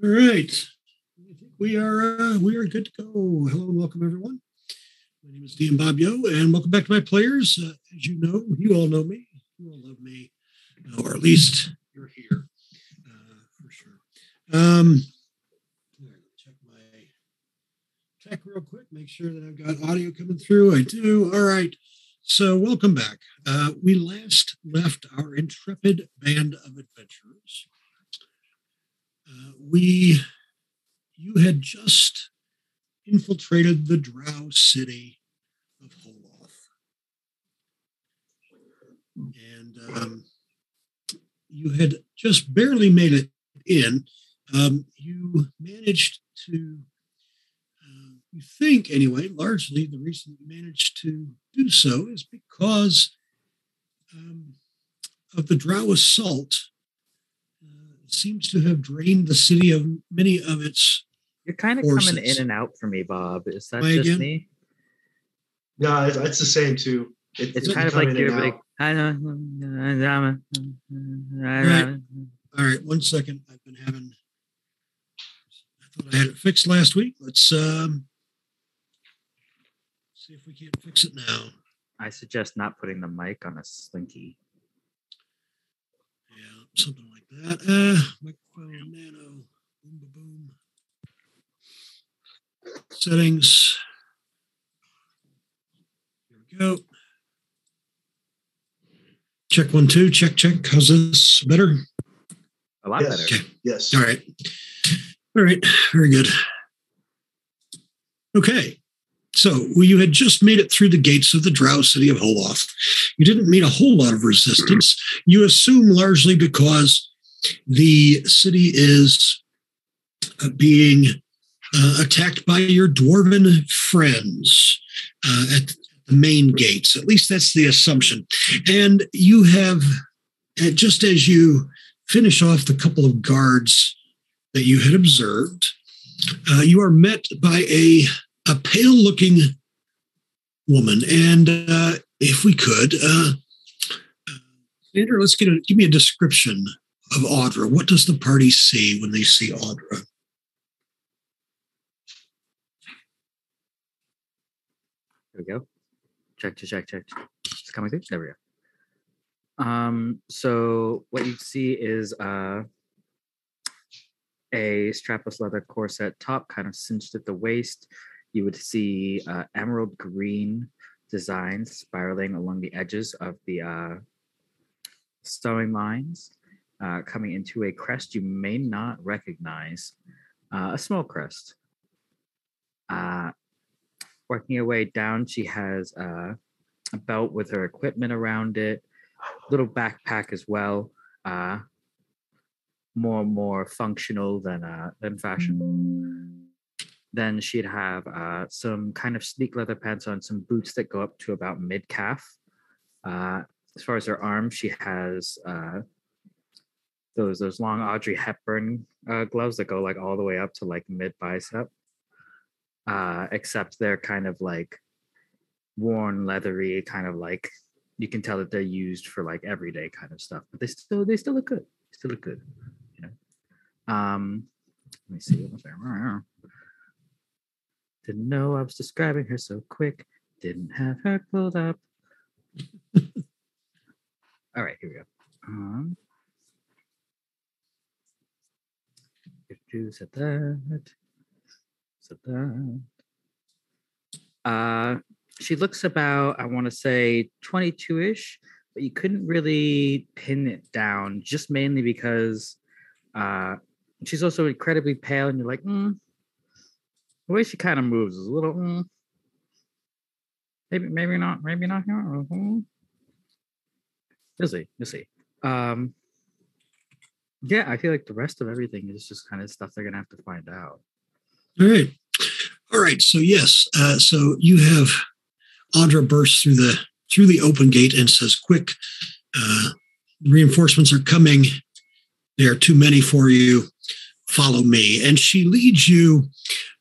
All right. We are uh, we are good to go. Hello and welcome everyone. My name is DM Bob Yo, and welcome back to my players. Uh, as you know, you all know me. You all love me, uh, or at least you're here uh, for sure. Um, check my tech real quick. Make sure that I've got audio coming through. I do. All right. So welcome back. Uh, we last left our intrepid band of adventurers uh, we, you had just infiltrated the Drow city of Holoth. And um, you had just barely made it in. Um, you managed to, uh, you think anyway, largely the reason you managed to do so is because um, of the Drow assault seems to have drained the city of many of its. You're kind of forces. coming in and out for me, Bob. Is that just again? me? No, it's, it's, the same too. It, it's, kind of like you're like, I know. All right. All right, one second. I've been having. I thought I had it fixed last week. Let's um, see if we can't fix it now. I suggest not putting the mic on a slinky. Yeah, something that. Uh, microphone nano. Boom, boom, boom. Settings. Here we go. Check one, two. Check, check. How's this better? A lot yes. better. Okay. Yes. All right. All right. Very good. Okay. So well, you had just made it through the gates of the Drow city of Holoth. You didn't meet a whole lot of resistance. You assume largely because the city is uh, being uh, attacked by your dwarven friends uh, at the main gates. At least that's the assumption. And you have, uh, just as you finish off the couple of guards that you had observed, uh, you are met by a, a pale looking woman. And uh, if we could, Andrew, let's get a, give me a description of Audra? What does the party see when they see Audra? There we go. Check, check, check, check. It's coming through. There we go. Um, so what you see is uh, a strapless leather corset top, kind of cinched at the waist. You would see uh, emerald green designs spiraling along the edges of the uh, sewing lines uh, coming into a crest you may not recognize, uh, a small crest. Uh, working her way down, she has uh, a belt with her equipment around it, little backpack as well. Uh, more more functional than uh, than fashion. Then she'd have some kind of sleek leather pants on, some boots that go up to about mid calf. As far as her arms, she has those those long Audrey Hepburn uh, gloves that go like all the way up to like mid bicep. Uh, except they're kind of like worn, leathery, kind of like you can tell that they're used for like everyday kind of stuff. But they still they still look good. Still look good. You know. Um, let me see. Didn't know I was describing her so quick. Didn't have her pulled up. All right, here we go. Um, do said that. Said that. Uh, she looks about, I want to say 22 ish, but you couldn't really pin it down, just mainly because uh, she's also incredibly pale, and you're like, mm. the way she kind of moves is a little, mm. maybe, maybe not, maybe not here. Mm. You'll see, you'll see. Um, yeah, I feel like the rest of everything is just kind of stuff they're gonna have to find out. All right, all right. So yes, uh, so you have Audra bursts through the through the open gate and says, "Quick, uh, reinforcements are coming. There are too many for you. Follow me." And she leads you,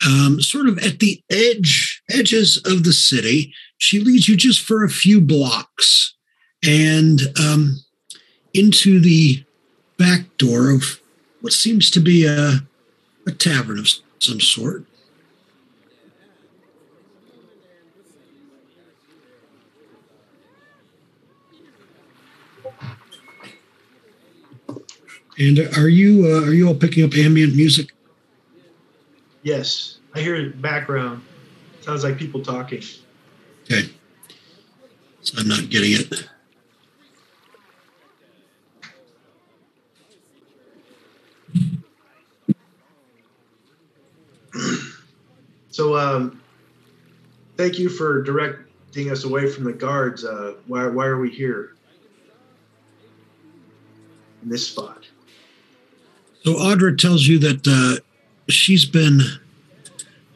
um, sort of at the edge edges of the city. She leads you just for a few blocks, and um, into the back door of what seems to be a, a tavern of some sort. And are you uh, are you all picking up ambient music? Yes, I hear background. Sounds like people talking. Okay, so I'm not getting it. So, um, thank you for directing us away from the guards. Uh, why, why are we here in this spot? So Audra tells you that uh, she's been,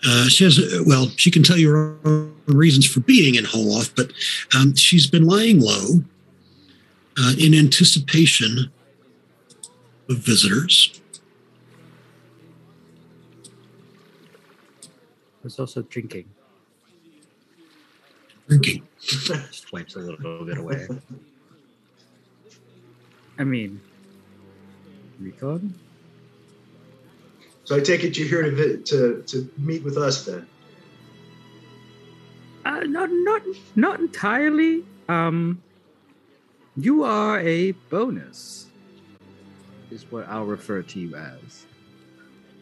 uh, she has, well, she can tell you her own reasons for being in Holoth, but um, she's been lying low uh, in anticipation of visitors. There's also drinking. Drinking. Just wipes a little bit away. I mean, recon. So I take it you're here to to to meet with us then. Uh, not not not entirely. Um, you are a bonus, is what I'll refer to you as.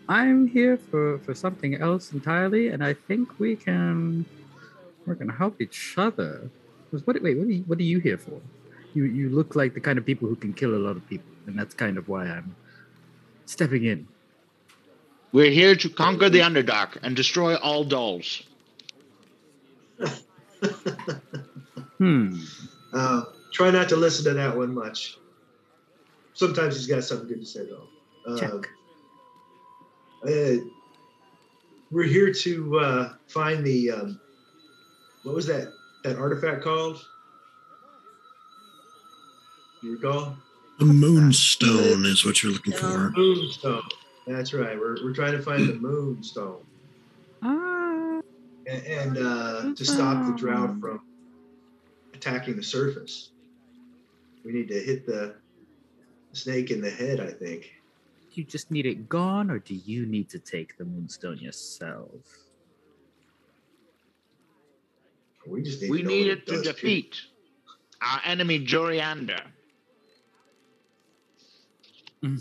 I'm here for for something else entirely, and I think we can we're gonna help each other. 'Cause What wait? What are you, what are you here for? You you look like the kind of people who can kill a lot of people, and that's kind of why I'm stepping in. We're here to conquer the Underdark and destroy all dolls. Hmm. Uh, try not to listen to that one much. Sometimes he's got something good to say though. Uh, Check. Uh, we're here to uh, find the um, what was that that artifact called? You recall? The moonstone is what you're looking for. Moonstone. That's right. We're, we're trying to find the moonstone and, and uh, to stop the drow from attacking the surface. We need to hit the snake in the head. I think. You just need it gone, or do you need to take the moonstone yourself? We just need. We to need what it to does, too. defeat our enemy Joriander. Hmm.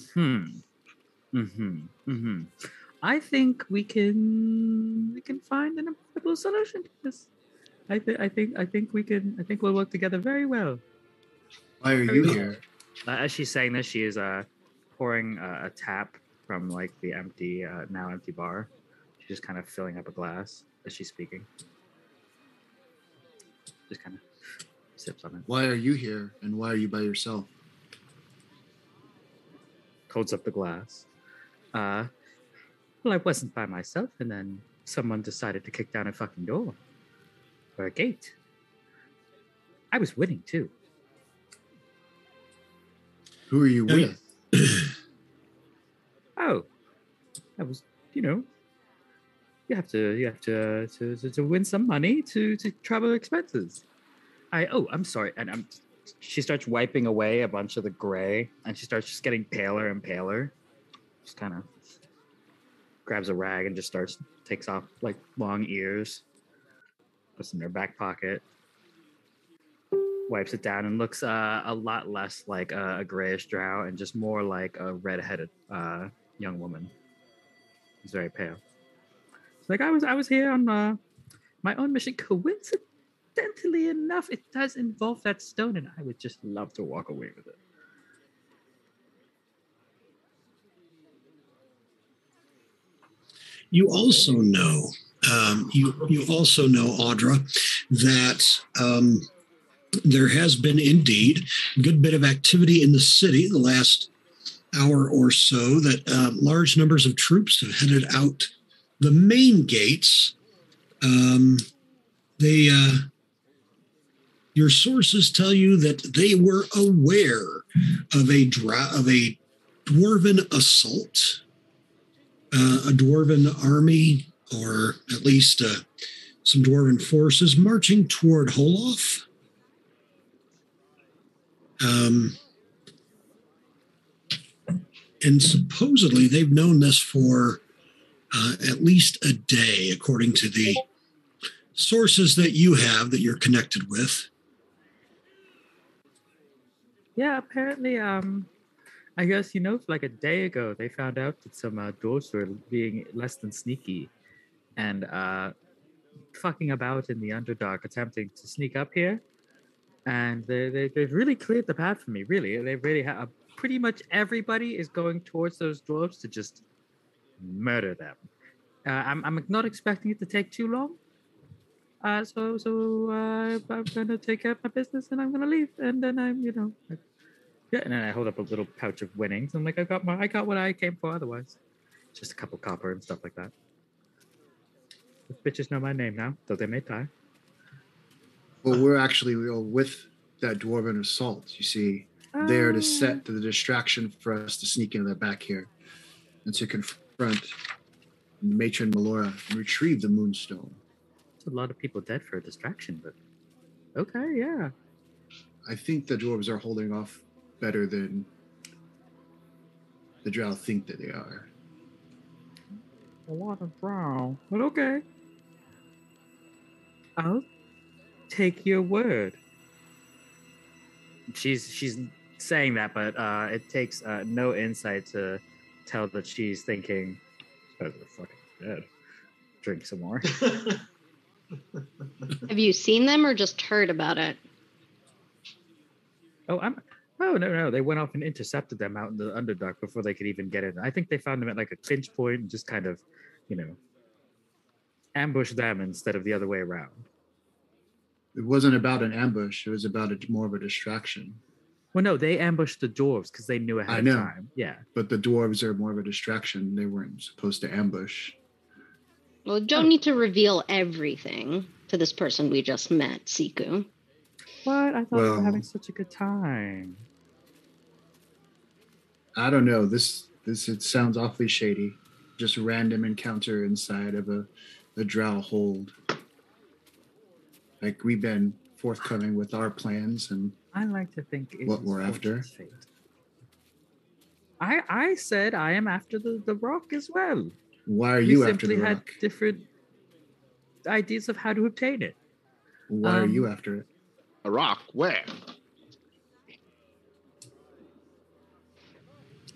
Hmm. Hmm. I think we can we can find an impeccable solution to this. I think I think I think we can I think we'll work together very well. Why are you here? Uh, as she's saying this, she is uh pouring uh, a tap from like the empty uh, now empty bar. She's just kind of filling up a glass as she's speaking. Just kind of sips on it. Why are you here? And why are you by yourself? holds up the glass. Uh, well, I wasn't by myself, and then someone decided to kick down a fucking door or a gate. I was winning too. Who are you Yeah, with? Oh, that was, you know, you have to, you have to, to, to, to win some money to to travel expenses. I oh, I'm sorry, and I'm. She starts wiping away a bunch of the gray, and she starts just getting paler and paler. Just kind of grabs a rag and just starts takes off like long ears, puts them in her back pocket, wipes it down, and looks uh, a lot less like a, a grayish drow and just more like a red-headed uh, young woman. She's very pale. It's like I was I was here on uh, my own mission. Coincidentally enough, it does involve that stone, and I would just love to walk away with it. You also know, um, you you also know, Audra, that um, there has been indeed a good bit of activity in the city the last hour or so. That uh, large numbers of troops have headed out the main gates. Um, they, uh, your sources tell you that they were aware of a dra- of a dwarven assault uh, a dwarven army, or at least uh, some dwarven forces, marching toward Holoth. Um, and supposedly they've known this for uh, at least a day, according to the sources that you have that you're connected with. Yeah, apparently, um, I guess you know, like a day ago, they found out that some uh, dwarves were being less than sneaky, and uh, fucking about in the underdark, attempting to sneak up here. And they, they they've really cleared the path for me. Really, They've really have. Pretty much everybody is going towards those dwarves to just murder them. Uh, I'm I'm not expecting it to take too long. Uh, so so uh, I'm gonna take care of my business and I'm gonna leave, and then I'm you know, yeah. And then I hold up a little pouch of winnings. I'm like, I got my, I got what I came for. Otherwise, just a couple copper and stuff like that. The bitches know my name now, though they may die. Well, we're actually we with that dwarven assault. You see, there to Oh. set the distraction for us to sneak into the back here and to confront Matron Melora and retrieve the moonstone. There's a lot of people dead for a distraction, but okay, yeah. I think the dwarves are holding off better than the drow think that they are. A lot of drow, but okay. I'll take your word. She's she's saying that, but uh, it takes uh, no insight to tell that she's thinking, "Oh, they're fucking dead." Drink some more. Have you seen them or just heard about it? Oh, I'm. Oh no, no, they went off and intercepted them out in the underdark before they could even get in. I think they found them at like a clinch point and just kind of, you know, ambush them instead of the other way around. It wasn't about an ambush. It was about a, more of a distraction. Well, no, they ambushed the dwarves because they knew ahead I of time. Yeah. But the dwarves are more of a distraction. They weren't supposed to ambush. Well, don't need to reveal everything to this person we just met, Siku. What? I thought we were having such a good time. I don't know. This this it sounds awfully shady. Just random encounter inside of a, a drow hold. Like we've been forthcoming with our plans and I like to think it What was we're after? fate. I I said I am after the, the rock as well. why are we you after it? We simply had different ideas of how to obtain it. Why are you um, after it? A rock? Where?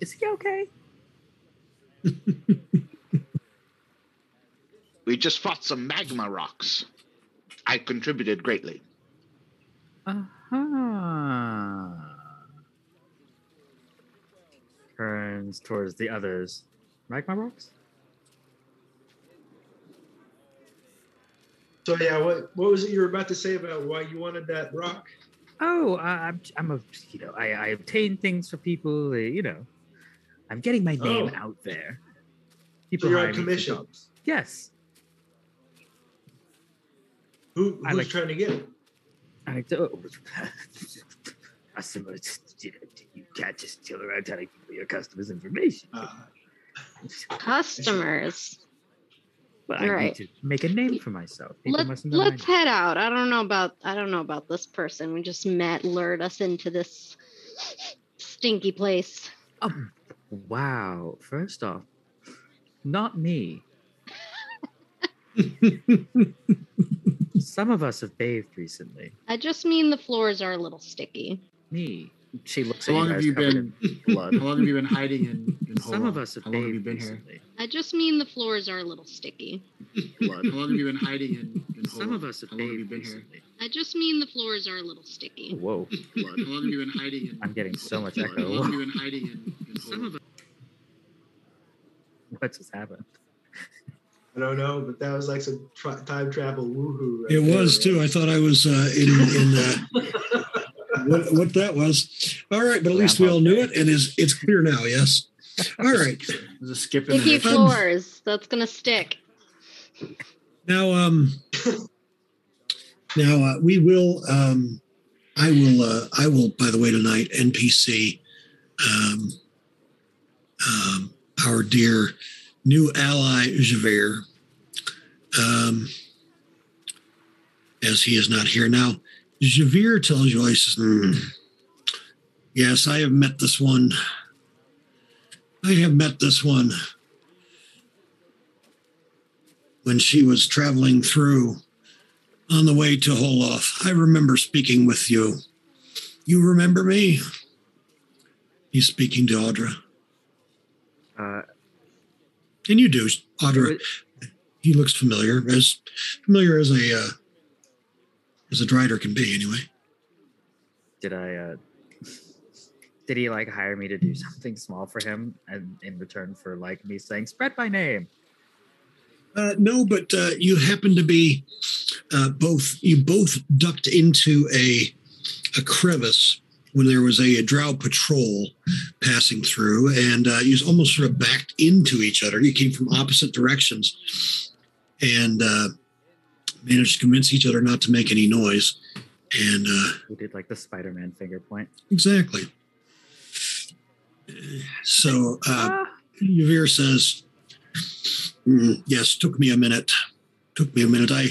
Is he okay? We just fought some magma rocks. I contributed greatly. Uh-huh. Turns towards the others. Magma rocks? So yeah, what what was it you were about to say about why you wanted that rock? Oh, I, I'm I'm a you know I, I obtain things for people. uh, You know, I'm getting my name Oh. out there. So you're on hire me for commission. Yes, Who who's like- trying to get it? I do. Customers, you, know, you can't just chill around telling people your customers' information. Uh, Customers. but I right. need to make a name for myself. People Let, must know let's name. head out. I don't know about I don't know about this person. We just met, lured us into this stinky place. Um, wow. First off, not me. Some of us have bathed recently. I just mean the floors are a little sticky. Me. She looks How at long you have you been? blood. How long have you been hiding in? in Some of us have How long have you been here? I just mean the floors are a little sticky. Blood. How long have you been hiding in? in Some of us have How long have you bathed been here? I just mean the floors are a little sticky. Whoa. Blood. How long have you been hiding in? I'm getting so much Blood. How long have you been hiding in? in Some of us. What just happened? I don't know, but that was like some tra- time travel woohoo. right It there, was too. I thought I was uh, in in uh, what, what that was. All right, but at least we all knew it, and is it's clear now. Yes. All right. There's a skip in Sticky there. floors. That's gonna stick. Now, um, now uh, we will. Um, I will. Uh, I will. By the way, tonight NPC, um, um, our dear new ally Javir, um, as he is not here now. Javir tells says, "Hmm, "Yes, I have met this one. I have met this one." when she was traveling through on the way to Holoth. I remember speaking with you. You remember me? He's speaking to Audra. Uh, And you do, Audra. He looks familiar, as familiar as a uh, as a drider can be, anyway. did I? Uh, did he like hire me to do something small for him, and in return for like me saying "spread my name"? Uh, no, but uh, you happen to be uh, both. You both ducked into a a crevice when there was a, drow patrol passing through, and uh, you almost sort of backed into each other. You came from opposite directions, and uh, managed to convince each other not to make any noise. And uh, We did like the Spider-Man finger point. exactly. So uh, Ah, Yavir says, "Mm, "Yes, took me a minute. Took me a minute. I,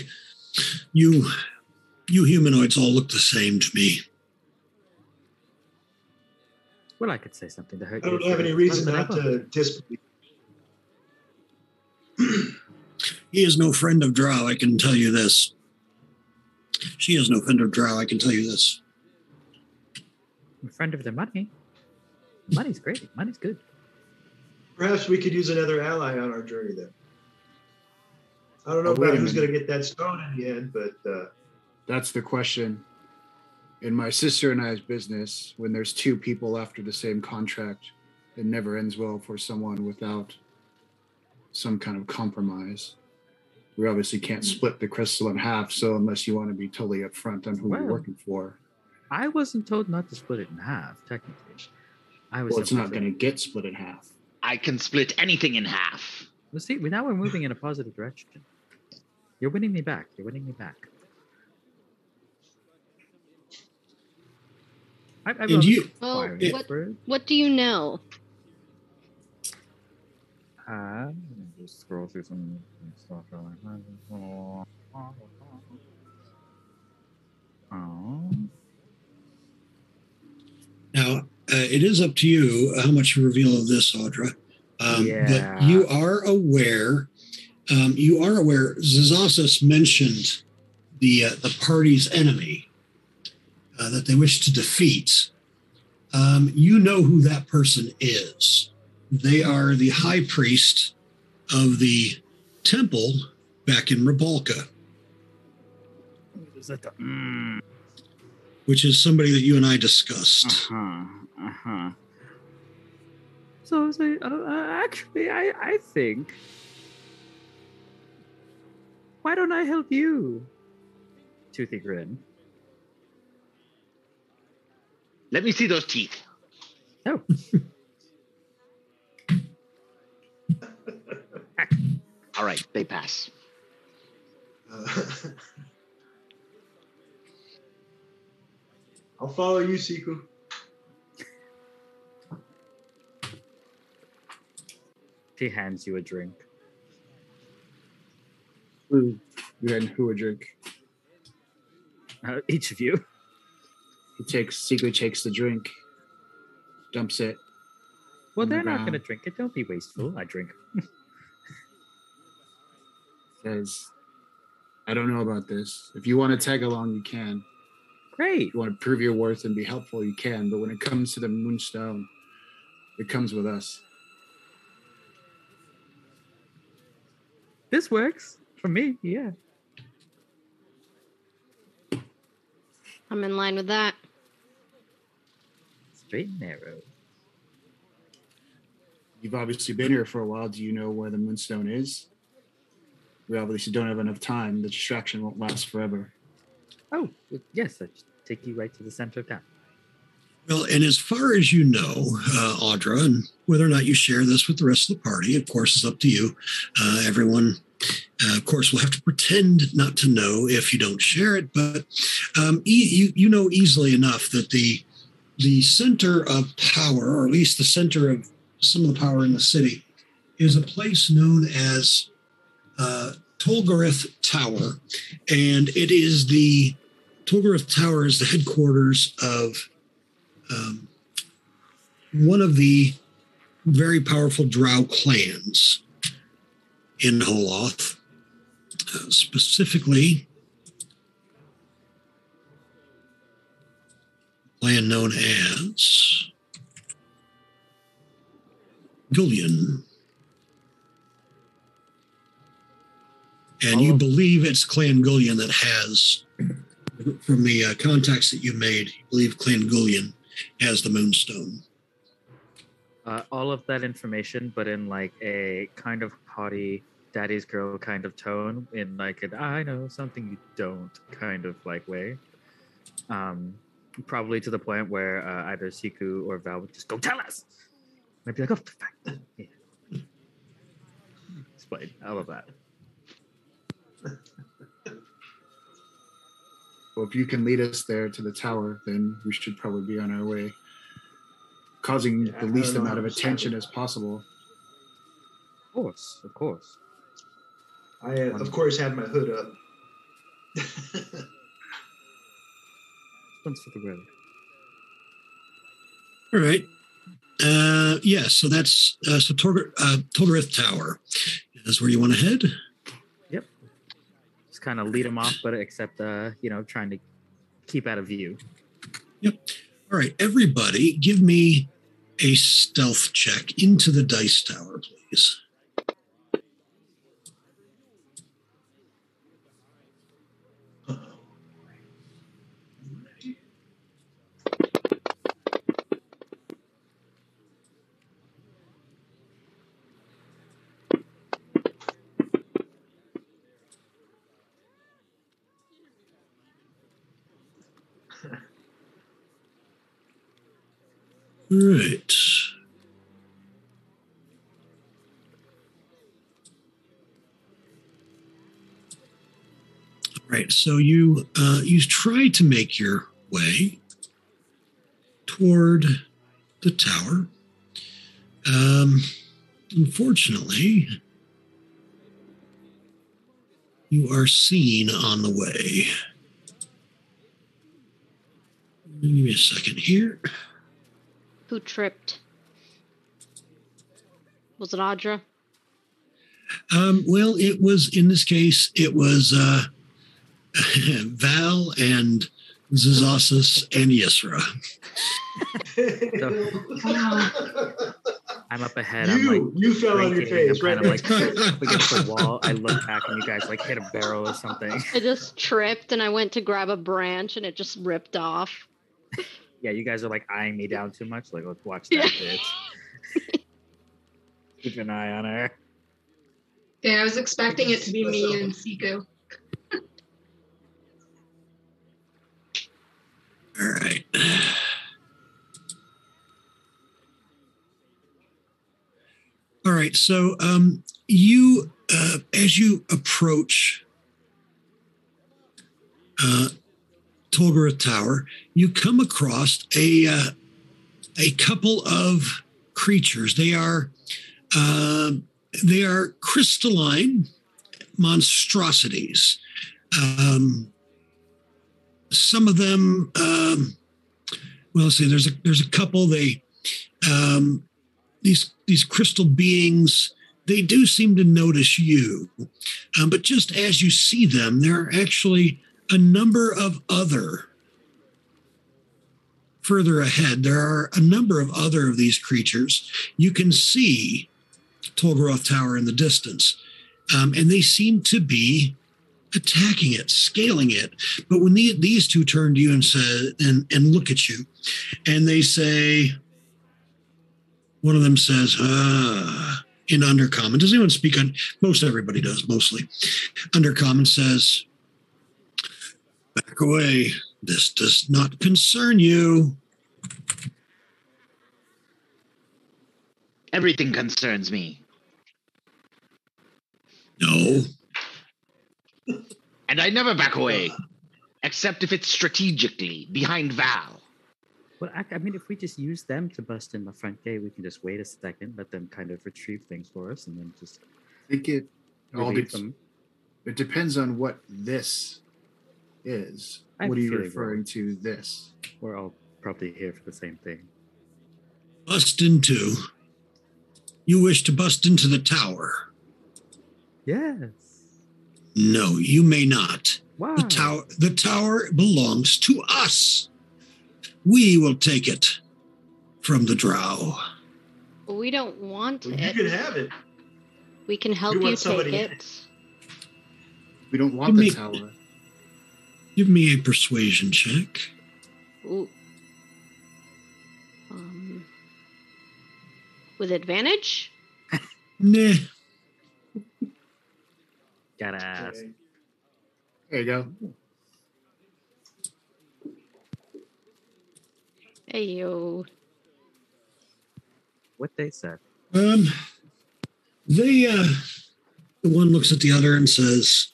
you, you humanoids all look the same to me. Well, I could say something to hurt I you. don't have any reason long as I not to disbelieve. He is no friend of Drow. I can tell you this. She is no friend of Drow. I can tell you this. I'm a friend of the money. Money's great. Money's good. Perhaps we could use another ally on our journey then. I don't know Oh, about who's going to get that stone in the end, but uh, That's the question. In my sister and I's business, when there's two people after the same contract, it never ends well for someone without some kind of compromise. We obviously can't split the crystal in half, so unless you want to be totally upfront on who Well, you're working for, I wasn't told not to split it in half. Technically, I was. well, it's simply not going to get split in half. I can split anything in half. Well, see, now we're moving in a positive direction. You're winning me back. You're winning me back. I, I And you- Well, acquiring what what do you know? Uh, let me just scroll through some stuff. Oh, Now, uh, it is up to you how much you reveal of this, Audra. Um, Yeah. But you are aware. Um, you are aware. Zazasis mentioned the uh, the party's enemy uh, that they wish to defeat. Um, you know who that person is. They are the high priest of the temple back in Rabalka, is that the? Mm, which is somebody that you and I discussed. uh-huh. Uh-huh. So, so uh, uh, actually, I, I think. Why don't I help you? Toothy grin. Let me see those teeth. Oh, All right, they pass. uh, I'll follow you, Siku. she hands you a drink. Who, then who would drink? Uh, each of you. He takes, secretly takes the drink, dumps it. Well, they're not going to drink it. Don't be wasteful. I drink. says, I don't know about this. If you want to tag along, you can. Great. If you want to prove your worth and be helpful, you can. But when it comes to the moonstone, it comes with us. This works for me. Yeah. I'm in line with that. Straight and narrow. You've obviously been here for a while. Do you know where the moonstone is? We obviously don't have enough time. The distraction won't last forever. Oh, yes. I take you right to the center of town. Well, and as far as you know, uh, Audra, and whether or not you share this with the rest of the party, of course, is up to you. Uh, everyone, uh, of course, will have to pretend not to know if you don't share it, but um, e- you you know easily enough that the the center of power, or at least the center of some of the power in the city, is a place known as uh, Tower, and it is the Tolgareth Tower is the headquarters of um, one of the very powerful drow clans in Holoth. uh, specifically land known as Gullion. And you believe it's Clan Gullion that has, from the uh, contacts that you made, you believe Clan Gullion has the Moonstone. Uh, all of that information, but in like a kind of haughty daddy's girl kind of tone, in like an I know something you don't kind of like way. Um, probably to the point where uh, either Siku or Val would just go tell us. I'd be like, oh, fuck. Yeah. Explain all of that. Well, if you can lead us there to the tower, then we should probably be on our way, causing Yeah, the least amount of attention as possible. Of course, of course. I, uh, of course, had my hood up. One's for the road. All right. Uh, yeah, so that's uh, so Torg- uh, Tolgareth Tower is where you want to head. Yep. Just kind of lead them off, but except, uh, you know, trying to keep out of view. Yep. All right, everybody, give me a stealth check into the dice tower, please. Right. Right. So you uh, you try to make your way toward the tower. Um, unfortunately, you are seen on the way. Give me a second here. Who tripped? Was it Audra? Um, well, it was in this case, it was uh, Val and Zazasis and Yisra. I'm up ahead. I'm like, you, you fell on your drinking, I'm face right kind of like next to up against the wall. I look back and you guys like hit a barrel or something. I just tripped and I went to grab a branch and it just ripped off. Yeah, you guys are like eyeing me down too much. Like, let's watch Yeah. that bitch. Keep an eye on her. Yeah, I was expecting it to be me and Siku. All right. All right. So um, you, uh, as you approach uh, Tolgareth Tower, you come across a uh, a couple of creatures. They are um they are crystalline monstrosities. Um, some of them um well let's see there's a there's a couple they um these these crystal beings they do seem to notice you um, but just as you see them they're actually a number of other further ahead there are a number of other of these creatures you can see Tolgareth Tower in the distance um, and they seem to be attacking it, scaling it. But when the, these two turn to you and say and and look at you, and they say, one of them says, "Ah," in undercommon. Does anyone speak on? Most everybody does, mostly. Undercommon says, "Back away. This does not concern you." Everything concerns me. No. And I never back away. Except if it's strategically behind Val. Well, I, I mean, if we just use them to bust in the front gate, we can just wait a second, let them kind of retrieve things for us, and then just I think it all relieve dep- them. it depends on what this is. I What are you referring to this? We're all probably here for the same thing. Bust into. You wish to bust into the tower. Yes. No, you may not. Wow. The tower the tower belongs to us. We will take it from the drow. We don't want Well, you can have it. we can help want you take somebody in it. We don't want You the may- tower. Give me a persuasion check. Ooh. Um, with advantage? Nah. Gotta ask. Okay. There you go. Hey yo. What they said. Um they uh the one looks at the other and says,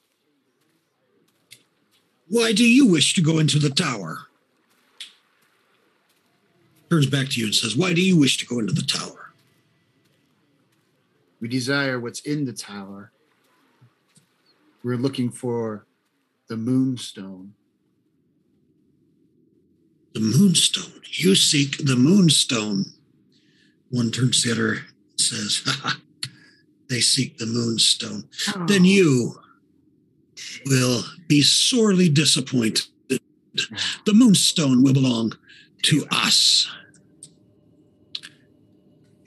Why do you wish to go into the tower? Turns back to you and says, Why do you wish to go into the tower? We desire what's in the tower. We're looking for the moonstone. The moonstone. You seek the moonstone. One turns to the other and says, ha, ha, They seek the moonstone. Then you will be sorely disappointed. The moonstone will belong to us.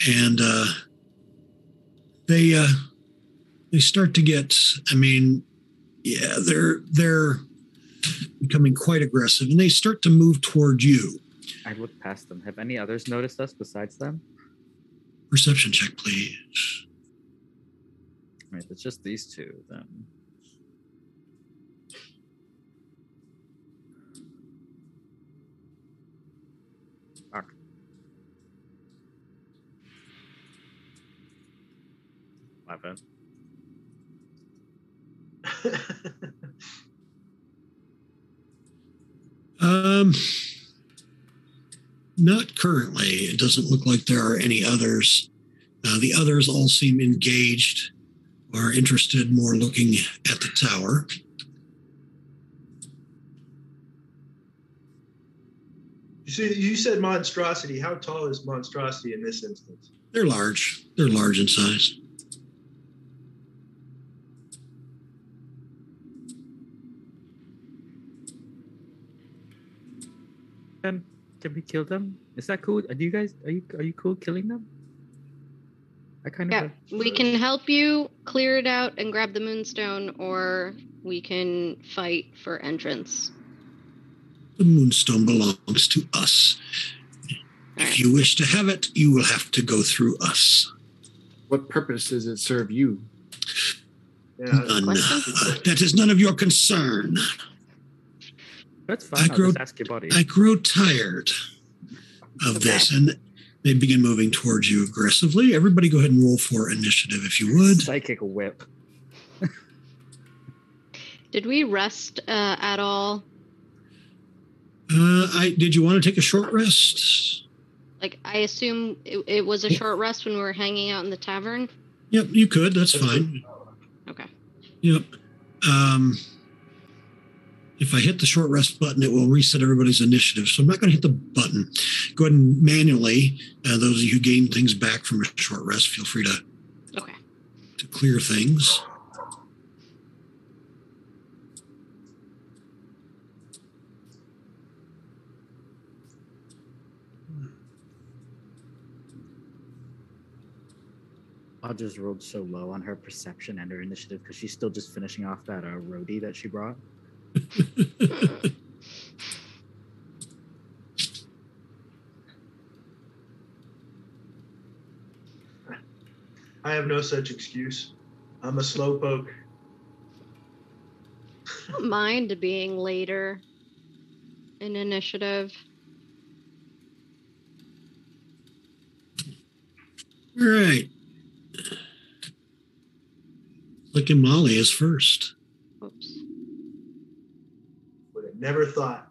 And uh, they uh, they start to get. I mean, yeah, they're they're becoming quite aggressive, and they start to move toward you. I look past them. Have any others noticed us besides them? Perception check, please. Right, it's just these two then. Fuck. Eleven. Um, not currently. It doesn't look like there are any others. Uh, the others all seem engaged or interested, more looking at the tower. you see, you said monstrosity. How tall is monstrosity in this instance? They're large. They're large in size. Can can we kill them? Is that cool? Are you guys are you are you cool killing them? I kind of Yeah, we can help you clear it out and grab the moonstone, or we can fight for entrance. The moonstone belongs to us. If you wish to have it, you will have to go through us. What purpose does it serve you? Yeah, None. Uh, that is none of your concern. That's I fine. I'll grow- just ask your buddy. I grow tired of this, and they begin moving towards you aggressively. Everybody, go ahead and roll for initiative if you would. Psychic whip. Did we rest uh, at all? Uh, I did you want to take a short rest? Like, I assume it, it was a short rest when we were hanging out in the tavern. Yep, you could. That's fine. Okay. Yep. Um, if I hit the short rest button, it will reset everybody's initiative. So I'm not going to hit the button. Go ahead and manually, uh, those of you who gain things back from a short rest, feel free to, Okay. to clear things. Audrey's rolled so low on her perception and her initiative because she's still just finishing off that uh, roadie that she brought. I have no such excuse. I'm a slowpoke. Don't mind being later in initiative. All right. Looking Molly is first. Oops. Would have never thought.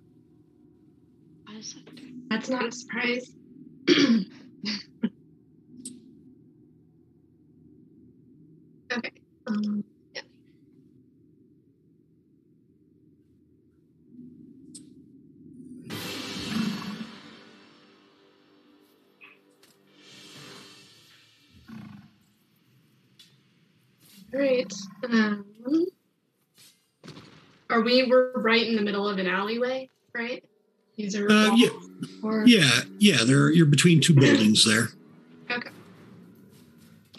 What is that? That's not a surprise. Are we we're right in the middle of an alleyway, right? These are Uh, yeah. or Yeah, yeah. There, you're between two buildings there. okay.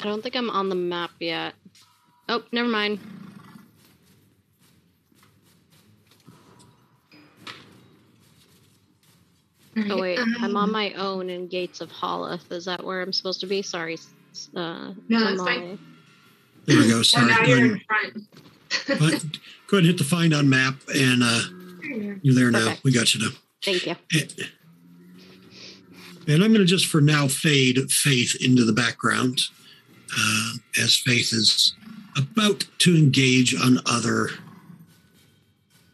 I don't think I'm on the map yet. Oh, never mind. Oh Alright, wait, I'm on um, my own in Gates of Holoth. Is that where I'm supposed to be? Sorry. Uh, No, that's fine. There we go. Oh, Sorry. now you're in front. Go ahead- go ahead and hit the find on map, and uh, you're there now. Perfect. We got you now. Thank you. And I'm going to just for now fade Faith into the background uh, as Faith is about to engage on other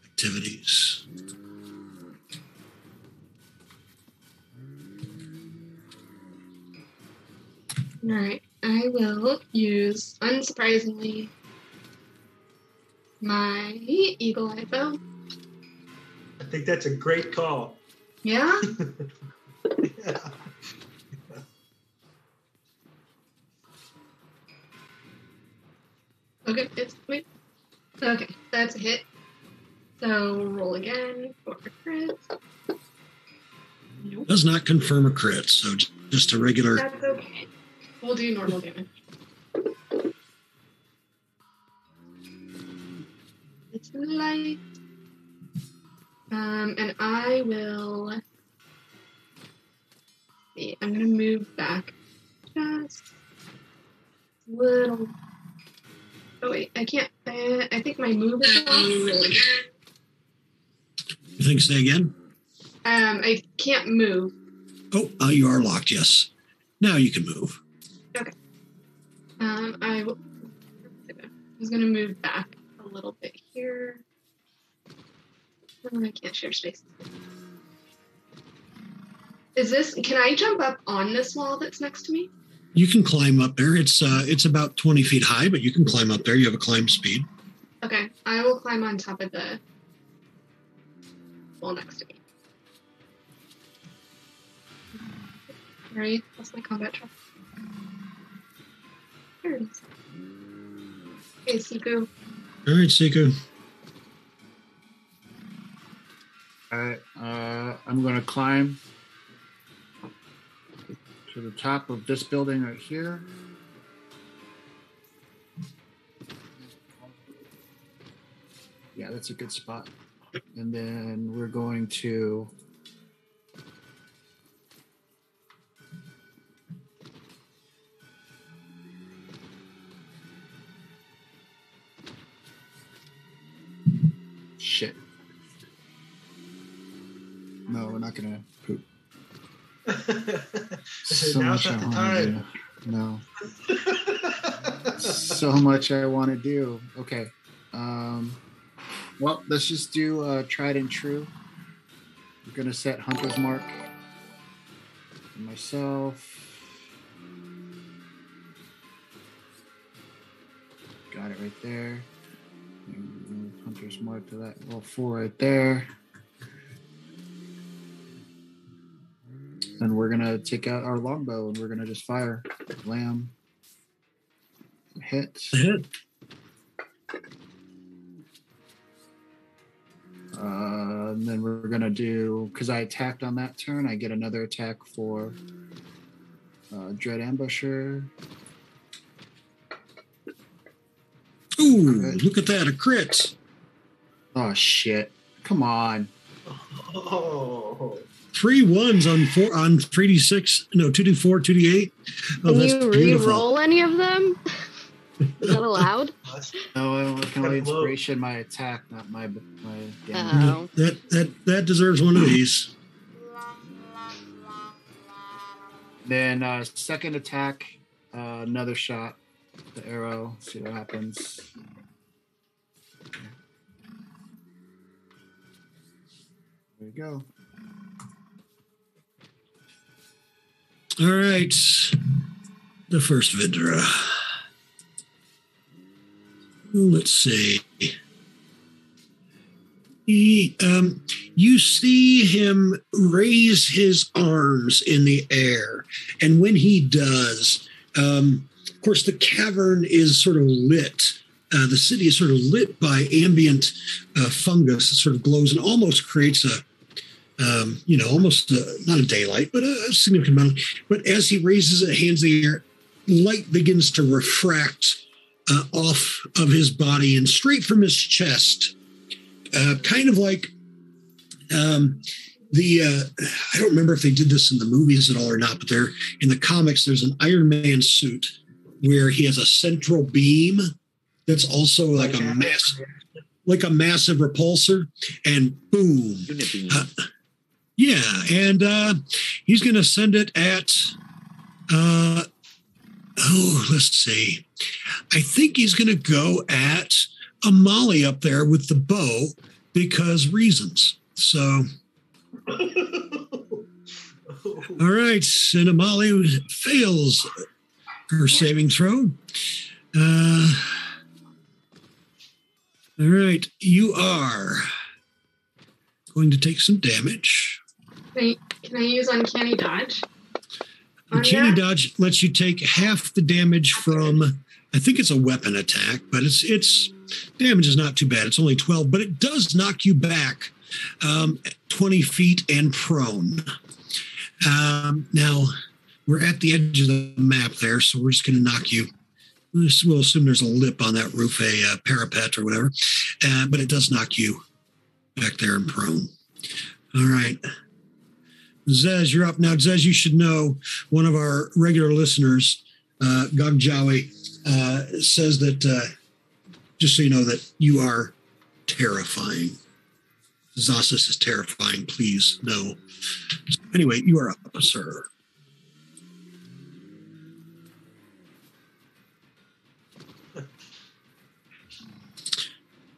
activities. All right, I will use, unsurprisingly, my eagle eye bow. I think that's a great call. Yeah. Yeah. Okay, it's wait. Okay, that's a hit. So roll again for a crit. Nope, Does not confirm a crit, so just a regular. that's okay. We'll do normal damage. Light. Um, and I will. See, I'm gonna move back just a little. Oh wait, I can't. Uh, I think my move is off. You think say again? Um, I can't move. Oh, uh, you are locked. Yes. Now you can move. Okay. Um, I w- I was gonna move back a little bit here. Oh, I can't share space. Is this? Can I jump up on this wall that's next to me? You can climb up there. It's uh, it's about 20 feet high, but you can climb up there. You have a climb speed. Okay, I will climb on top of the wall next to me. Alright, that's my combat truck. There it is. Okay, Siku. All right, Seiko. All right. Uh, I'm going to climb to the top of this building right here. Yeah, that's a good spot. And then we're going to. Shit. No, we're not gonna poop. So Now's much I the want to time. do. No, so much I want to do. Okay. Um, well, let's just do uh, tried and true. We're gonna set hunter's mark. for myself. Got it right there. Hunter's mark to that. little four right there. And we're gonna take out our longbow and we're gonna just fire. Lamb. Hit. Hit. Uh, and then we're gonna do because I attacked on that turn. I get another attack for uh, Dread Ambusher. Ooh, Crit. look at that, a crit. Oh shit! Come on. Oh. Three ones on four on 3d6. No, 2d4, 2d8. Oh, Can that's you re-roll any of them? Is that allowed? that's- No, I can only Kinda low. inspiration my attack, not my my damage. Oh. That that that deserves one of these. Then uh, second attack, uh, another shot, the arrow. See what happens. There we go. All right. The first Vidra. Let's see. He, um, you see him raise his arms in the air. And when he does, um, of course, the cavern is sort of lit uh, the city is sort of lit by ambient uh, fungus that sort of glows and almost creates a, um, you know, almost a, not a daylight, but a significant amount. But as he raises it, hands in the air, light begins to refract uh, off of his body and straight from his chest, uh, kind of like um, the uh, I don't remember if they did this in the movies at all or not, but they're in the comics. There's an Iron Man suit where he has a central beam that's also like a mass, like a massive repulsor, and boom, uh, yeah, and uh, he's going to send it at. Uh, oh, let's see. I think he's going to go at Amali up there with the bow because reasons. So, all right, and Amali fails her saving throw. Uh, all right, you are going to take some damage. Can I, can I use uncanny dodge? Uncanny dodge lets you take half the damage from. I think it's a weapon attack, but it's it's damage is not too bad. It's only twelve, but it does knock you back um, twenty feet and prone. Um, now we're at the edge of the map there, so we're just going to knock you. We'll assume there's a lip on that roof, a uh, parapet or whatever, uh, but it does knock you back there and prone. All right. Zez, you're up now. Zez, you should know one of our regular listeners, uh, Gagjawi, uh, says that, uh, just so you know, that you are terrifying. Zasis is terrifying. Please, no. Anyway, you are up, sir.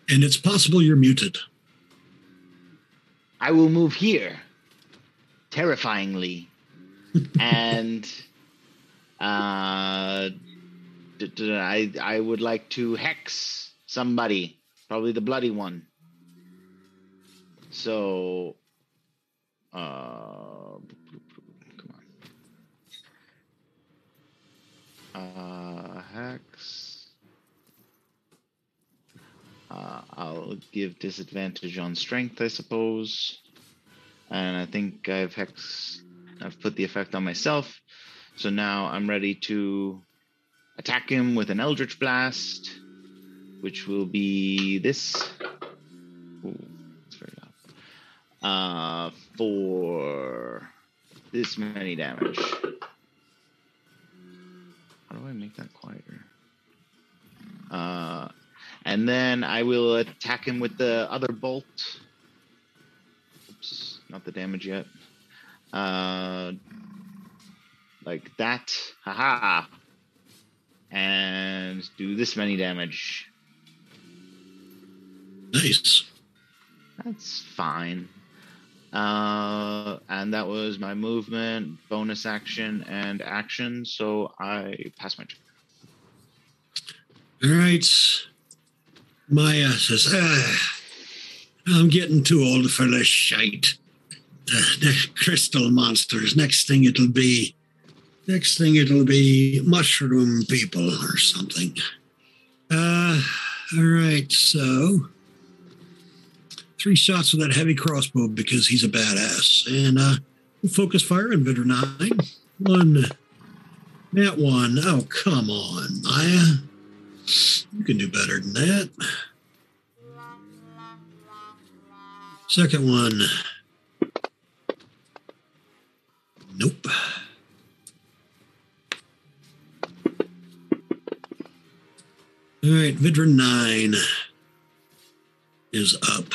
And it's possible you're muted. I will move here, terrifyingly, and uh, d- d- I I would like to hex somebody, probably the bloody one. So, uh, come on, uh, hex. Uh, I'll give disadvantage on strength, I suppose. And I think I've hex, I've put the effect on myself. So now I'm ready to attack him with an Eldritch Blast, which will be this. Ooh, it's very loud. Uh, for this many damage. How do I make that quieter? Uh, and then I will attack him with the other bolt. Oops, not the damage yet. Uh, like that. Haha. And do this many damage. Nice. That's fine. Uh, and that was my movement, bonus action, and action. So I pass my turn. All right. Maya says, ah, I'm getting too old for this shite. The, the crystal monsters. Next thing it'll be, next thing it'll be mushroom people or something. Uh, all right. So three shots with that heavy crossbow because he's a badass. And uh, we'll focus fire on Vidder 9. One. That one. Oh, come on, Maya. You can do better than that. Second one. Nope. All right, Vidra 9 is up.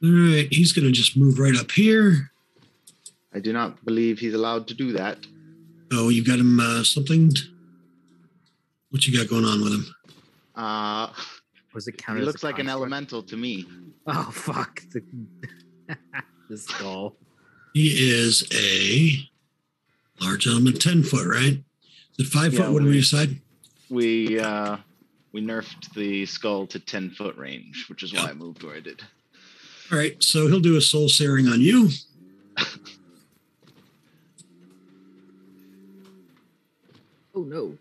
All right, he's going to just move right up here. I do not believe he's allowed to do that. Oh, you got him uh, something? What you got going on with him? Uh, Was it he counted? as a looks like an elemental to me. Oh fuck! The, the skull. He is a large element, 10 foot, right? Is it five Yeah, foot? What do we we- decide? We uh, we nerfed the skull to ten foot range, which is why I moved where I did. All right, so he'll do a soul searing on you. Oh no.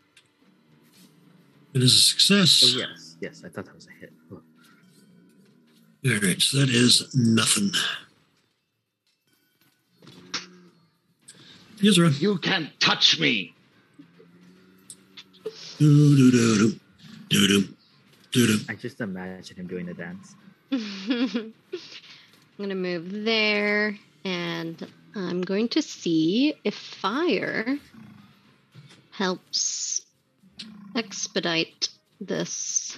It is a success. Oh yes, yes. I thought that was a hit. Oh. All right, so that is nothing. Ezra. You can't touch me. Do do do do do do do do. I just imagine him doing the dance. I'm going to move there and I'm going to see if fire helps expedite this.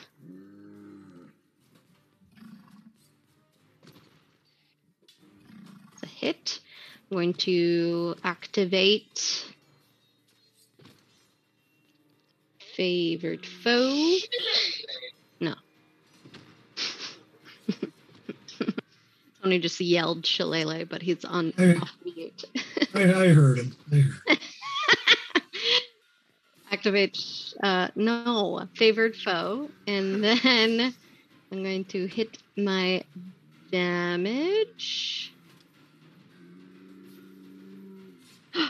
It's a hit. I'm going to activate favored foe. No. Tony just yelled shillelagh, but he's on off mute. I, I heard him. I heard. Activate uh no favored foe. And then I'm going to hit my damage.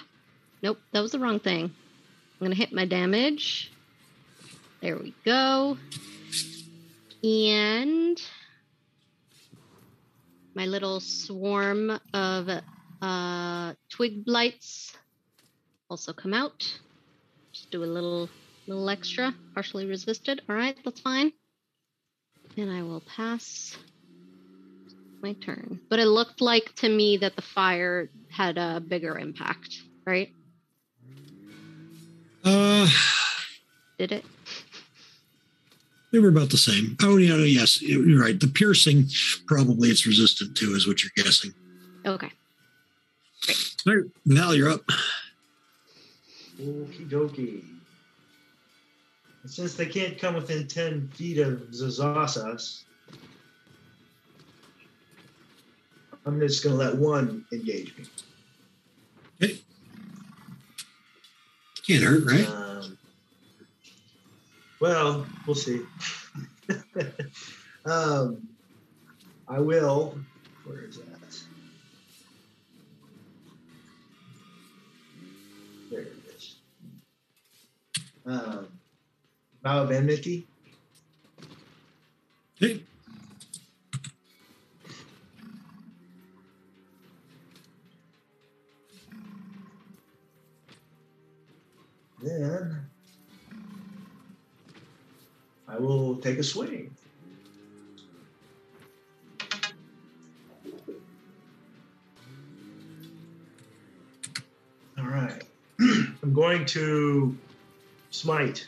nope, that was the wrong thing. I'm gonna hit my damage. There we go. And my little swarm of uh, twig blights also come out. Just do a little little extra, partially resisted. All right, that's fine. And I will pass my turn. But it looked like to me that the fire had a bigger impact, right? Uh, Did it? they were about the same. Oh, yeah, yes, you're right. The piercing, probably it's resistant to, is what you're guessing. Okay. All right, Val, you're up. Okie dokie. Since they can't come within 10 feet of Zazasas, I'm just going to let one engage me. Okay. Can't hurt, right? Um, well, we'll see. um, I will. Where is that? Um, of enmity. Okay. Then I will take a swing. All right. I'm going to smite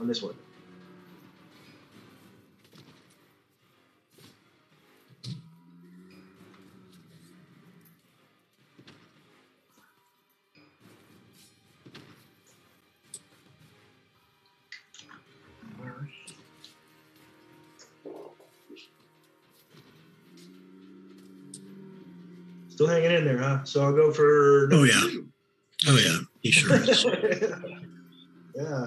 on this one. Still hanging in there, huh? So I'll go for. Oh, yeah. Oh, yeah, he sure is. yeah.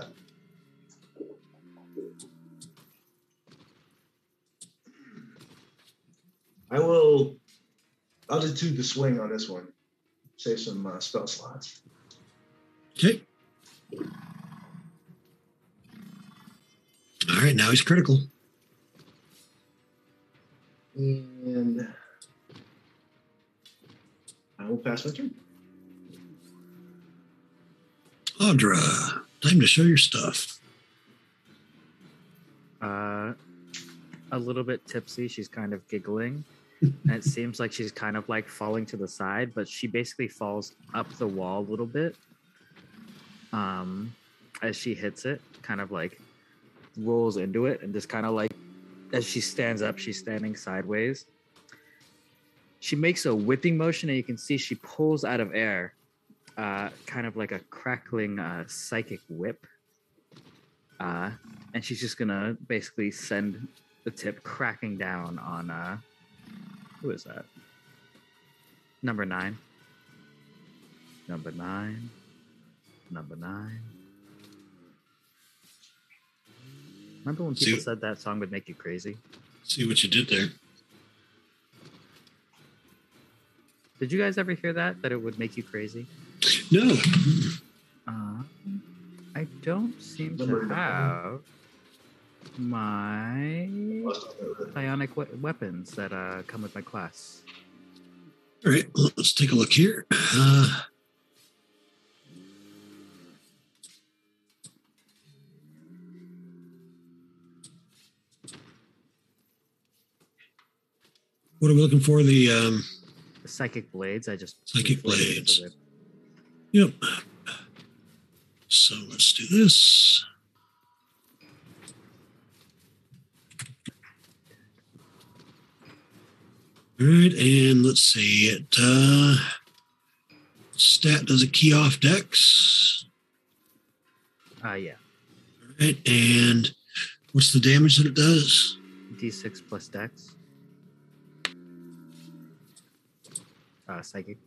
I will. I'll just do the swing on this one. Save some uh, spell slots. Okay. All right, now he's critical. And I will pass my turn. Audra, time to show your stuff. Uh, a little bit tipsy. She's kind of giggling. and it seems like she's kind of like falling to the side, but she basically falls up the wall a little bit. Um, as she hits it, kind of like rolls into it and just kind of like as she stands up, she's standing sideways. She makes a whipping motion, and you can see she pulls out of air, uh, kind of like a crackling uh, psychic whip. Uh, and she's just gonna basically send the tip cracking down on uh, who is that? Number nine. Number nine. Number nine. Remember when people See- said that song would make you crazy? See what you did there. Did you guys ever hear that? That it would make you crazy? No. Uh, I don't seem Number to have my Lost psionic we- weapons that uh, come with my class. All right, well, let's take a look here. Uh, what are we looking for? The um, The psychic blades. I just Psychic inflated blades. Yep. So let's do this. All right, and let's see it. Uh, stat does a key off dex. Ah, yeah. All right, and what's the damage that it does? D6 plus dex. Uh, psychic.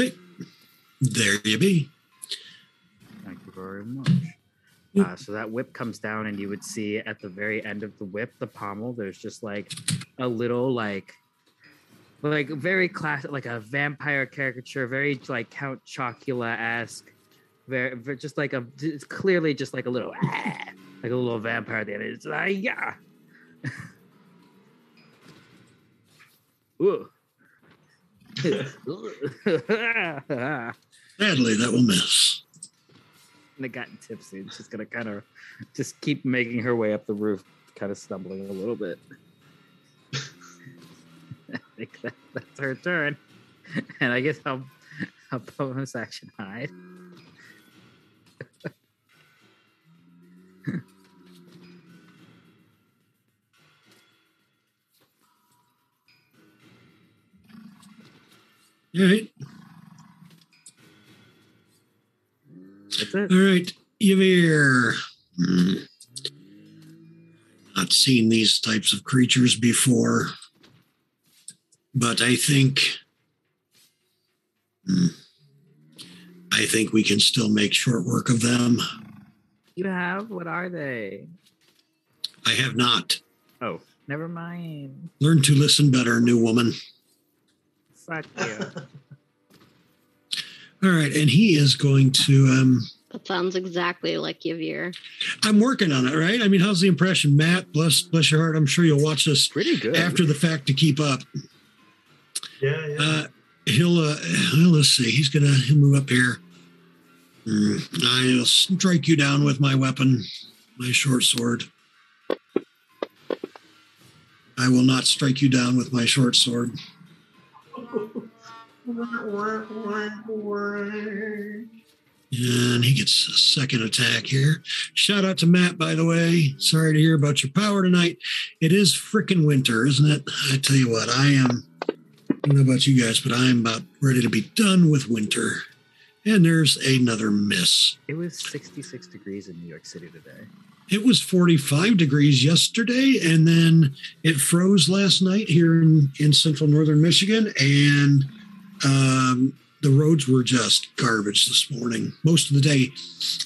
Okay, there you be. Thank you very much. Uh, so that whip comes down, and you would see at the very end of the whip, the pommel, there's just like a little, like, like very classic, like a vampire caricature, very like Count Chocula esque, very, very just like a, it's clearly just like a little, like a little vampire at the end. It's like, yeah. Ooh. Sadly, that will miss. and it got tipsy. She's gonna kind of just keep making her way up the roof, kind of stumbling a little bit. I think that, that's her turn, and I guess I'll I'll bonus action hide. All right, That's it. all right, Ymir. Hmm. Not seen these types of creatures before, but I think. Hmm. I think we can still make short work of them. You have what are they? I have not Oh, never mind. Learn to listen better, new woman. Fuck you. All right, and he is going to. um That sounds exactly like Yavir. I'm working on it, right? I mean, how's the impression, Matt? Bless, bless your heart. I'm sure you'll watch this Pretty good. after the fact to keep up. Yeah, yeah. Uh, he'll, uh, well, let's see. He's gonna he'll move up here. Mm, I'll strike you down with my weapon, my short sword. I will not strike you down with my short sword. And he gets a second attack here. Shout out to Matt, by the way. Sorry to hear about your power tonight. It is frickin' winter, isn't it? I tell you what, I am. I don't know about you guys, but I'm about ready to be done with winter. And there's another miss. it was 66 degrees in New York City today. It was 45 degrees yesterday, and then it froze last night here in, in central northern Michigan. And um, the roads were just garbage this morning, most of the day,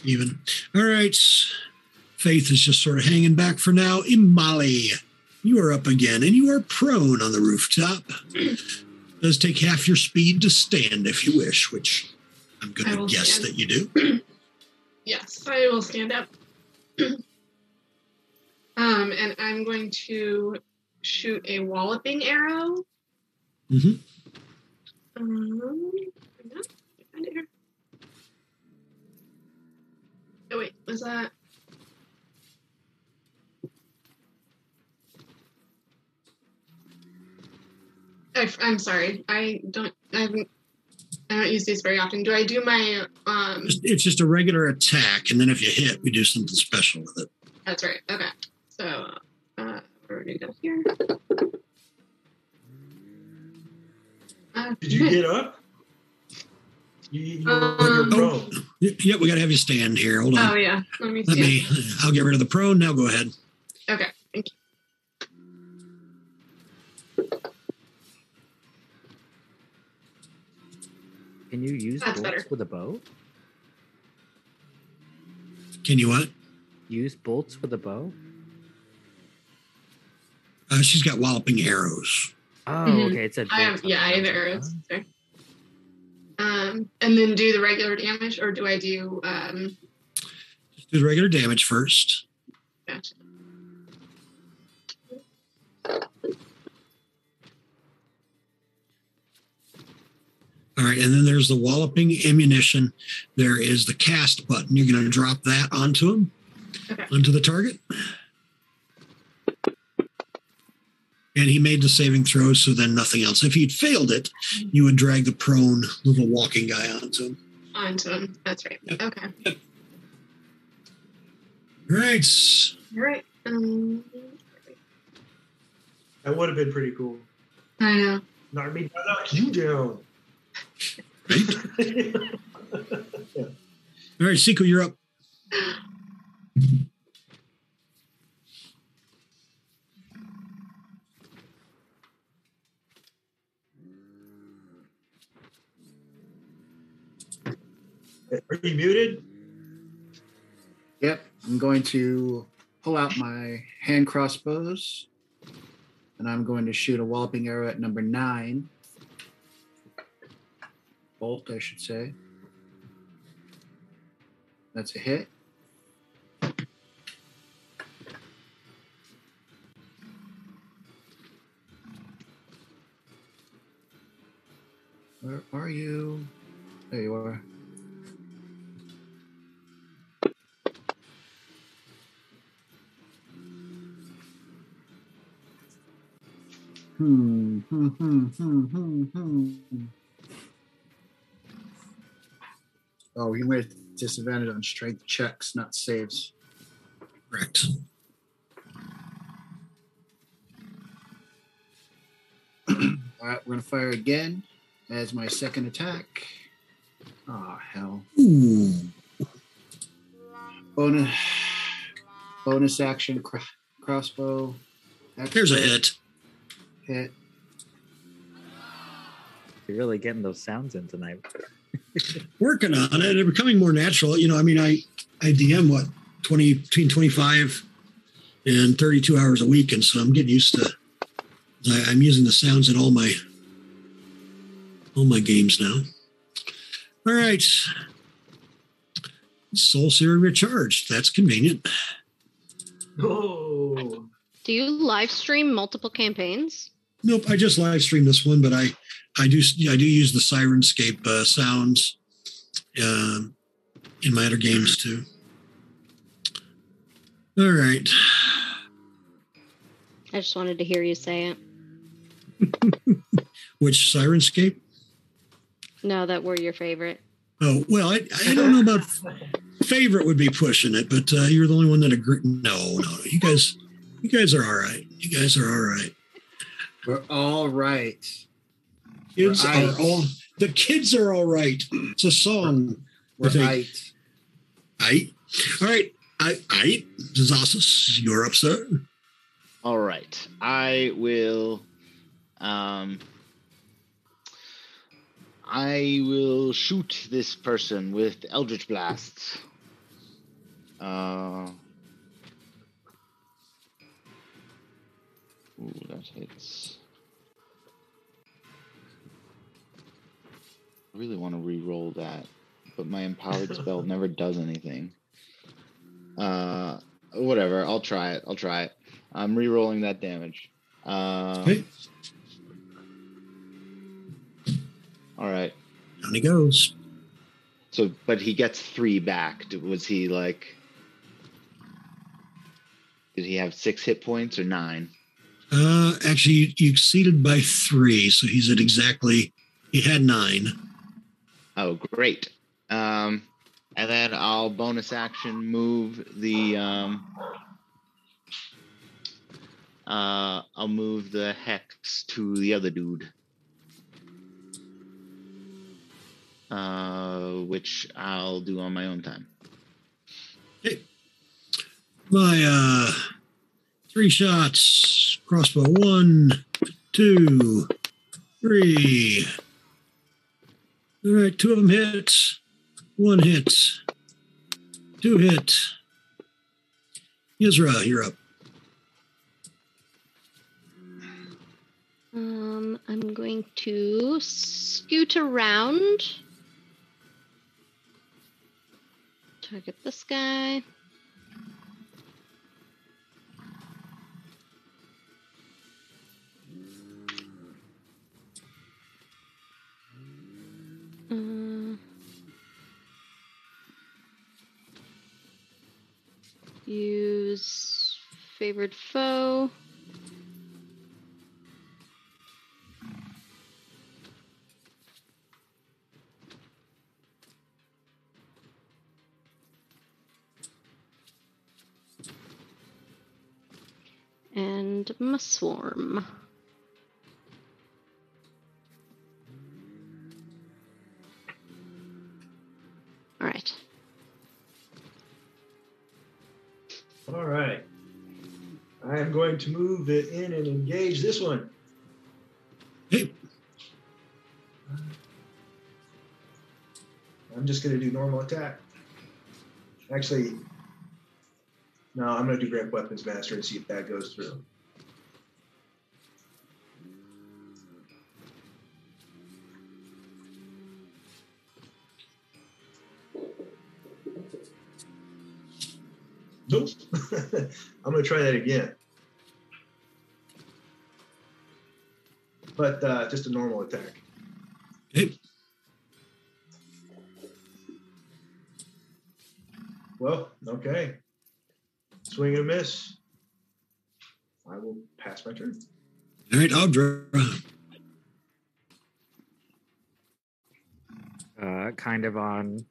even. All right. Faith is just sort of hanging back for now. Imali, you are up again, and you are prone on the rooftop. does take half your speed to stand if you wish, which I'm going to guess stand. that you do. Yes, I will stand up. um, and I'm going to shoot a walloping arrow. Mhm. Um, hang on, find it here. Oh wait, was that? I, am sorry. I don't. I haven't. I don't use these very often. Do I do my um? It's just a regular attack, and then if you hit, we do something special with it. That's right. Okay. So, uh, where do we go here? Uh, Did you get up? You, you Um, prone. Yeah, we got to have you stand here. Hold on. Oh yeah. Let me Let see. me. I'll get rid of the prone. Now go ahead. Okay. Thank you. Can you use That's bolts better. with a bow? Can you what? Use bolts with a bow? Uh, she's got walloping arrows. Oh, Mhm. okay. It said I have. bolts Yeah, I have outside. arrows. Sorry. Um, and then do the regular damage, or do I do? Um, Just do the regular damage first. gotcha. All right, and then there's the walloping ammunition. There is the cast button. You're going to drop that onto him, Okay. onto the target. And he made the saving throw, so then nothing else. If he'd failed it, you would drag the prone little walking guy onto him. Onto him. That's right. Yep. Okay. All right. All right. Um, That would have been pretty cool. I know. Knock me down, knock you down. Right? All right, Seiko, you're up. Are you muted? Yep, I'm going to pull out my hand crossbows, and I'm going to shoot a walloping arrow at number nine. Bolt, I should say. That's a hit. Where are you? There you are. Hmm, hmm, hmm, hmm, hmm, hmm. Oh, he with disadvantage on strength checks, not saves. Correct. All right, we're gonna fire again as my second attack. Oh hell! Ooh. Bonus, bonus action cro- crossbow. Here's a hit. Hit. You're really getting those sounds in tonight. Working on it. They're becoming more natural. You know, I mean, I I DM what 20 between 25 and 32 hours a week, and so I'm getting used to. I, I'm using the sounds in all my all my games now. All right. Soul Searing recharged. That's convenient. Oh, Do you live stream multiple campaigns? Nope, I just live streamed this one, but I I do I do use the Syrinscape uh, sounds um, in my other games too. All right, I just wanted to hear you say it. which Syrinscape? No, that were your favorite. Oh well, I, I don't know about favorite would be pushing it, but uh, you're the only one that agreed. No, no, you guys, you guys are all right. You guys are all right. We're all right. Kids Right. are all the kids are all right. It's a song. We're I think- right. I all right. I I Zazus, you're up, sir. All right. I will um I will shoot this person with Eldritch Blasts. Uh Ooh, that hits. Really want to re-roll that, but my empowered spell never does anything. Uh whatever, I'll try it. I'll try it. I'm re-rolling that damage. Uh, Okay. All right. Down he goes. So, but he gets three back. Was he like? Did he have six hit points or nine? Uh, actually, you, you exceeded by three, so he's at exactly. He had nine. Oh, great. Um, and then I'll bonus action move the um. Uh, I'll move the hex to the other dude. Uh, which I'll do on my own time. Hey. My uh, three shots. Crossbow. One, two, three. All right, two of them hits, one hits, two hits. Israel, you're up. Um, I'm going to scoot around. Target this guy. Uh, use favored foe. And Muswarm. All right. All right. I am going to move it in and engage this one. Hey, I'm just going to do normal attack. Actually, no, I'm going to do Great Weapons Master and see if that goes through. I'm going to try that again. But uh, just a normal attack. hey, Well, okay. Swing and a miss. I will pass my turn. all right, I'll draw. Uh, kind of on,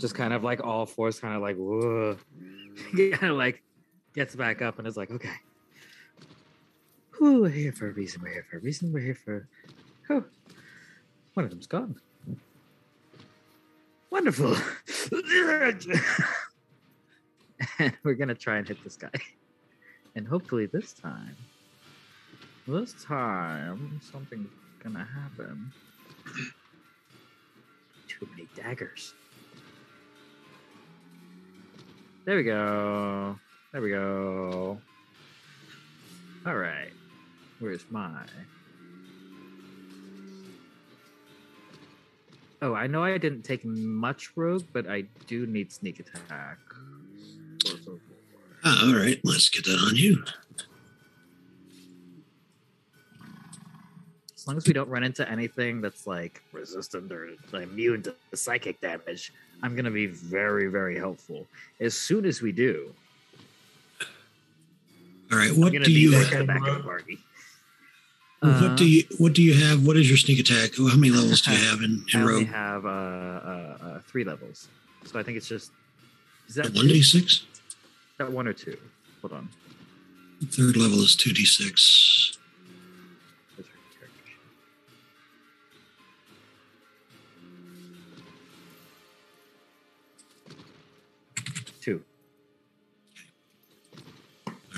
just kind of like all fours, kind of like whoa, mm. kind of like gets back up and is like, okay, Whew, we're here for a reason. We're here for a reason. We're here for. Oh, one of them's gone. Wonderful. and we're gonna try and hit this guy, and hopefully this time, this time something's gonna happen. Too many daggers. There we go. There we go. All right. Where's my? Oh, I know I didn't take much rogue, but I do need sneak attack. Four, four, four. Ah, all right, let's get that on you. As long as we don't run into anything that's like resistant or immune to psychic damage, I'm gonna be very, very helpful. As soon as we do, All right, what do you back have? back of what do Uh, you what do you have? What is your sneak attack? How many levels do you have in, I in only rogue? have uh, uh, uh, three levels, so I think it's just is that One d six. that one or two? Hold on. Third level is two d six.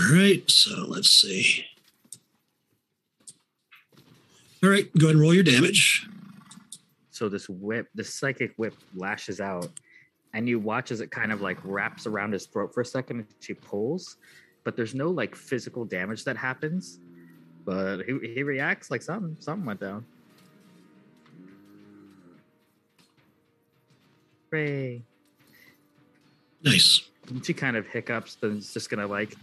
All right, so let's see. All right, go ahead and roll your damage. So this whip, this psychic whip lashes out, and you watch as it kind of like wraps around his throat for a second and she pulls, but there's no like physical damage that happens. But he, he reacts like something something went down. Ray. Nice. And she kind of hiccups, then it's just gonna like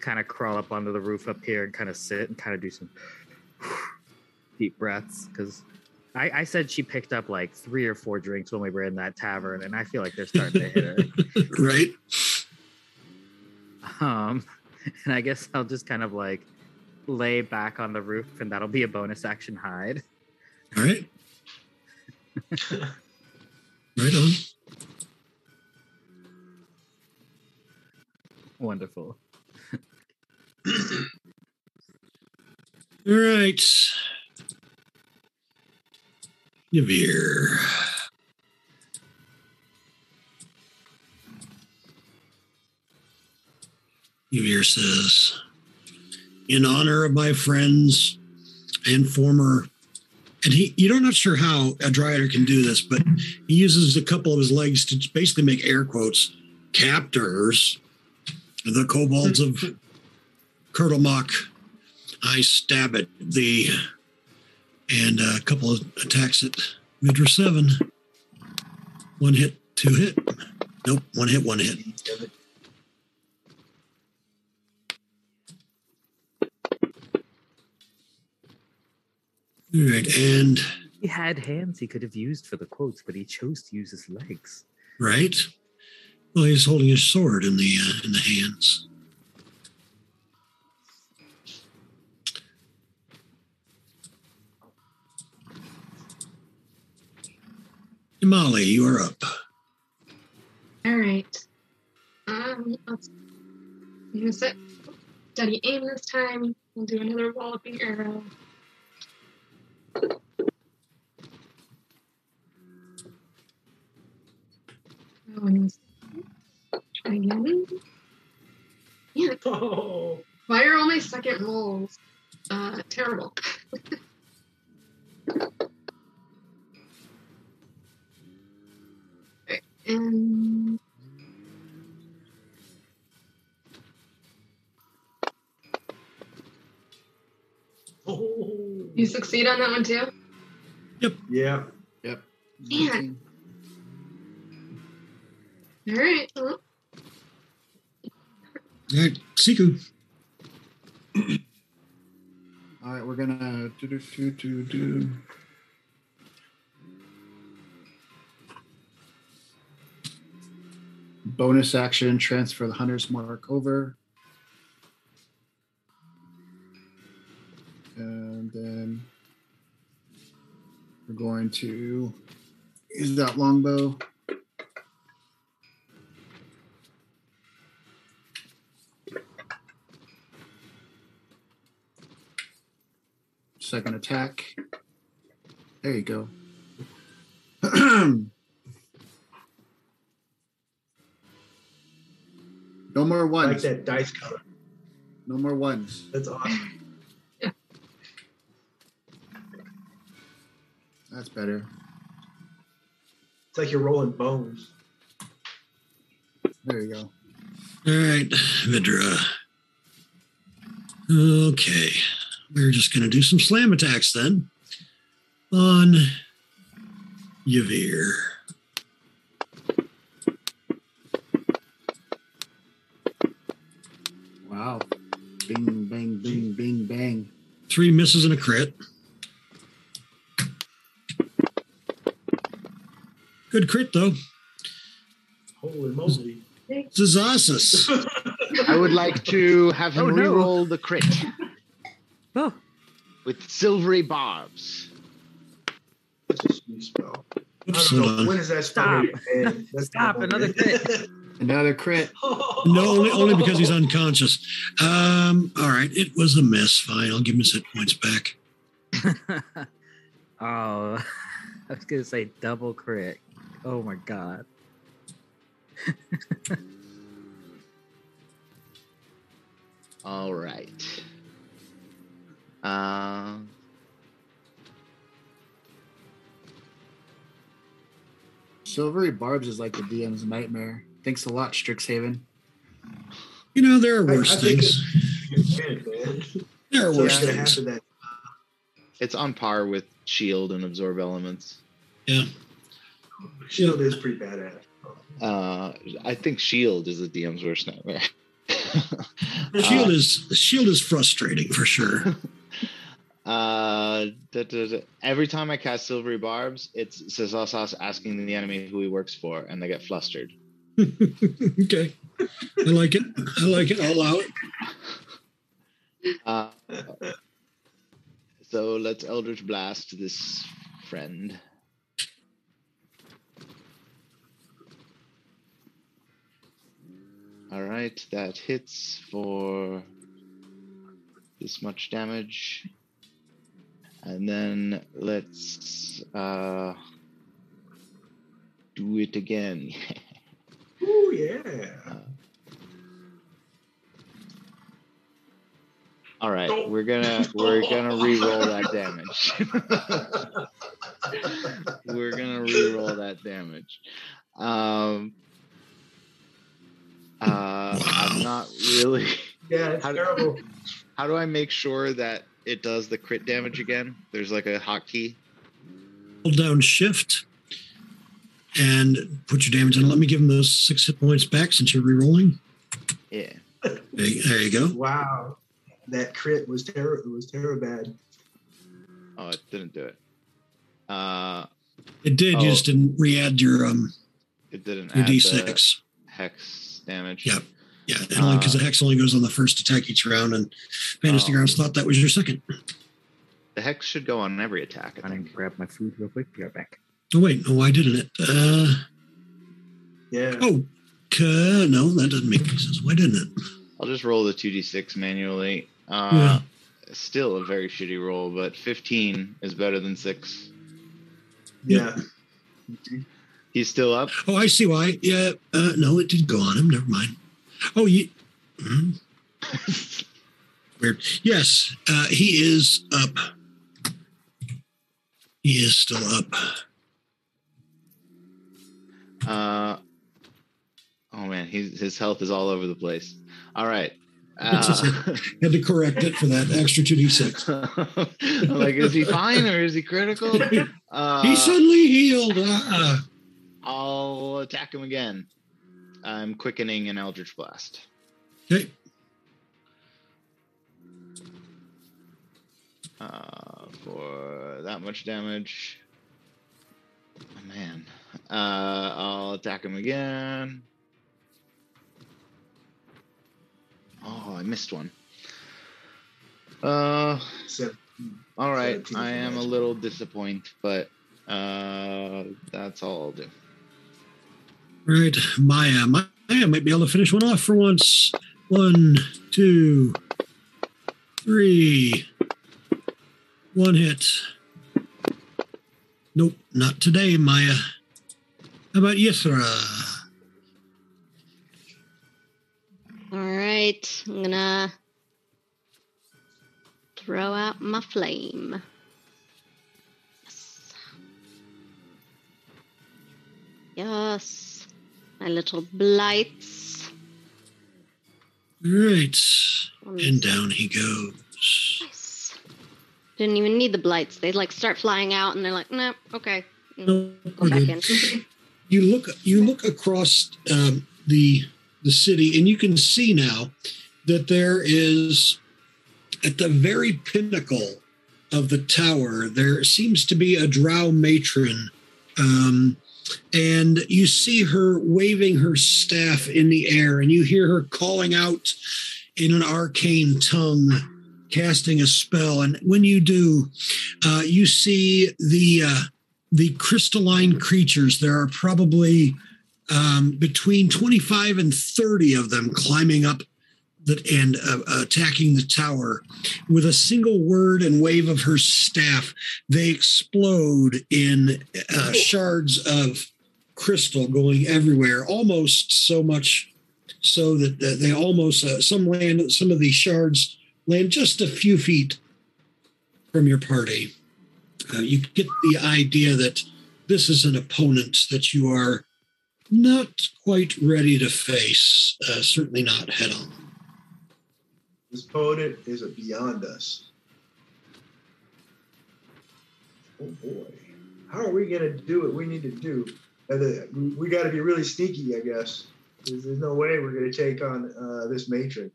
kind of crawl up onto the roof up here and kind of sit and kind of do some deep breaths because I, I said she picked up like three or four drinks when we were in that tavern, and I feel like they're starting to hit her. right. Um, and I guess I'll just kind of like lay back on the roof, and that'll be a bonus action hide. All right. Right on. Wonderful. All right. Yavir. Yavir says, in honor of my friends and former, and he, you're not sure how a Dryad can do this, but he uses a couple of his legs to basically make air quotes, captors, the kobolds of Kurtlemock. I stab at the and a couple of attacks at Midra seven. One hit, two hit. Nope. One hit, one hit. All right. And He had hands he could have used for the quotes, but he chose to use his legs. right. Well, he's holding his sword in the uh, in the hands. Molly, you are up. All right. Um, let's. I'm gonna set steady aim this time. We'll do another walloping arrow. Oh, and try again. Yeah, Oh, why are all my second rolls uh, terrible? and oh. you succeed on that one too. Yep. Yeah. Yep. Man. All right. Well, All right, Siku. All right, we're gonna do do do do do. Bonus action: transfer the hunter's mark over, and then we're going to use that longbow. Second attack. There you go. no more I like ones. that dice color. No more ones. That's awesome. That's better. It's like you're rolling bones. There you go. All right, Vidra. Okay, we're just going to do some slam attacks then on Yavir. Three misses and a crit. Good crit though. Holy moly. Zazasis. I would like to have him Oh, no. reroll the crit Oh, with silvery barbs. That's a sweet spell. I Oops, don't know. When is that spell? Stop. in your head? That's Stop, another good. crit. Another crit. No, only, only because he's unconscious. Um, all right, it was a miss. Fine, I'll give him his hit points back. oh, I was gonna say double crit. Oh my god. All right. Uh, Silvery Barbs is like the DM's nightmare. Thanks a lot, Strixhaven. You know, there are I- I worse things. Man, man. There are So worse it's things. that it's on par with shield and absorb elements. Yeah. shield is pretty badass. Uh, I think shield is the DM's worst nightmare. The shield is shield is frustrating for sure. Uh, da, da, da. Every time I cast Silvery Barbs, it's Sazasas asking the enemy who he works for, and they get flustered. okay, I like it. I like it. I'll allow it. Uh, so let's Eldritch Blast this friend. All right, that hits for this much damage. And then let's uh, do it again. Ooh, yeah. All right, Don't- we're gonna we're gonna re-roll that damage. we're gonna re-roll that damage. Um, uh, I'm not really. yeah, it's How do- terrible. How do I make sure that it does the crit damage again? There's like a hotkey. Hold down shift and put your damage on. Let me give him those six hit points back since you're re-rolling. Yeah. There, there you go. Wow, that crit was terror. It was terror bad. Oh, it didn't do it. Uh, It did. Oh. You just didn't re-add your um it didn't your add the d6. hex damage. Yep. Yeah, and only because Uh, the hex only goes on the first attack each round, and Fantasy Oh. Grounds thought that was your second. The hex should go on every attack. I I'm gonna think. grab my food real quick. Be right back. Oh wait, no, why didn't it? Uh, Yeah. oh, uh, no, that doesn't make any sense. Why didn't it? I'll just roll the 2d6 manually. Uh, Still a very shitty roll, but 15 is better than 6. Yeah. He's still up. Oh, I see why. Yeah, uh, no, it did go on him. Never mind. Oh, you. hmm, Weird. Yes, uh, he is up. He is still up. Uh, oh man, he's, his health is all over the place. All right. Uh, Had to correct it for that extra two d six. Like, is he fine or is he critical? Uh, he suddenly healed. Ah. I'll attack him again. I'm quickening an Eldritch Blast. Okay. Uh, for that much damage. Oh, man. Uh, I'll attack him again. Oh, I missed one. Uh, Seven. all right. 17 I am a little disappointed, but uh, that's all I'll do. Right, Maya. Maya might be able to finish one off for once. One, two, three. One hit. Nope, not today, Maya. How about Yithra? All right, I'm gonna throw out my flame. Yes. Yes, my little blights. All right, and down he goes. Nice. Didn't even need the blights. They like start flying out, and they're like, "No, okay." Go back in. you look you look across um, the the city and you can see now that there is at the very pinnacle of the tower there seems to be a drow matron um, and you see her waving her staff in the air and you hear her calling out in an arcane tongue casting a spell. And when you do uh, you see the uh, the crystalline creatures. There are probably um, between 25 and 30 of them climbing up that and uh, attacking the tower. With a single word and wave of her staff, they explode in uh, shards of crystal going everywhere, almost so much so that they almost uh, some land some of these shards land just a few feet from your party uh, you get the idea that this is an opponent that you are not quite ready to face, uh, certainly not head on. This opponent is beyond us. Oh boy. How are we going to do what we need to do? We- We got to be really sneaky, I guess. There's, there's no way we're going to take on uh, this matron.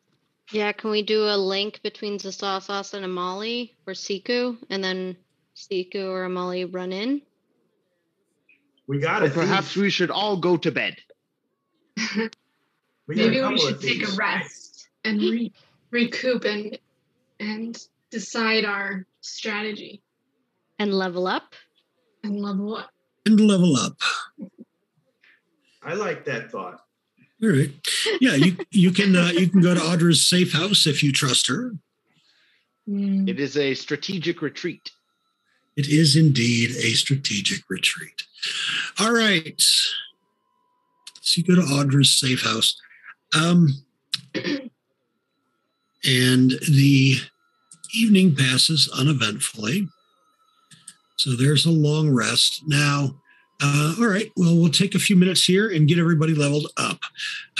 Yeah, can we do a link between Zasasas and Amali or Siku, and then Siku or Amali run in? We got it. perhaps we should all go to bed. We Maybe we should take a rest and re- recoup and and decide our strategy And level up? and level up. And level up. I like that thought. All right. Yeah, you you can uh, you can go to Audra's safe house if you trust her. Mm. It is a strategic retreat. It is indeed a strategic retreat. All right. So you go to Audra's safe house. Um, and the evening passes uneventfully. So there's a long rest. Now, uh, all right, well, we'll take a few minutes here and get everybody leveled up.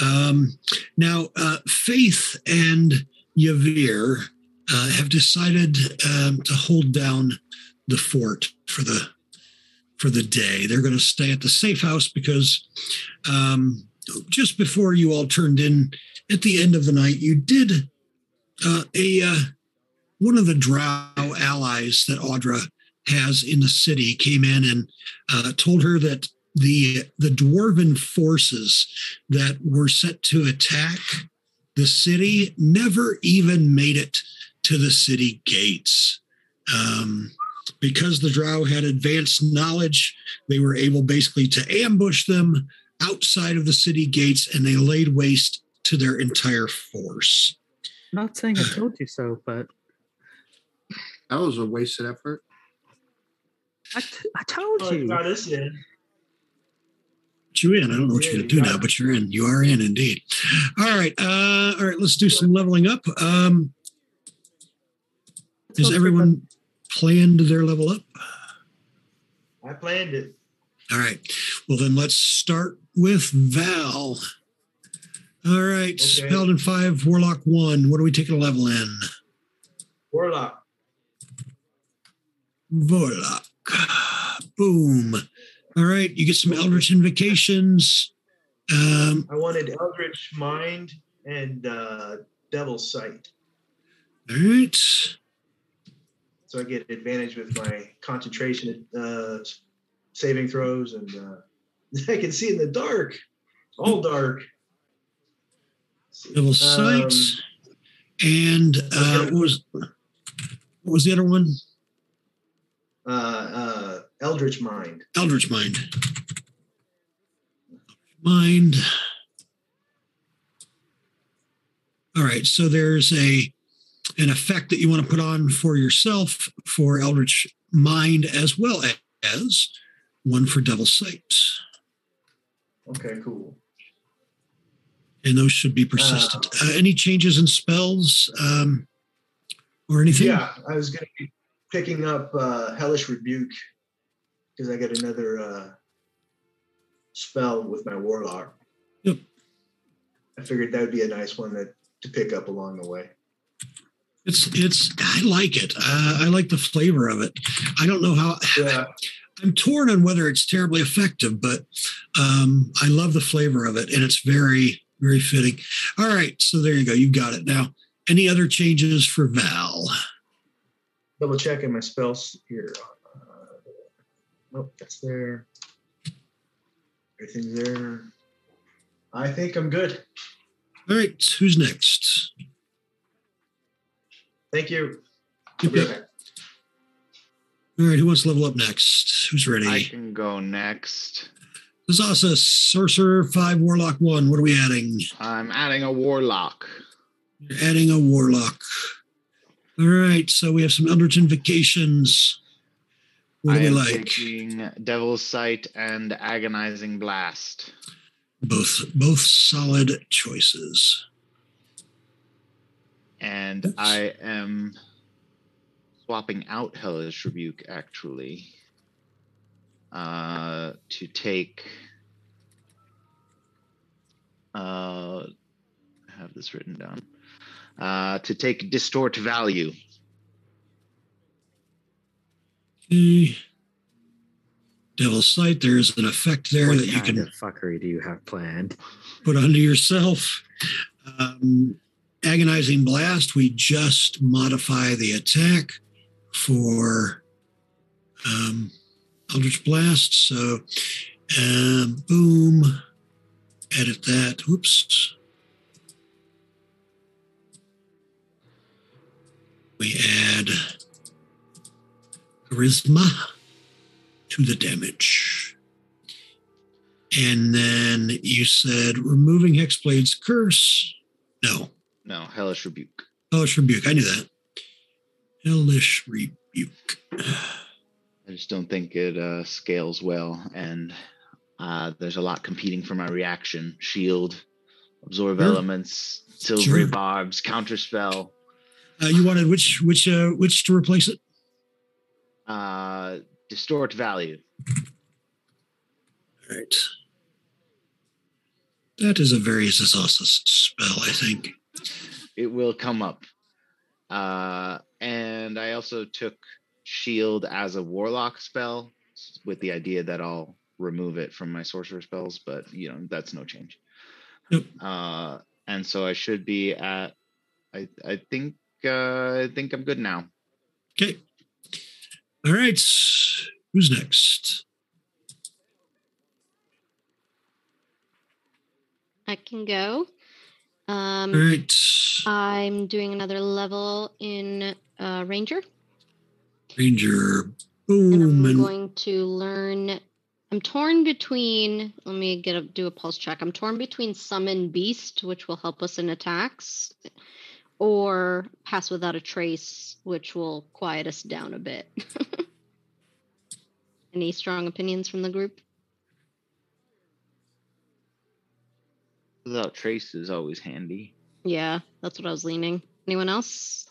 Um, now, uh, Faith and Yavir uh, have decided um, to hold down the fort for the for the day. They're going to stay at the safe house because um, just before you all turned in at the end of the night, you did uh, a uh, one of the Drow allies that Audra has in the city came in and uh, told her that the the dwarven forces that were set to attack the city never even made it to the city gates. Um, because the Drow had advanced knowledge, they were able basically to ambush them outside of the city gates and they laid waste to their entire force. Not saying I told you so, but That was a wasted effort. I, t- I told Oh, you. got us in. Put you in. I don't know what you're going to do now, but you're in. You are in indeed. All right. Uh, all right. Let's do some leveling up. Um, Let's has go for everyone planned their level up? I planned it. All right. Well, then let's start with Val. All right. Okay. Paladin 5, Warlock 1. What are we taking a level in? Warlock. Warlock. Boom. All right. You get some Eldritch Invocations. Um, I wanted Eldritch Mind and uh, Devil's Sight. all right. So I get advantage with my concentration uh, saving throws and uh, I can see in the dark. All dark. Devil Sight. Um, and uh, what was what was the other one? uh, uh, Eldritch Mind. Eldritch Mind. Mind. All right, so there's a an effect that you want to put on for yourself for Eldritch Mind as well as one for Devil Sight. Okay, cool. And those should be persistent. Uh, any changes in spells um, or anything? Yeah, I was going to be picking up uh, Hellish Rebuke because I got another uh, spell with my Warlock. Yep. I figured that would be a nice one that, to pick up along the way. It's it's I like it. Uh, I like the flavor of it. I don't know how Yeah, I'm torn on whether it's terribly effective, but um, I love the flavor of it, and it's very, very fitting. All right, so there you go. You got it now. Any other changes for Val? double checking my spells here. Uh, nope, that's there. Everything's there. I think I'm good. All right, who's next? Thank you. Yep, Be yep. right. All right, who wants to level up next? Who's ready? I can go next. Zasa, Sorcerer, five, Warlock, one. What are we adding? I'm adding a warlock. You're adding a Warlock. All right, so we have some Eldritch Invocations. What I do we am like? taking Devil's Sight and Agonizing Blast. Both, both solid choices. And Oops. I am swapping out Hellish Rebuke actually uh, to take. Uh, I have this written down. Uh, to take Distort Value. Okay. Devil's Sight, there's an effect there what that you kind can of fuckery do you have planned? put onto yourself. Um, agonizing Blast, we just modify the attack for um, Eldritch Blast. So, um, boom, edit that. Whoops. We add Charisma to the damage. And then you said removing Hexblade's curse. No, No, Hellish Rebuke. Hellish Rebuke. I knew that. Hellish Rebuke. I just don't think it uh, scales well, and uh, there's a lot competing for my reaction. Shield, absorb Sure. elements, silvery Sure. barbs, counterspell. Uh, you wanted which which uh, which to replace it? uh, distort value. All right. That is a very Zazasas spell, I think. It will come up. Uh, and I also took shield as a warlock spell, with the idea that I'll remove it from my sorcerer spells, but you know that's no change. Yep. Uh, and so I should be at. I I think uh, I think I'm good now. Okay. All right. Who's next? I can go. Um, right. I'm doing another level in uh, Ranger, Ranger. and I'm And going to learn. I'm torn between. Let me get a do a pulse check. I'm torn between summon beast, which will help us in attacks, or pass without a trace, which will quiet us down a bit. Any strong opinions from the group? Without trace is always handy. Yeah, that's what I was leaning. Anyone else?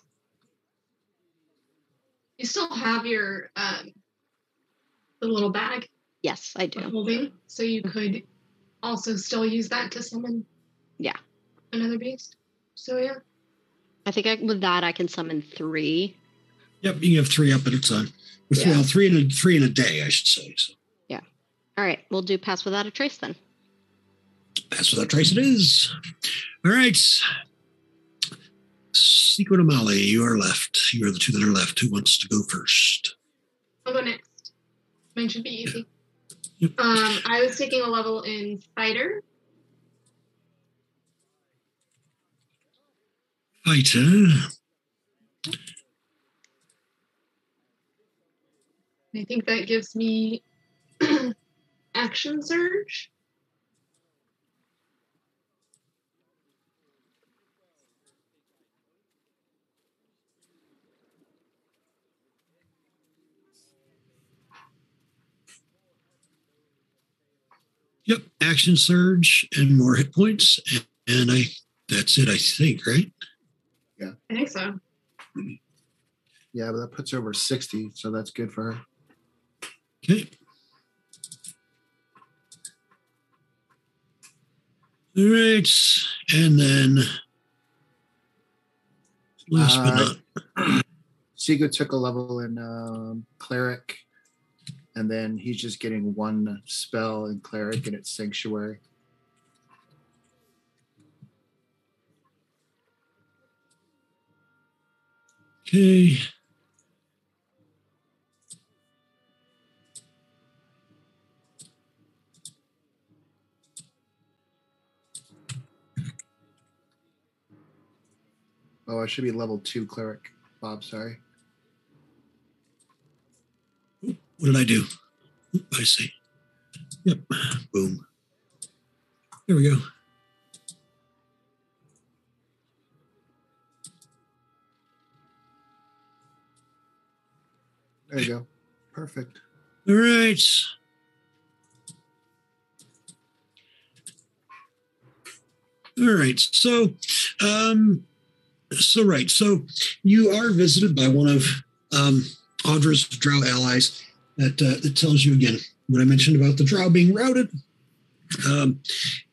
You still have your um, the little bag Yes, I do. holding, so you could also still use that to summon. Yeah. Another beast. So yeah. I think I, with that I can summon three. yep, you have three up at a time. With Yeah. well, three in a three in a day, I should say. So Yeah. All right, we'll do pass without a trace then. That's without trace it is. All right. Secret Amali, you are left. You are the two that are left. Who wants to go first? I'll go next. Mine should be easy. Yep. Um, I was taking a level in fighter. Fighter. I think that gives me action surge. Yep, action surge and more hit points, and, and I that's it. I think right. Yeah, I think so. Yeah, but that puts her over 60, so that's good for her. Okay. All right, and then last but Uh, not Sigo took a level in um, cleric, and then he's just getting one spell in cleric, and it's sanctuary. okay. Oh, I should be level two cleric. Bob, sorry. What did I do? I see. Yep. Boom. There we go. There you go. Perfect. All right. All right. So, um, so right. So you are visited by one of um, Audra's Drow allies that uh, that tells you again what I mentioned about the Drow being routed, um,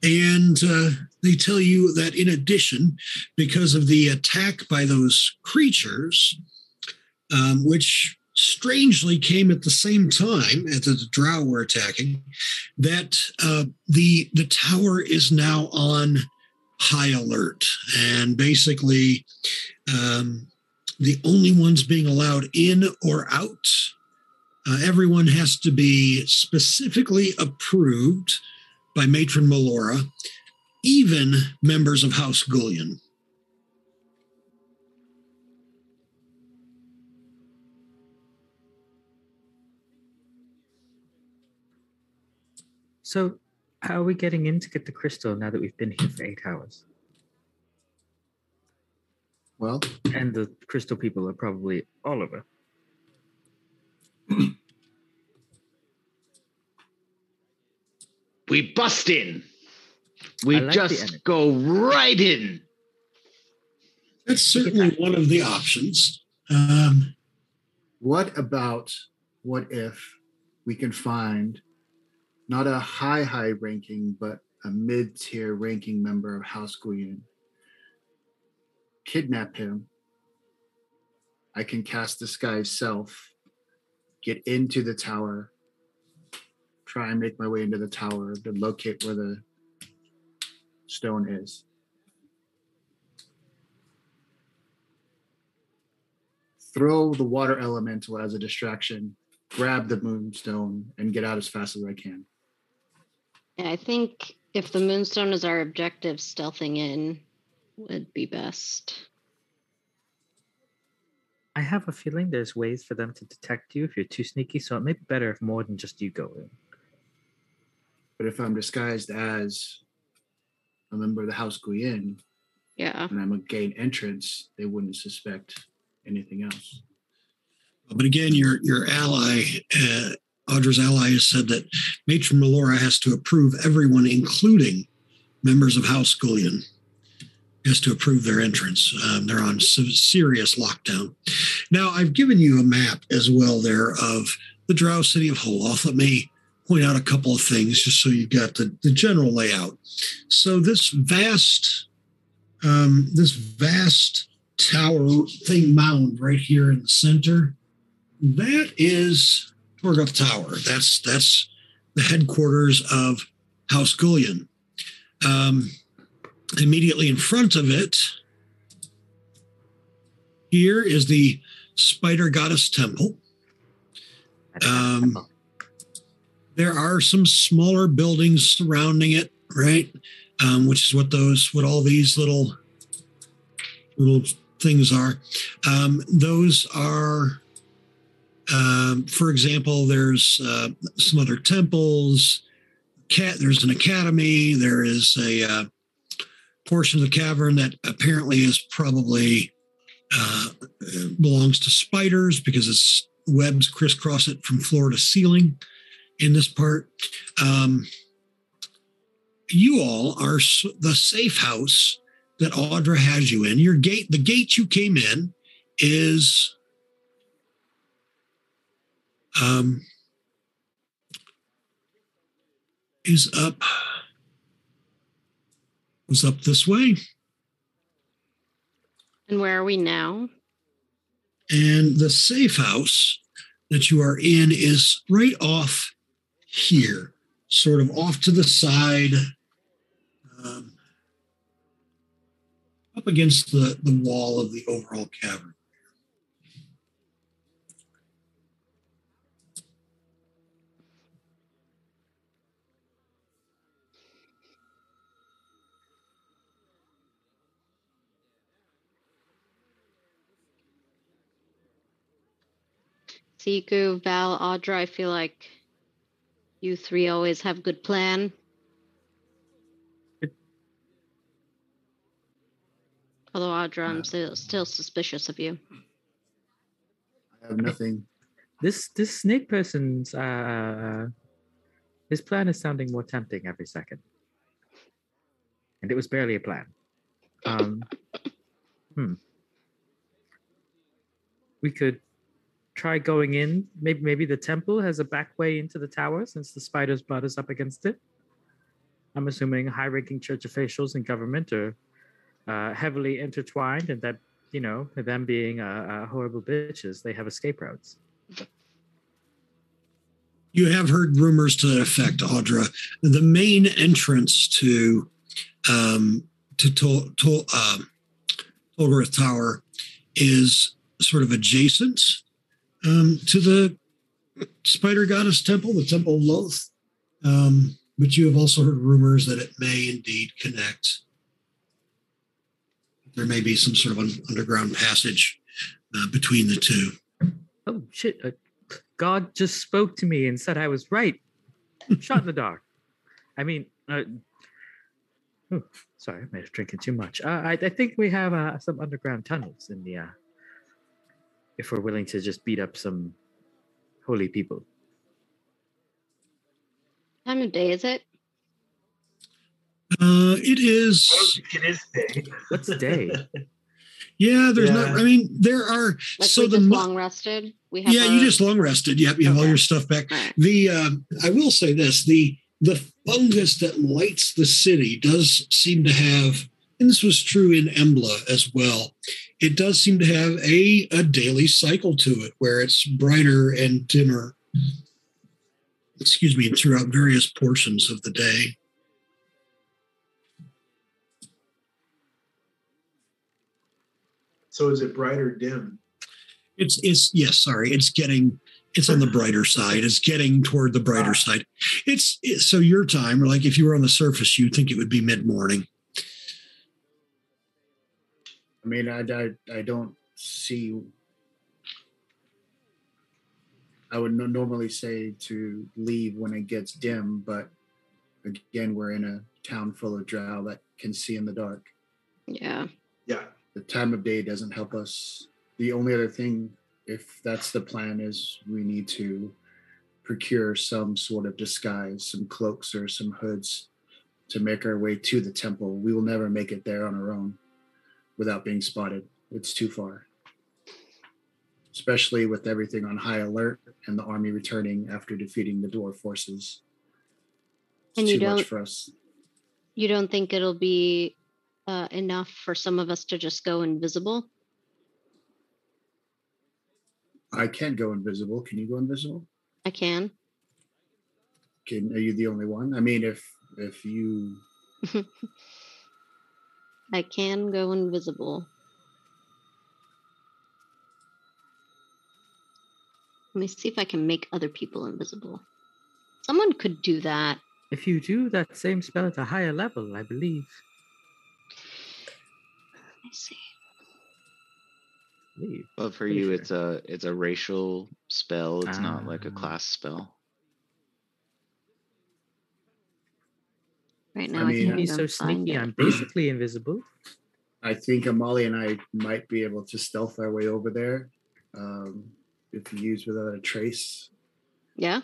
and uh, they tell you that in addition, because of the attack by those creatures, um, which strangely came at the same time as the drow were attacking that uh, the the tower is now on high alert. And basically um, the only ones being allowed in or out uh, everyone has to be specifically approved by matron melora even members of house gullion So, how are we getting in to get the crystal now that we've been here for eight hours? Well, And the crystal people are probably all over. We bust in. We like just go right in. that's certainly one of the options um, what about what if we can find not a high, high ranking, but a mid tier ranking member of House Guyan? Kidnap him. I can cast disguise self, get into the tower, try and make my way into the tower to locate where the stone is. Throw the water elemental as a distraction, grab the moonstone, and get out as fast as I can. Yeah, I think if the moonstone is our objective, stealthing in would be best. I have a feeling there's ways for them to detect you if you're too sneaky, so it may be better if more than just you go in. But if I'm disguised as a member of the House Guyen Yeah. and I'm a gain entrance, they wouldn't suspect anything else. But again, your your ally, uh, Audra's ally, has said that Matron Melora has to approve everyone, including members of House Gullion, has to approve their entrance. Um, they're on serious lockdown. Now, I've given you a map as well there of the Drow city of Holoth. Let me point out a couple of things just so you got the, the general layout. So this vast, um, this vast tower thing mound right here in the center, that is Tolgareth Tower. That's that's the headquarters of House Gullion. Um, immediately in front of it, here is the Spider Goddess Temple. Um, There are some smaller buildings surrounding it, right? Um, which is what those, what all these little, little things are. Um, those are, um, for example, there's uh, some other temples. Cat, there's an academy. There is a uh, portion of the cavern that apparently is probably uh, belongs to spiders because its webs crisscross it from floor to ceiling in this part. Um, you all are the safe house that Audra has you in. Your gate, the gate you came in, is um, is up was up this way, And where are we now? and the safe house that you are in is right off here, sort of off to the side, um, up against the, the wall of the overall cavern. Siku, Val, Audra, I feel like you three always have good plan. Although Audra, I'm still still suspicious of you. I have nothing. This this snake person's uh his plan is sounding more tempting every second. And it was barely a plan. Um hmm. We could try going in. Maybe maybe the temple has a back way into the tower since the spider's butt is up against it. I'm assuming high-ranking church officials and government are uh, heavily intertwined, and that you know them being uh, uh, horrible bitches, they have escape routes. You have heard rumors to that effect, Audra. The main entrance to um, to Tol, Tol, um, Tower is sort of adjacent um, to the Spider Goddess Temple, the Temple of Lolth. Um, but you have also heard rumors that it may indeed connect. There may be some sort of an underground passage uh, between the two. Oh shit! Uh, God just spoke to me and said I was right. Shot in the dark. I mean, uh, oh, sorry, I may have drinking too much. Uh, I, I think we have uh, some underground tunnels in the. If we're willing to just beat up some holy people. Time of day is it? Uh, it I don't is. think it is day. What's the day? Yeah, there's not. I mean, there are. Like so the just mo- long rested. We have yeah, you just long rested. Yep, you have all your stuff back. Right. The um, I will say this: the the fungus that lights the city does seem to have, and this was true in Embla as well. It does seem to have a a daily cycle to it, where it's brighter and dimmer. excuse me, throughout various portions of the day. So is it bright or dim? It's it's yes, sorry, it's getting it's on the brighter side. It's getting toward the brighter Ah. side. It's, it's so your time, like if you were on the surface, you'd think it would be mid morning. I mean, I, I, I don't see. I would no- normally say to leave when it gets dim, but again, we're in a town full of drow that can see in the dark. Yeah. Yeah. The time of day doesn't help us. The only other thing, if that's the plan, is we need to procure some sort of disguise, some cloaks or some hoods to make our way to the temple. We will never make it there on our own without being spotted. It's too far. Especially with everything on high alert and the army returning after defeating the dwarf forces. It's And you too don't- for us. You don't think it'll be uh, enough for some of us to just go invisible? I can't go invisible. Can you go invisible? I can. Can are you the only one? I mean, if if you I can go invisible. Let me see if I can make other people invisible. Someone could do that. If you do that same spell at a higher level, I believe. Let me see. believe. But for Pretty you, sure. it's a it's a racial spell. It's not like a Ah. class spell. Right now, I, mean, can't Be so sneaky. it. I'm basically invisible. I think Amali and I might be able to stealth our way over there. Um, if you use without a trace, Yeah.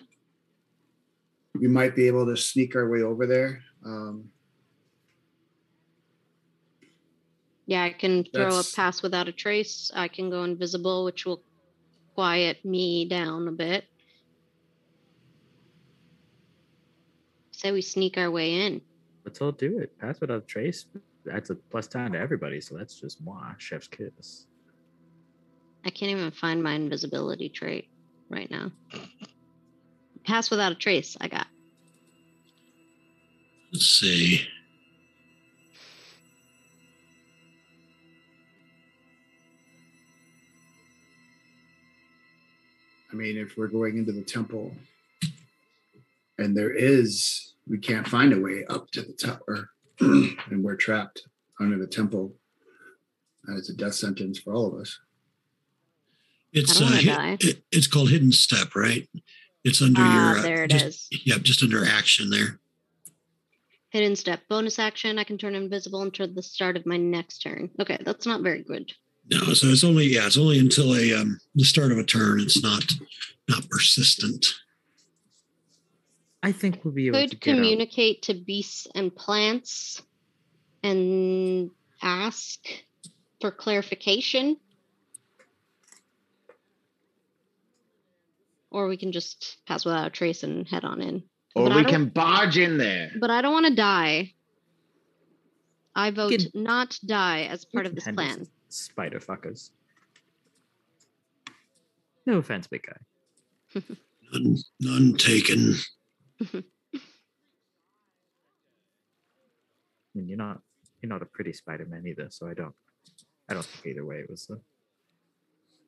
we might be able to sneak our way over there. Um, Yeah, I can throw a pass without a trace. I can go invisible, which will quiet me down a bit. Say we sneak our way in. Let's all do it. Pass without a trace. That's a plus time to everybody. So that's just moi, chef's kiss. I can't even find my invisibility trait right now. Pass without a trace. I got. Let's see. I mean, if we're going into the temple and there is, we can't find a way up to the tower and we're trapped under the temple, that is a death sentence for all of us. It's uh, wanna hid- it- it's called hidden step, right? It's under Ah, your uh, there it just, is. Yep, just under action there. Hidden step. Bonus action. I can turn invisible until the start of my next turn. Okay, that's not very good. No, so it's only yeah, it's only until a um, the start of a turn. It's not not persistent. I think we'll be able to Could get out. communicate to beasts and plants and ask for clarification. Or we can just pass without a trace and head on in. Or But we can barge in there. But I don't want to die. I vote can- not die as part of this plan. Spider fuckers. No offense, big guy. None, none taken. I mean, you're not you're not a pretty Spider-Man either, so I don't I don't think either way it was. Uh,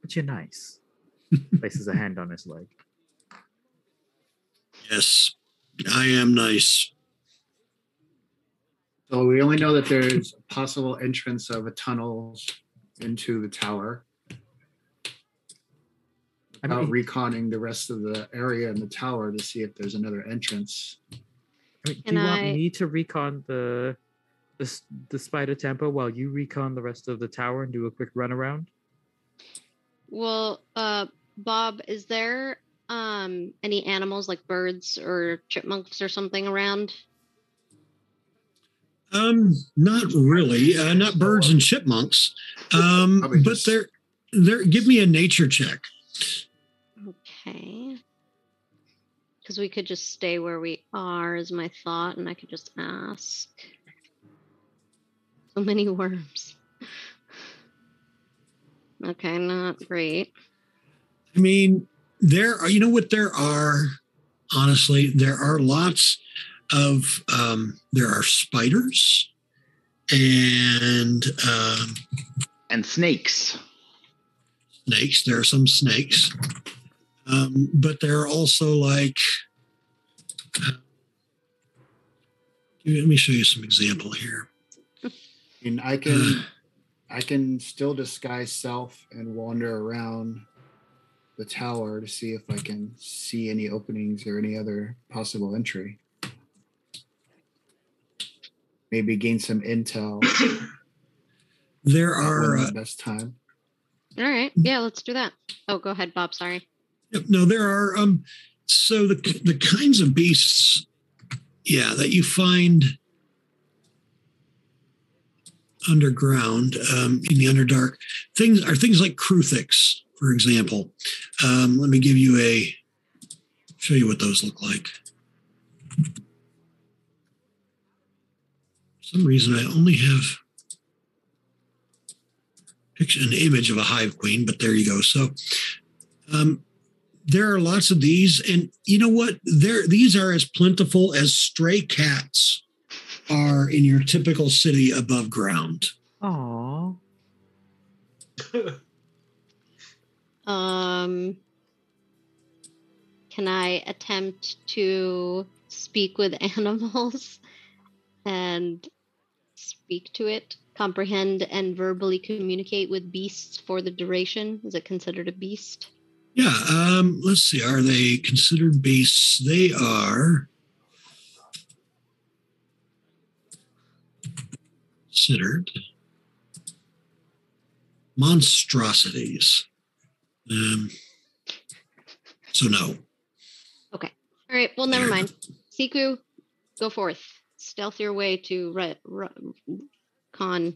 but you're nice. Places a hand on his leg. Yes, I am nice. So we only know that there's a possible entrance of a tunnel into the tower. I About mean, reconning the rest of the area in the tower to see if there's another entrance. I mean, do Can you want me to recon the the the spider temple while you recon the rest of the tower and do a quick run around? Well, uh, Bob, is there um any animals like birds or chipmunks or something around? Um, not really. Uh, not birds and chipmunks. Um, but just- they're they're. Give me a nature check. Okay. Because we could just stay where we are, is my thought, and I could just ask. So many worms. Okay, not great. I mean, there are. You know what? There are honestly, there are lots of um, there are spiders and um, And snakes. snakes. There are some snakes, um, but they're also like. uh, let me show you some example here. And I can I can still disguise self and wander around the tower to see if I can see any openings or any other possible entry. Maybe gain some intel. There are one uh, the best time. All right. Yeah, let's do that. Oh, go ahead, Bob. Sorry. No, there are um so the the kinds of beasts, yeah, that you find underground um, in the underdark things are things like Kruthiks, for example. Um, let me give you a show you what those look like. For some reason I only have an image of a hive queen, but there you go. So um, there are lots of these, and you know what? There, these are as plentiful as stray cats are in your typical city above ground. Aw. Um, can I attempt to speak with animals and speak to it, comprehend and verbally communicate with beasts for the duration? Is it considered a beast? Yeah. Um, let's see. Are they considered beasts? They are considered monstrosities. Um, so no. Okay. All right. Well, never mind. Siku, go forth. Stealth your way to Ret, Ret Con,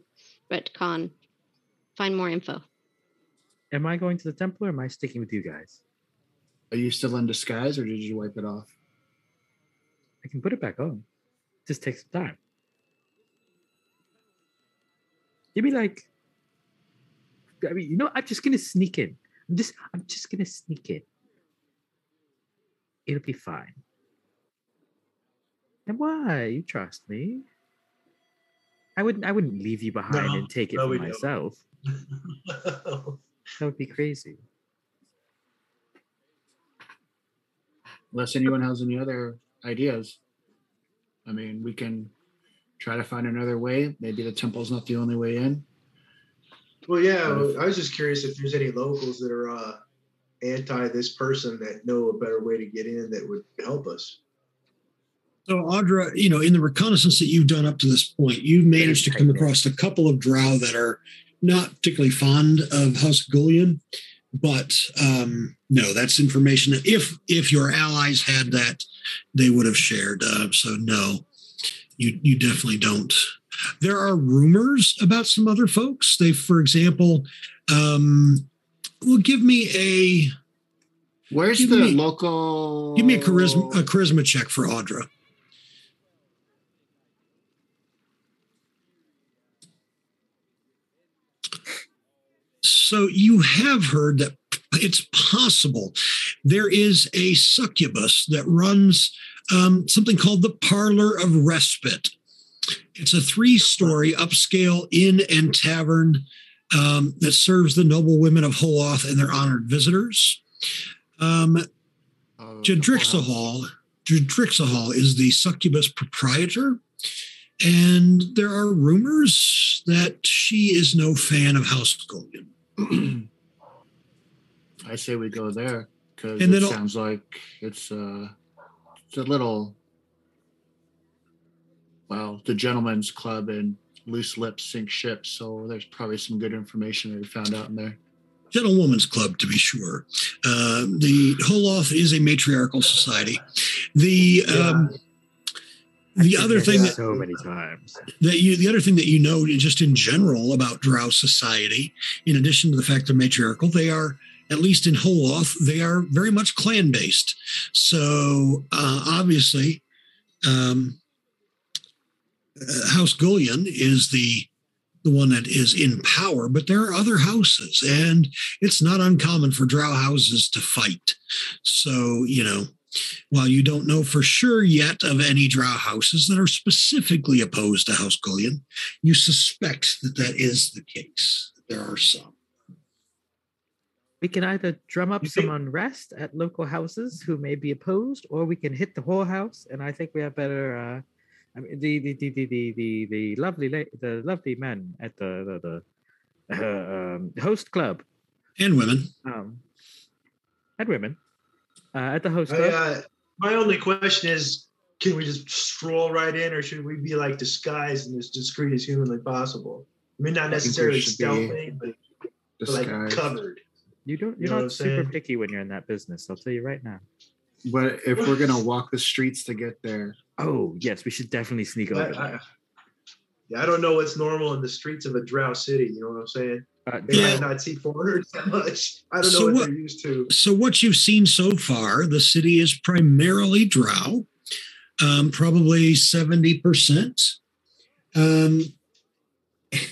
Retcon. Find more info. Am I going to the temple or am I sticking with you guys? Are you still in disguise or did you wipe it off? I can put it back on. It Just take some time. You'd be like, I mean, you know, I'm just gonna sneak in. I'm just, I'm just gonna sneak in. It'll be fine. And why? You trust me? I wouldn't. I wouldn't leave you behind No, and take it no, for myself. That would be crazy. Unless anyone has any other ideas. I mean, we can try to find another way. Maybe the temple's not the only way in. well, yeah, I was just curious if there's any locals that are uh, anti this person that know a better way to get in that would help us. So, Audra, you know, in the reconnaissance that you've done up to this point, you've managed to come across a couple of drow that are not particularly fond of House Gullion. But um, no, that's information that if if your allies had that, they would have shared. Uh, so no, you you definitely don't. There are rumors about some other folks. They, for example, um, well, give me a Where's the me- local? give me a charisma a charisma check for Audra. So you have heard that it's possible there is a succubus that runs um, something called the Parlor of Respite. It's a three-story upscale inn and tavern um, that serves the noble women of Holoth and their honored visitors. Um, Oh, Jadrixahal, Jadrixahal is the succubus proprietor, and there are rumors that she is no fan of House Golden. I say we go there because it then sounds like it's uh it's a little well, the gentleman's club and loose lips sink ships, so there's probably some good information that we found out in there. Gentlewoman's Club, to be sure. Uh, the Holoth is a matriarchal society. The um, the other thing that, so many times. that you the other thing that you know just in general about Drow society, in addition to the fact they're matriarchal, they are at least in Holoth, they are very much clan based. So uh, obviously, um, uh, House Gullion is the the one that is in power, but there are other houses, and it's not uncommon for Drow houses to fight. So you know, while you don't know for sure yet of any draw houses that are specifically opposed to House Gullion, you suspect that that is the case. There are some. We can either drum up some unrest at local houses who may be opposed, or we can hit the whole house. And I think we have better. Uh, I mean, the the the the the the, the lovely la- the lovely men at the the, the uh, um, host club And women. um, and women uh, at the host I, club. uh, my only question is, can we just stroll right in, or should we be like disguised and as discreet as humanly possible? I mean, not think necessarily should be stealthing, but, but like covered. You don't. You You're know not super saying? picky when you're in that business. I'll tell you right now. But if we're gonna walk the streets to get there, Oh yes, we should definitely sneak I, over. I, there. yeah, I don't know what's normal in the streets of a drow city. You know what I'm saying? Uh, They Yeah. might not see foreigners that much. I don't know So what, what- they're used to. So, what you've seen so far, the city is primarily drow, um, probably 70%. Um,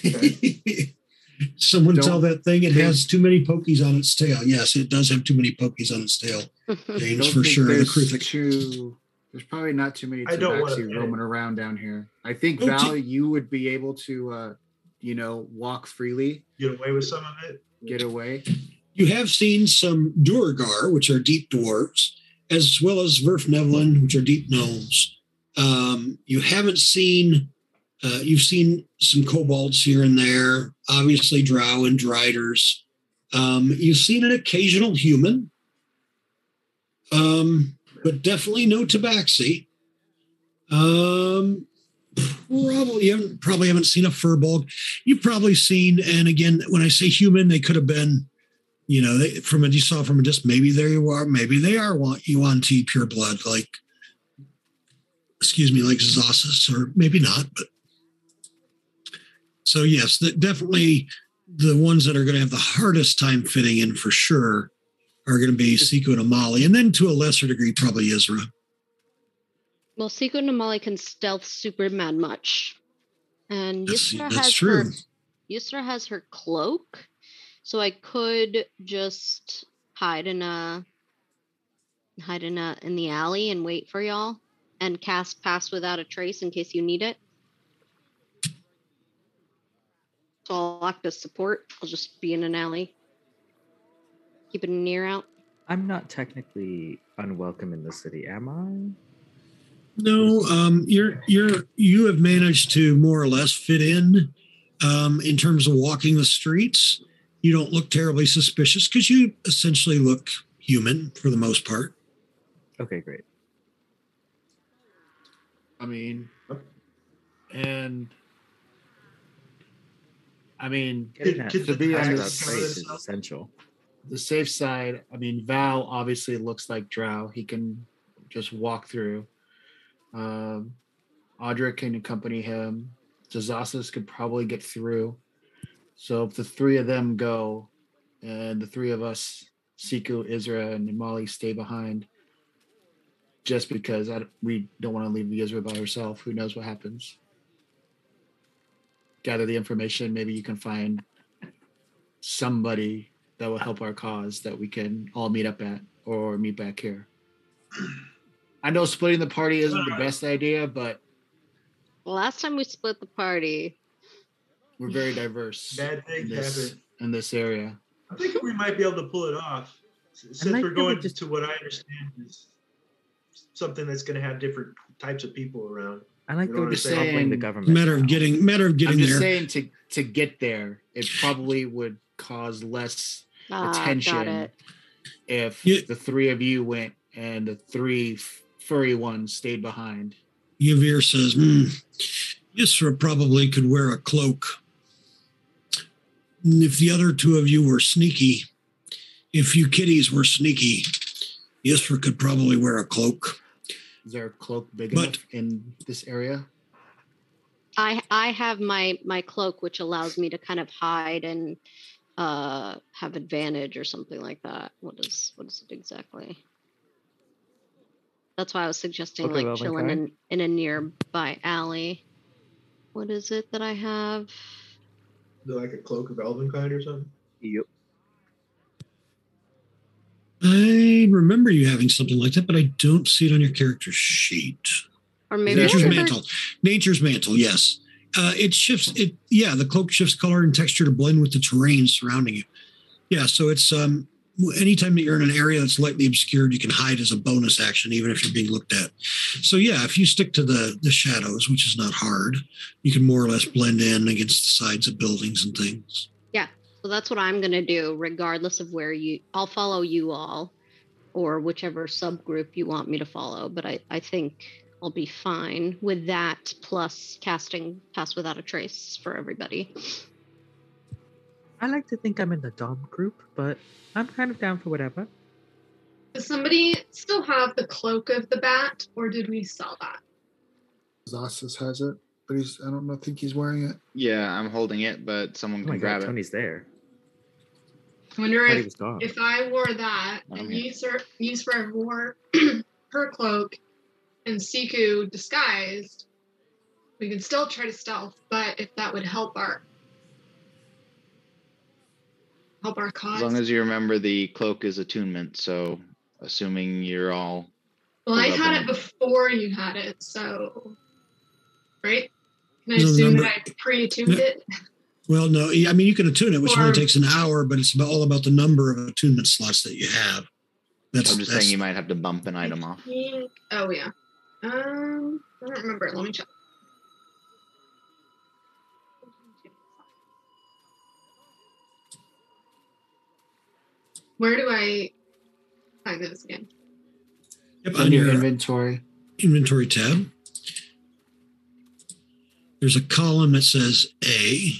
someone Don't tell that thing it has too many pokies on its tail. Yes, it does have too many pokies on its tail. James, for sure. There's Kruthik. too. There's probably not too many I don't wanna tabaxi pay. roaming around down here. I think Oh, t- Val, you would be able to, uh, you know, walk freely, Get away with some of it. get away. You have seen some Duergar, which are deep dwarves, as well as Verf Verfnevlin, which are deep gnomes. Um, you haven't seen, uh, you've seen some kobolds here and there, obviously drow and driders. Um, you've seen an occasional human, um, but definitely no tabaxi. Um, probably you haven't probably haven't seen a furbolg. You've probably seen, and again, when I say human, they could have been you know, they, from a you saw from a just maybe there you are, maybe they are want Yuan-ti pure blood, like excuse me, like Zossus, or maybe not, but so yes, that definitely the ones that are going to have the hardest time fitting in for sure are going to be Siku and Amali, and then to a lesser degree, probably Isra. Well, Seiko Namali can stealth super mad much. And That's, Yusra that's has true. her Yusra has her cloak. So I could just hide in a hide in a in the alley and wait for y'all and cast pass without a trace in case you need it. So I'll act as support. I'll just be in an alley. Keeping an ear out. I'm not technically unwelcome in the city, am I? No, um, you're you're you have managed to more or less fit in um, in terms of walking the streets. You don't look terribly suspicious because you essentially look human for the most part. Okay, great. I mean, and I mean, Getting Could- that could the to be tax on cover trace is essential. the safe side. I mean, Val obviously looks like Drow. He can just walk through. Um, Audra can accompany him. Zazasas could probably get through. So if the three of them go, and the three of us, Siku, Isra, and Molly, stay behind, just because I, we don't want to leave Isra by herself. Who knows what happens? Gather the information. Maybe you can find somebody that will help our cause that we can all meet up at or meet back here. I know splitting the party isn't the best idea, but Last time we split the party, we're very diverse Bad in this, happen. in this area. I think we might be able to pull it off. Since like we're going just- to what I understand is something that's going to have different types of people around. I like You that know we're what just I'm the saying? government. Matter of getting matter of I'm getting just there. saying to to get there, it probably would cause less ah, attention if Yeah. the three of you went and the three f- furry one stayed behind. Yavir says, hmm, Yisra probably could wear a cloak. And If the other two of you were sneaky, if you kitties were sneaky, Yisra could probably wear a cloak. Is there a cloak big But- enough in this area? I I have my my cloak, which allows me to kind of hide and uh have advantage or something like that. What is what is it exactly? That's why I was suggesting Cloak of like Elven chilling in, in a nearby alley. What is it that I have? Like a cloak of Elvenkind or something. Yep. I remember you having something like that, but I don't see it on your character sheet. Or maybe Nature's mantle. Nature's mantle. Yes. Uh, it shifts. It yeah. The cloak shifts color and texture to blend with the terrain surrounding you. Yeah. So it's um. Anytime that you're in an area that's lightly obscured, you can hide as a bonus action, even if you're being looked at. So yeah, if you stick to the the shadows, which is not hard, you can more or less blend in against the sides of buildings and things. Yeah, so that's what I'm going to do, regardless of where you. I'll follow you all, or whichever subgroup you want me to follow. But I, I think I'll be fine with that, plus casting Pass Without a Trace for everybody. I like to think I'm in the Dom group, but I'm kind of down for whatever. Does somebody still have the cloak of the bat, or did we sell that? Zossus has it, but he's I don't know, think he's wearing it. Yeah, I'm holding it, but someone Oh can my grab god, it. Tony's there. I wonder I if, if I wore that oh, and Okay. use her use her wore her cloak and Siku disguised, we could still try to stealth, but if that would help our help our cause. As long as you remember the cloak is attunement, so assuming you're all well, I had on it before you had it, so right? Can I No, assume number- that I pre-attuned Yeah. it? Well, no, I mean you can attune it, which Or- only takes an hour, but it's about, all about the number of attunement slots that you have. That's I'm just that's- saying you might have to bump an item off. think- Oh yeah. Um, I don't remember. Let me check. Where do I find those again? Yep, On your inventory. inventory tab. There's a column that says A.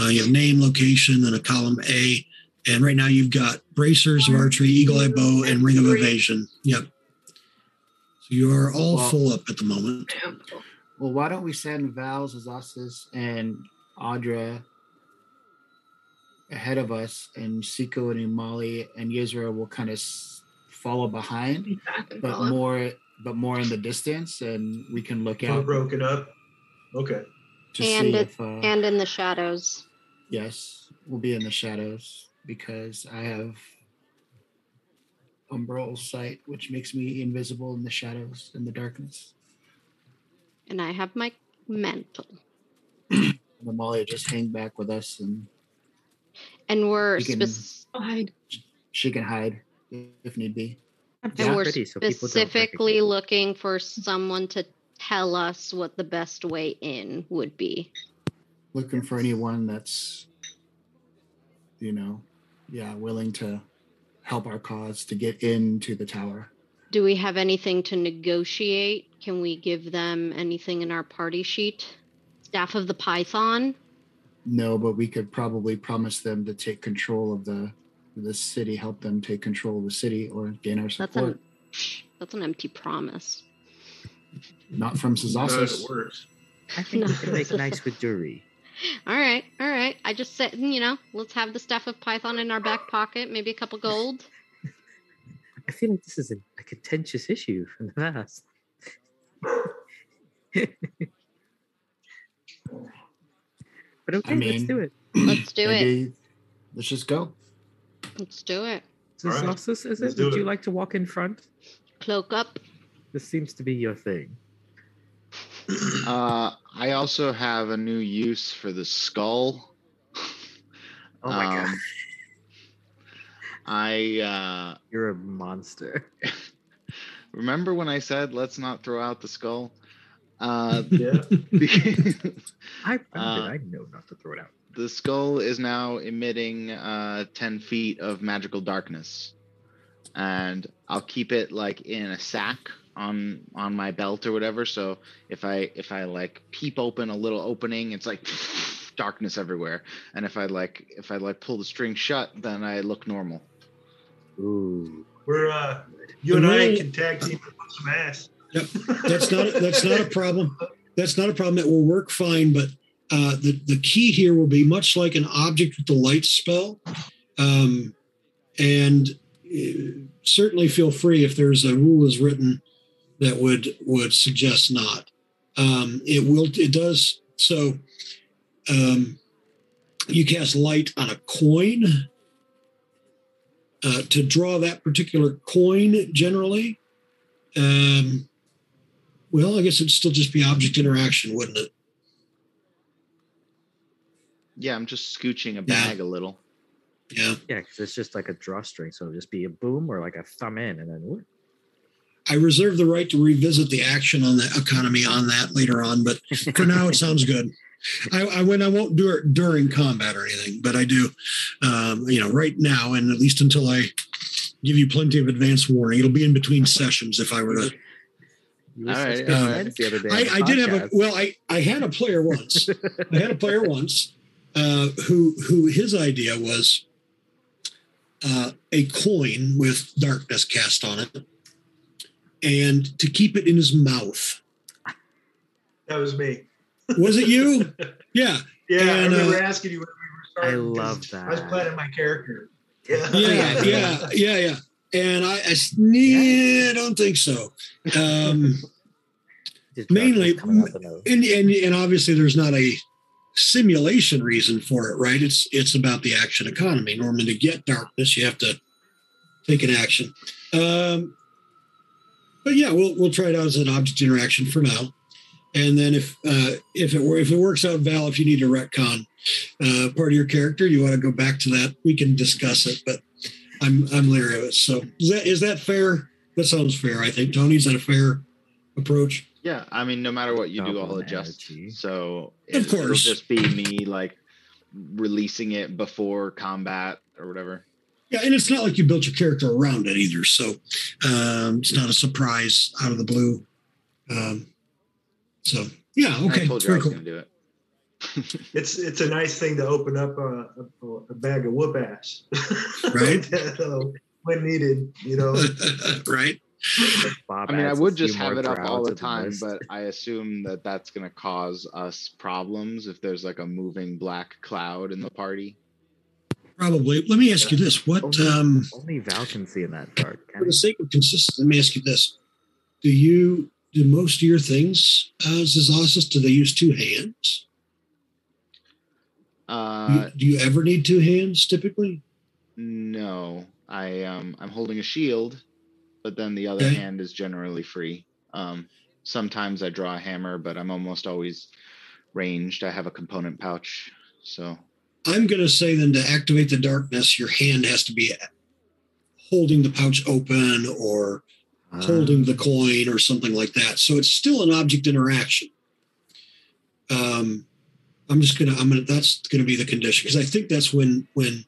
Uh, you have name, location, and a column A. And right now you've got bracers of archery, eagle eye bow, and ring of evasion. Yep. So you are all Well- full up at the moment. Well, why don't we send Val, Zossus, and Audra ahead of us, and Siku and Umali and Yezra will kind of s- follow behind, Be back and but follow. more but more in the distance, and we can look We're out broken up. Okay. to And see it- if. Uh, And in the shadows. yes, we'll be in the shadows because I have umbral sight, which makes me invisible in the shadows in the darkness. And I have my mantle. And Amalia just hang back with us, and And we're We can- spec- she can hide if need be. And just we're pretty, so specifically looking for someone to tell us what the best way in would be. looking for anyone that's you know yeah willing to help our cause to get into the tower Do we have anything to negotiate? Can we give them anything in our party sheet? Staff of the Python? No but we could probably promise them to take control of the the city help them take control of the city or gain our That's support an that's an empty promise. not from Not if it Sazassus. works. I think we can make nice with Dury. All right, all right. I just said, you know, let's have the stuff of Python in our back pocket, maybe a couple gold. I feel like this is a, a contentious issue from the past. but okay, let's do it. Let's do it. Let's just go Let's do it. So, All right, Zossus, is let's it? do Would you like to walk in front? Cloak up. This seems to be your thing. Uh, I also have a new use for the skull. Oh my god, Um, I uh, you're a monster. remember when I said let's not throw out the skull. Uh, Yeah. I found Uh, it. I know not to throw it out. the skull is now emitting uh, 10 feet of magical darkness and i'll keep it like in a sack on on my belt or whatever so if i if i like peep open a little opening it's like darkness everywhere and if i like if i like pull the string shut then i look normal Ooh. We're uh, you and I can tag team and put some ass. Yep. That's not that's not a problem. That's not a problem. That will work fine. But uh, the the key here will be much like an object with the light spell, um, and uh, certainly feel free if there's a rule is written that would would suggest not. Um, it will. It does so. Um, you cast light on a coin. uh, to draw that particular coin generally, um, well, I guess it'd still just be object interaction, wouldn't it? Yeah, I'm just scooching a Yeah. bag a little. Yeah. Yeah, because it's just like a drawstring, so it'll just be a boom or like a thumb in, and then whoop. I reserve the right to revisit the action on the economy on that later on, but for now it sounds good. I, I when I won't do it during combat or anything, but I do, um, you know, right now and at least until I give you plenty of advance warning. It'll be in between sessions if I were to. You were All right, suspicious all right. the other day. I, I did have a well, I I had a player once. I had a player once uh, who who his idea was uh, a coin with darkness cast on it, and to keep it in his mouth. That was me. Was it you? Yeah, Yeah, I And, remember uh, asking you when we were I starting. 'cause love I was that. planning my character. Yeah. yeah, yeah, yeah, yeah. And I, I yeah, I don't think so. Um, mainly- darkness coming out the nose. and, and and obviously there's not a simulation reason for it, right? It's it's about the action economy. Normally, to get darkness, you have to take an action. Um, but yeah, we'll we'll try it out as an object interaction for now, and then if uh, if it were if it works out, Val, if you need to retcon uh, part of your character, you want to go back to that, we can discuss it. But I'm I'm leery of it. So is that is that fair? That sounds fair. I think Tony. Is that a fair approach? Yeah, I mean, no matter what you do, I'll Double adjust. energy. So Of it, it'll course. just be me like releasing it before combat or whatever. Yeah, and it's not like you built your character around it either, so um, it's not a surprise out of the blue. Um, so yeah, okay, I told you I very was cool. gonna do it. It's it's a nice thing to open up a, a, a bag of whoop ass, Right. So, when needed, you know. right? Bob I mean, I would just have it up all the time, list. but I assume that that's gonna cause us problems if there's like a moving black cloud in the party. Probably. Let me ask you this: What, Only- um, only Val can see in that dark. for the sake of consistency, let me ask you this: Do you do most of your things, as uh, Zazasis, do they use two hands? Do you- Uh, do you ever need two hands typically? no, I um I'm holding a shield, but then the other Okay. hand is generally free. Um, sometimes I draw a hammer, but I'm almost always ranged. I have a component pouch, so I'm going to say then to activate the darkness, your hand has to be holding the pouch open or Uh, holding the coin or something like that. So it's still an object interaction. Um, I'm just gonna, I'm gonna, that's gonna be the condition because I think that's when, when,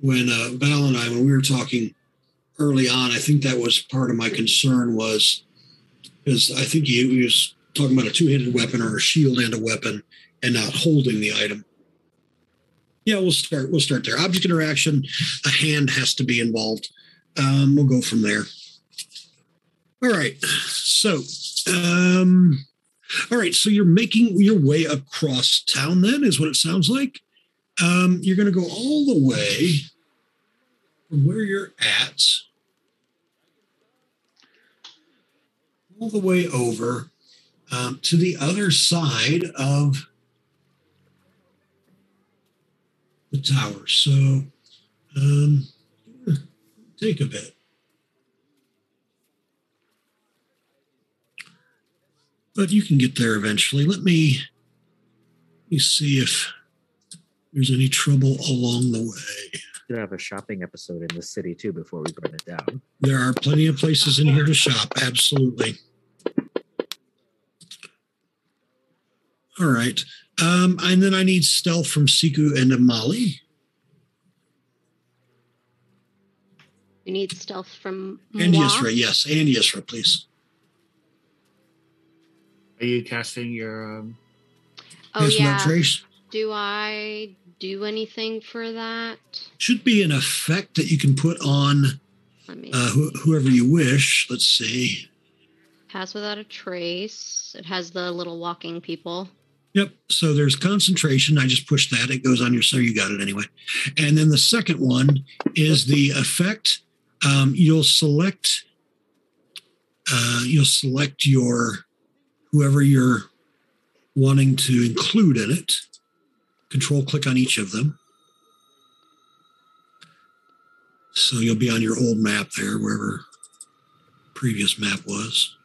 when uh, Val and I, when we were talking early on, I think that was part of my concern was because I think he, he was talking about a two-handed weapon or a shield and a weapon and not holding the item. Yeah, we'll start. We'll start there. Object interaction. A hand has to be involved. Um, we'll go from there. All right. So, um, all right. So you're making your way across town. Then is what it sounds like. Um, you're going to go all the way from where you're at, all the way over um, to the other side of the tower. So, um, take a bit. But you can get there eventually. Let me let me see if there's any trouble along the way. should have a shopping episode in the city too before we burn it down. There are plenty of places in here to shop. Absolutely. All right. Um, and then I need stealth from Siku and Amali. You need stealth from And moi. Yisra, yes. And Yisra, please. Are you casting your um, Oh Yes, no yeah. trace. Do I do anything for that? Should be an effect that you can put on Let me. uh, wh- whoever you wish. Let's see. Pass without a trace. It has the little walking people. Yep. So there's concentration. I just pushed that. It goes on your. So you got it anyway. And then the second one is the effect. Um, you'll select. Uh, you'll select your whoever you're wanting to include in it. Control click on each of them. So you'll be on your old map there, wherever previous map was.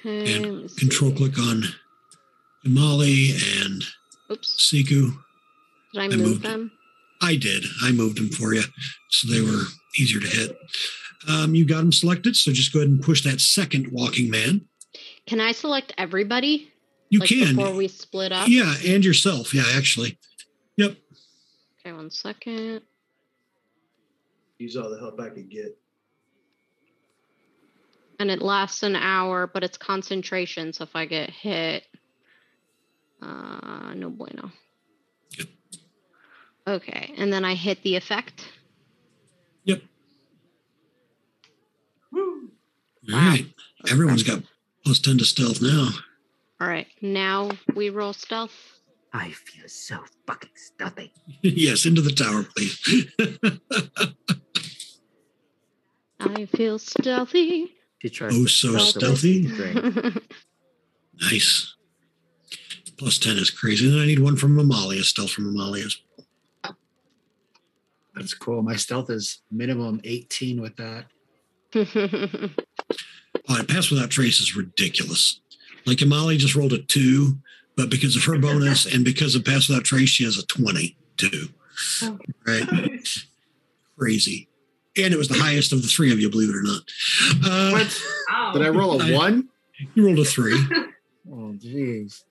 Okay. And Control see. click on Imali and Oops. Siku. Did I I move moved them? I did. I moved them for you, so they were easier to hit. Um, you got them selected, so just go ahead and push that second walking man. Can I select everybody? You like can, before we split up. yeah, and yourself, yeah, actually. Yep. Okay, one second. Use all the help I could get. And it lasts an hour, but it's concentration. So if I get hit, uh, no bueno. Yep. Okay, and then I hit the effect. Yep. Woo! All Wow. right. Everyone's got plus ten to stealth now. All right, now we roll stealth. I feel so fucking stealthy. yes, into the tower, please. I feel stealthy. She tries Oh, so stealthy. away from the drink. nice. Plus ten is crazy. And I need one from Amalia, stealth from Amalia. That's cool. My stealth is minimum 18 with that. Oh, pass without trace is ridiculous. Like Amali just rolled a two, but because of her bonus and because of pass without trace, she has a 22. Oh. Right? Crazy. And it was the highest of the three of you, believe it or not. Uh, What? Oh. Did I roll I- a one? you rolled a three. Oh, jeez.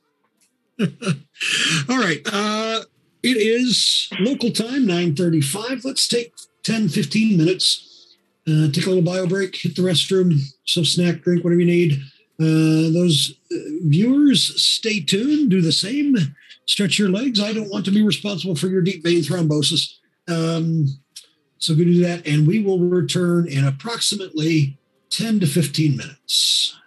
All right. Uh, it is local time, 9.35. Let's take 10, 15 minutes. Uh, take a little bio break, hit the restroom, some snack, drink, whatever you need. Uh, those uh, viewers, stay tuned. Do the same. Stretch your legs. I don't want to be responsible for your deep vein thrombosis. Um, so go do that, and we will return in approximately 10 to 15 minutes.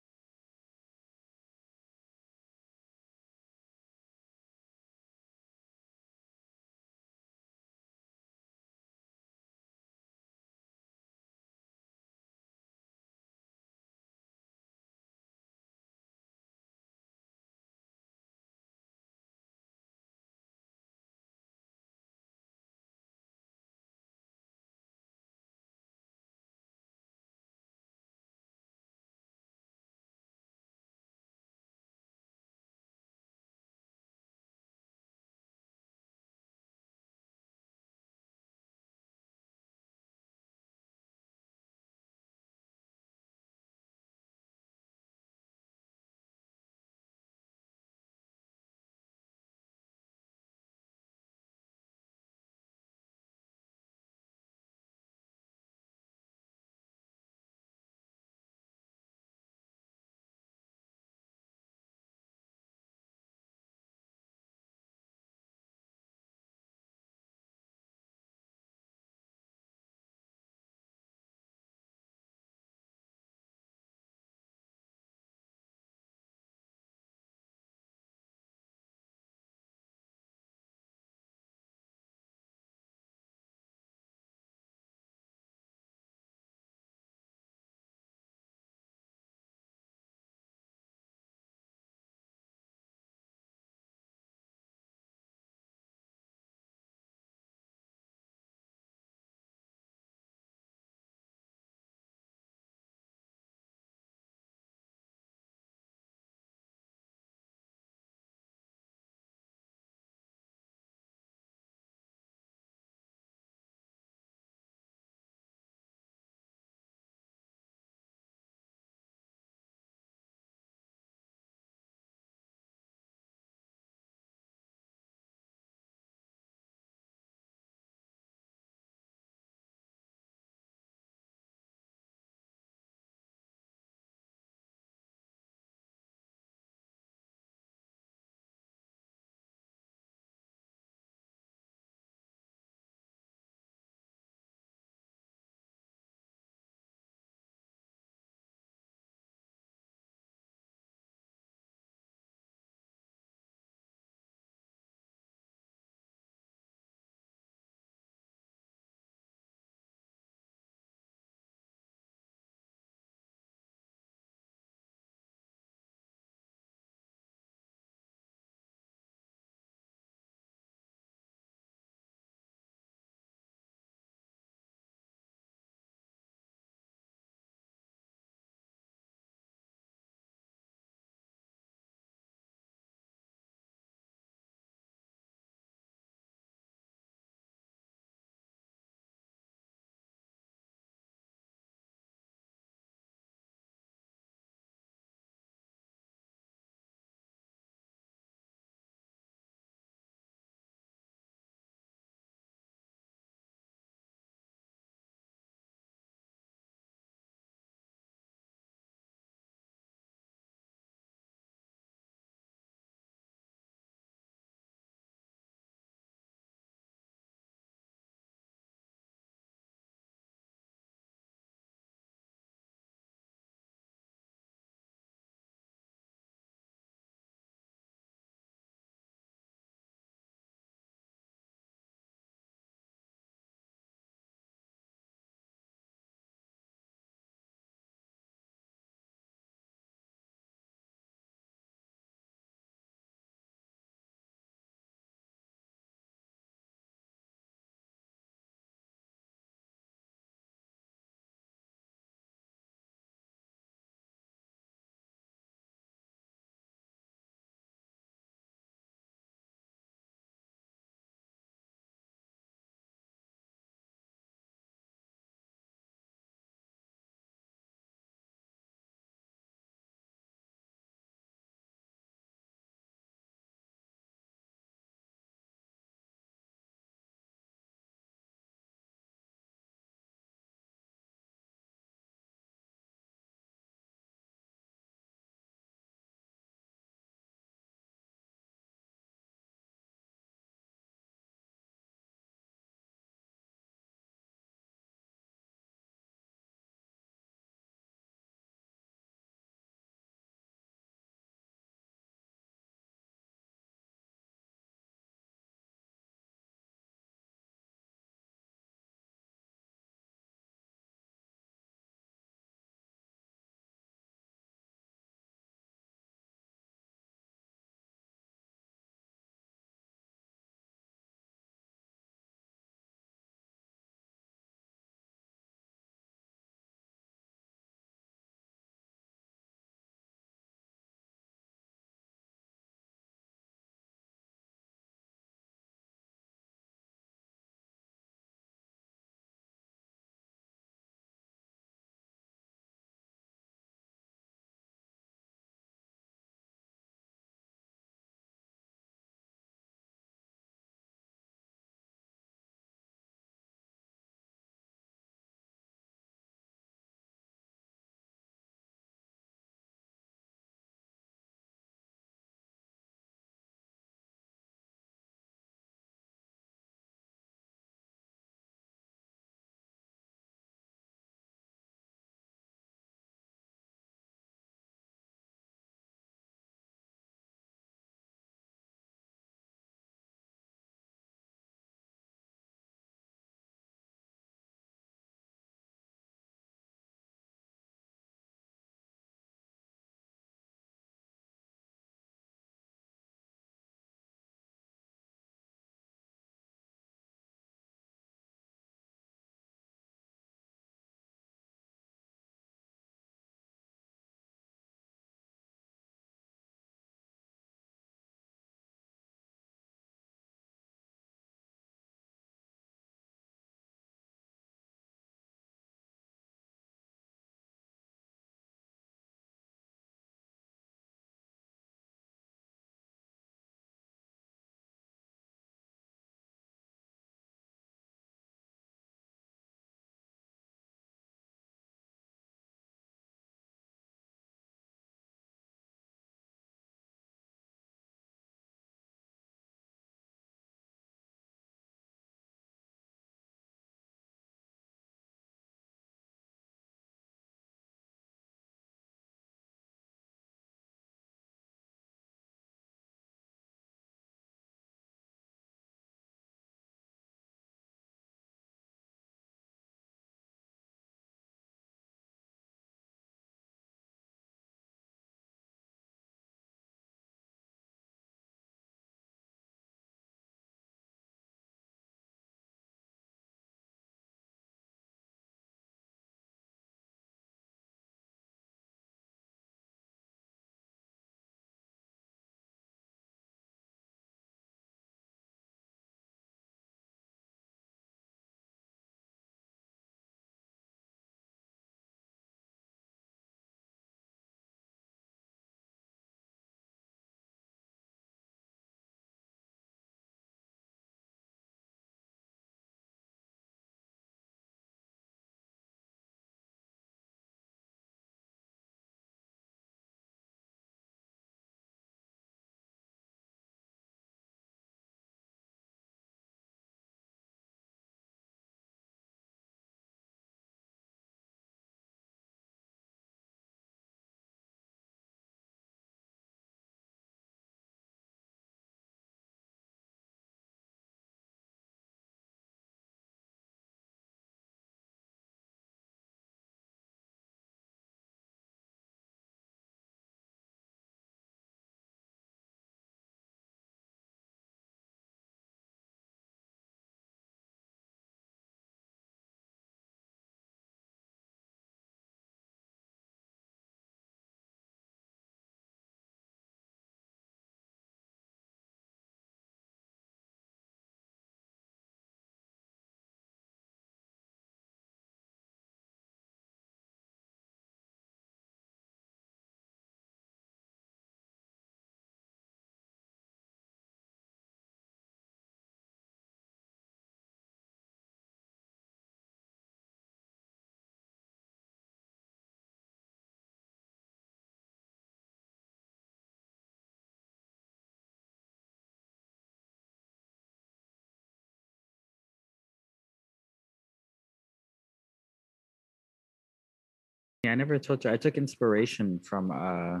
Yeah, I never told you. I took inspiration from uh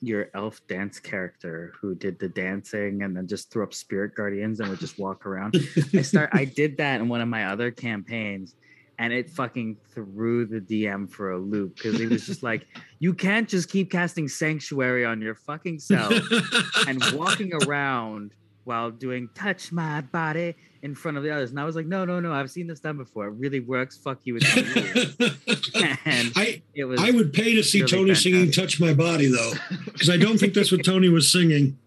your elf dance character who did the dancing and then just threw up spirit guardians and would just walk around. I start I did that in one of my other campaigns and it fucking threw the DM for a loop because he was just like, you can't just keep casting sanctuary on your fucking self and walking around while doing touch my body in front of the others. And I was like, no, no, no, I've seen this done before. It really works. Fuck you. It's my rules." and I it was I would pay to see really Tony singing "Touch My Body" though, because I don't think that's what Tony was singing.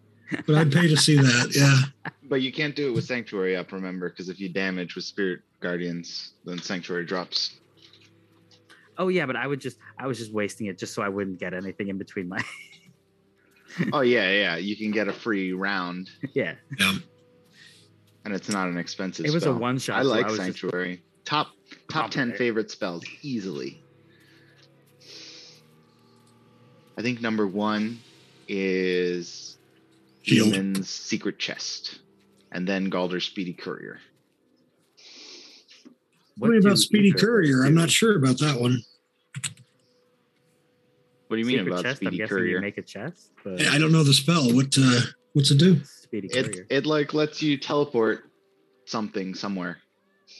But I'd pay to see that. Yeah. But you can't do it with Sanctuary up, remember, because if you damage with Spirit Guardians, then Sanctuary drops. Oh yeah, but I would just I was just wasting it just so I wouldn't get anything in between my oh yeah, yeah. You can get a free round, yeah. Yeah. And it's not an expensive. It was a one shot. I so like was just- Sanctuary. Top top ten favorite spells easily. I think number one is Shield. Human's Secret Chest, and then Galder's Speedy Courier. What do about Speedy Courier? I'm not sure about that one. What do you mean Secret about chest? I'm Speedy Courier? you make a chest. But I I don't know the spell. What uh, what's it do? Speedy it courier. it like lets you teleport something somewhere.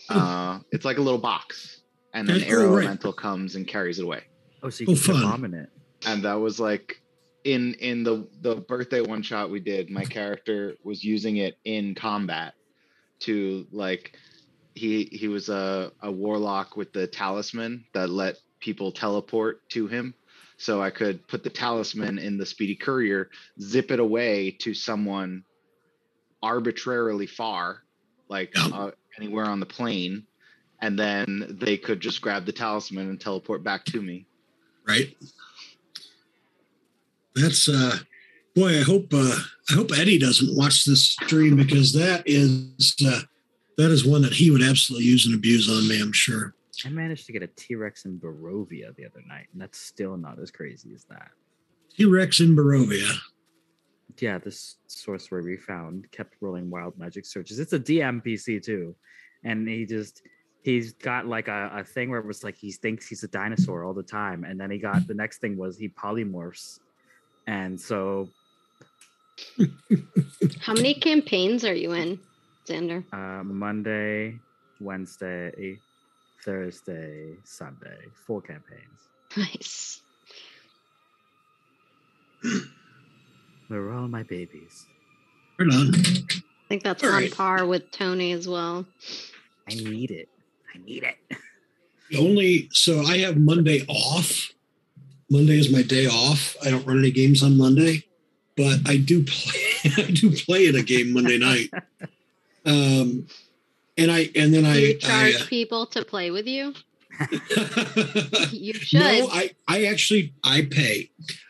Oh. Uh, it's like a little box, and then Oh, air right. elemental comes and carries it away. oh, so you oh, can put bomb in it. And that was like in in the the birthday one shot we did. My character was using it in combat to like he he was a a warlock with the talisman that let people teleport to him. So I could put the talisman in the speedy courier, zip it away to someone arbitrarily far, like uh, anywhere on the plane, and then they could just grab the talisman and teleport back to me. Right. That's uh, boy. I hope uh, I hope Eddie doesn't watch this stream because that is uh, that is one that he would absolutely use and abuse on me. I'm sure. I managed to get a T Rex in Barovia the other night, and that's still not as crazy as that. T Rex in Barovia. Yeah, this sorcerer we found kept rolling wild magic surges. It's a DM PC too, and he just he's got like a, a thing where it was like he thinks he's a dinosaur all the time, and then he got the next thing was he polymorphs, and so How many campaigns are you in, Xander? uh, Monday, Wednesday, Thursday, Sunday, four campaigns. Nice. They're all my babies. Right on. I think that's All on right. par with Tony as well. I need it. I need it. The only so I have Monday off. Monday is my day off. I don't run any games on Monday, but I do play. I do play in a game Monday night. Um, and I and then I. you I charge people to play with you? uh, You should. no, I I actually I pay.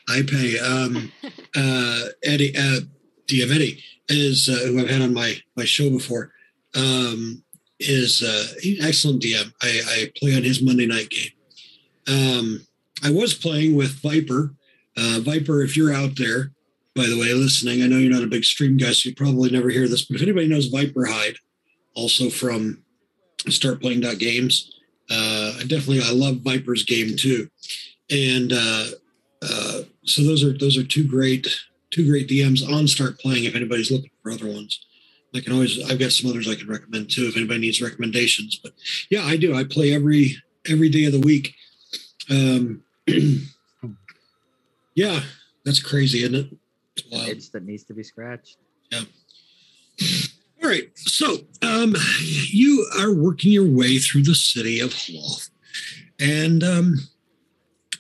I pay. Um, uh, Eddie, uh, DM Eddie is uh, who I've had on my my show before. Um, is uh, he's an excellent DM. I, I play on his Monday night game. Um, I was playing with Viper. Uh, Viper, if you're out there, by the way, listening, I know you're not a big stream guy, so you probably never hear this. But if anybody knows Viper Hide, also from Start Playing Games, uh, I definitely I love Viper's game too, and uh, uh, so those are those are two great two great DMs on Start Playing. If anybody's looking for other ones, I can always I've got some others I can recommend too if anybody needs recommendations. But yeah, I do. I play every every day of the week. Um, yeah, that's crazy, isn't it? It's itch that needs to be scratched. All right. So um, you are working your way through the city of Holoth, and um,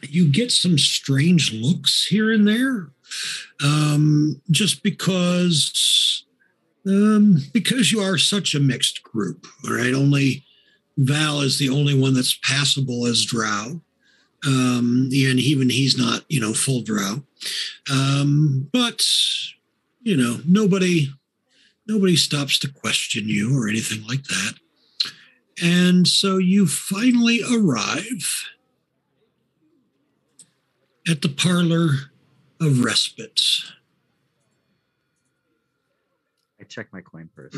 you get some strange looks here and there, um, just because um, because you are such a mixed group. All right. Only Val is the only one that's passable as Drow. Um, and even he's not, you know, full Drow. Um, but you know, nobody nobody stops to question you or anything like that. And so you finally arrive at the parlor of respite. I check my coin purse.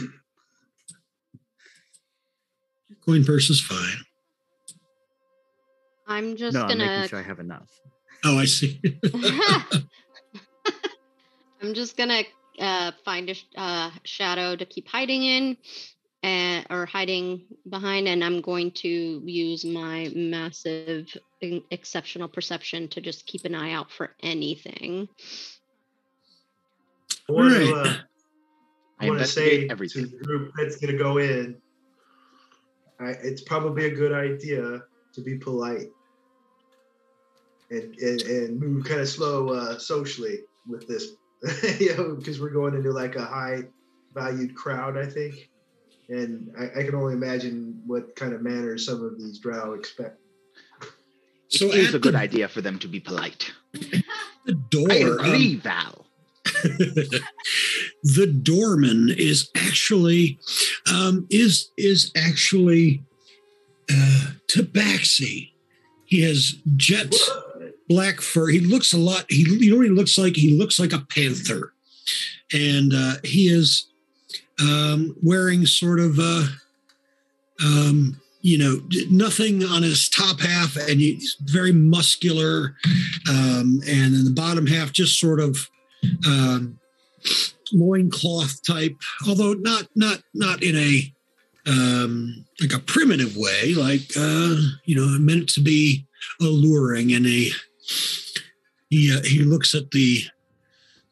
Coin purse is fine. I'm just no, I'm gonna. making sure I have enough. Oh, I see. I'm just gonna uh, find a sh- uh, shadow to keep hiding in, and or hiding behind, and I'm going to use my massive exceptional perception to just keep an eye out for anything. I want to, uh, I I want to say everything. to the group that's going to go in, I, it's probably a good idea to be polite and and, and move kind of slow uh, socially with this, you know, because we're going into like a high valued crowd, I think, and I, I can only imagine what kind of manners some of these drow expect. so it is a good the, idea for them to be polite. the door, I um, agree, Val. the doorman is actually um, is is actually uh, Tabaxi. He has jet black fur. He looks a lot. He you know what he looks like? He looks like a panther, and uh, he is um, wearing sort of uh, um, you know nothing on his top half, and he's very muscular, um, and in the bottom half just sort of um, loincloth type, although not not not in a um, like a primitive way, like uh, you know, meant to be alluring. in a he uh, he looks at the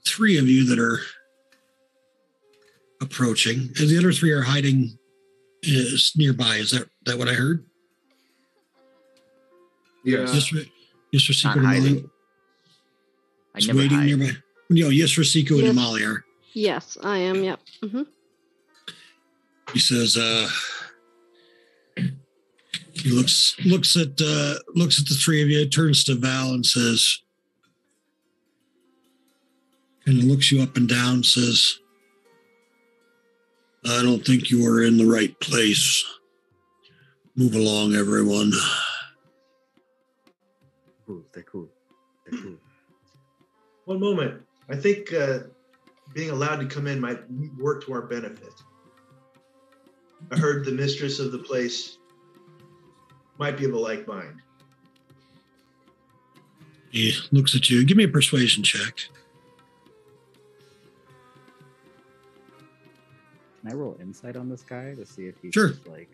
three of you that are approaching, and the other three are hiding is nearby. Is that that what I heard? Yes. Yes, for, yes, for Not and hiding. I Just never waiting hide. nearby. No, yes, for Siku Yes. and Molly are. Yes, I am. Yep. hmm he says uh he looks looks at uh looks at the three of you turns to val and says and looks you up and down says i don't think you are in the right place move along everyone Cool. They're cool. They're cool. One moment. I think uh, being allowed to come in might work to our benefit. I heard the mistress of the place might be of a like mind. he looks at you give me a persuasion check Can I roll insight on this guy to see if he's Sure. just like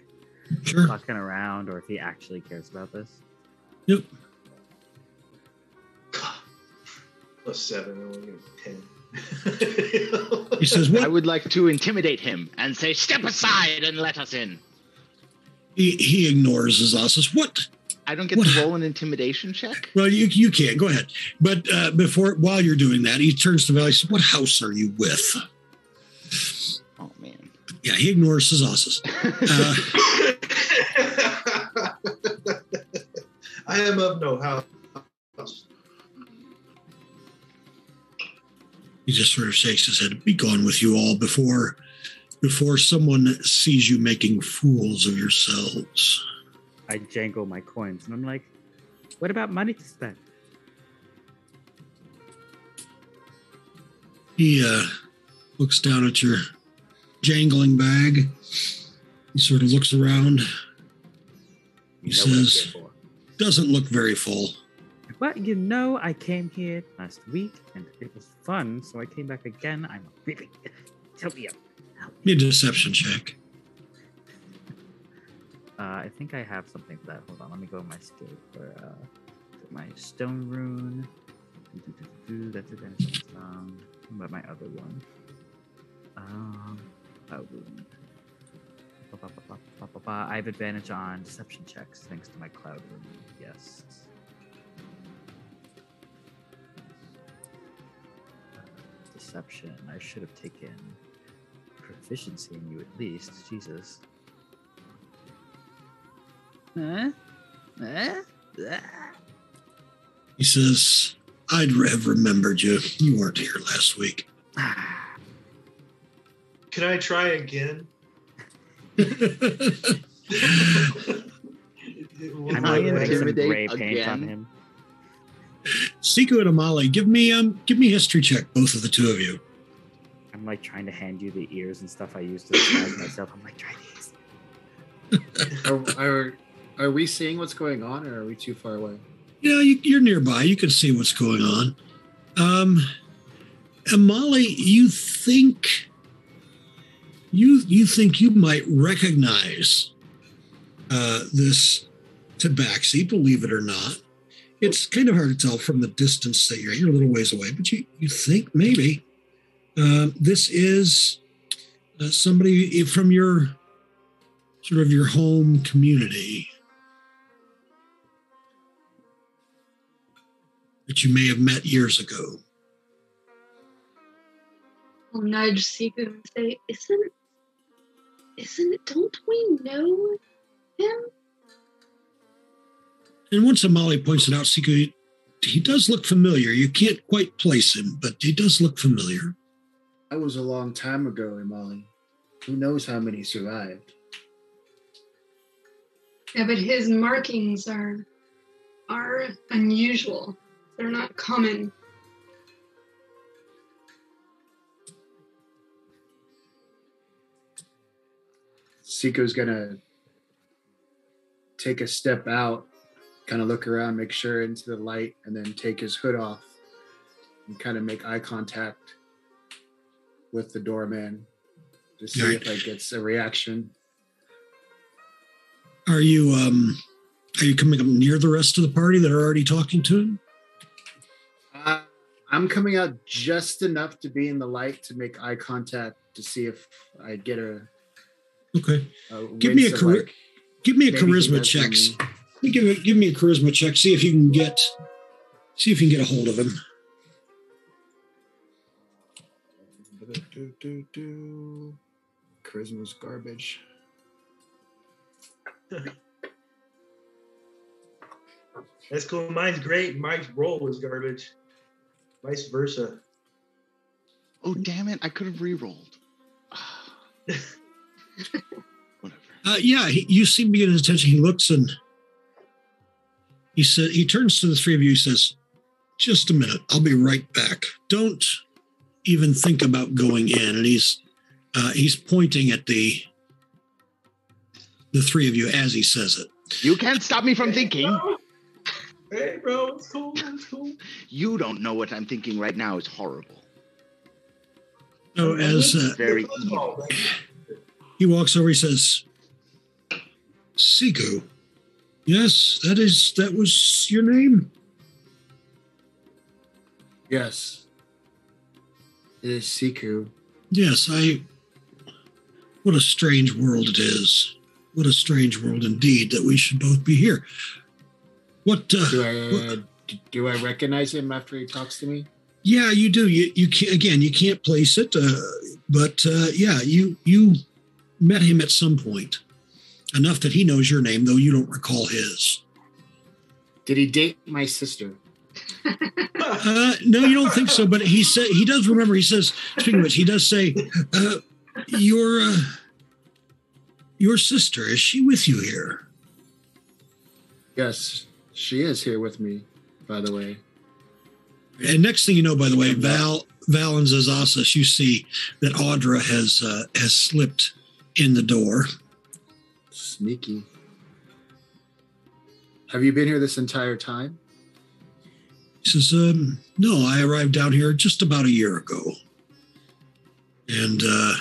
sure fucking around or if he actually cares about this? yep Plus seven, I only give ten. he says I would like to intimidate him and say, "Step aside and let us in." He, he ignores his says what I don't get What? to roll an intimidation check. Well, you you can go ahead, but uh, before while you're doing that, he turns to Val. He says, "What house are you with?" Oh man. Yeah, he ignores his asses. Uh, I am of no house. he just sort of shakes his head. Be gone with you all before before someone sees you making fools of yourselves. I jangle my coins and I'm like, what about money to spend? He uh, looks down at your jangling bag. He sort of looks around. He You says, "Doesn't look very full." But you know, I came here last week and it was fun, so I came back again. I'm a baby. Help me up. Be a deception check. Uh, I think I have something for that. Hold on, let me go to my skill for uh, my stone rune. That's advantage on. What about my other one? Um, rune. I have advantage on deception checks thanks to my cloud rune. Yes. Deception. I should have taken proficiency in you at least. Jesus. Huh? Huh? He says, "I'd have remembered you. You weren't here last week." Can I try again? I'm I like putting some intimidate gray paint on again? him. Siku and Amali, give me um, give me history check, both of the two of you. I'm like trying to hand you the ears and stuff I use to disguise myself. I'm like, try these. I, I Are we seeing what's going on, or are we too far away? Yeah, you, you're nearby. You can see what's going on. Um, and Molly, you think you you think you might recognize uh, this tabaxi, believe it or not. It's kind of hard to tell from the distance that you're. You're a little ways away, but you you think maybe um, this is uh, somebody from your sort of your home community. that you may have met years ago. I'll nudge Siku and say, Isn't isn't it don't we know him? And once Amali points it out, Siku, he does look familiar. You can't quite place him, but he does look familiar. That was a long time ago, Amali. Who knows how many survived? Yeah, but his markings are are unusual. They're not common. Siku's gonna take a step out, kind of look around, make sure into the light, and then take his hood off and kind of make eye contact with the doorman to see Right. if I gets a reaction. Are you um are you coming up near the rest of the party that are already talking to him? Uh, I'm coming out just enough to be in the light to make eye contact to see if I get a. Okay. a Give me a chari- like, Give me a charisma check. Give me, give me a charisma check. See if you can get see if you can get a hold of him. Do, do, do. Charisma's garbage. That's cool. Mine's great. Mike's roll was garbage. Vice versa. Oh damn it! I could have re-rolled. Whatever. Uh, yeah, he, you seem to be getting his attention. He looks and he said he turns to the three of you. He says, "Just a minute. I'll be right back. Don't even think about going in." And he's uh, he's pointing at the the three of you as he says it. You can't stop me from thinking. Hey, bro, it's cool. It's cool. You don't know what I'm thinking right now is horrible. So as uh, Very Football, evil. he walks over, he says, "Siku, yes, that is that was your name." Yes. Is Siku. Yes, I. What a strange world it is. What a strange world indeed that we should both be here. What? Uh, Do I d- do I recognize him after he talks to me? yeah, you do. You you can again. You can't place it, uh, but uh, yeah, you you met him at some point, enough that he knows your name, though you don't recall his. Did he date my sister? Uh, no, you don't think so. But he said he does remember. He says, speaking of which, he does say, uh, "Your uh, your sister is she with you here?" Yes, she is here with me, by the way. And next thing you know, by the way, Val, Val and Zazasas, you see that Audra has uh, has slipped in the door. Sneaky. Have you been here this entire time? He says, um, "No, I arrived down here just about a year ago, and uh,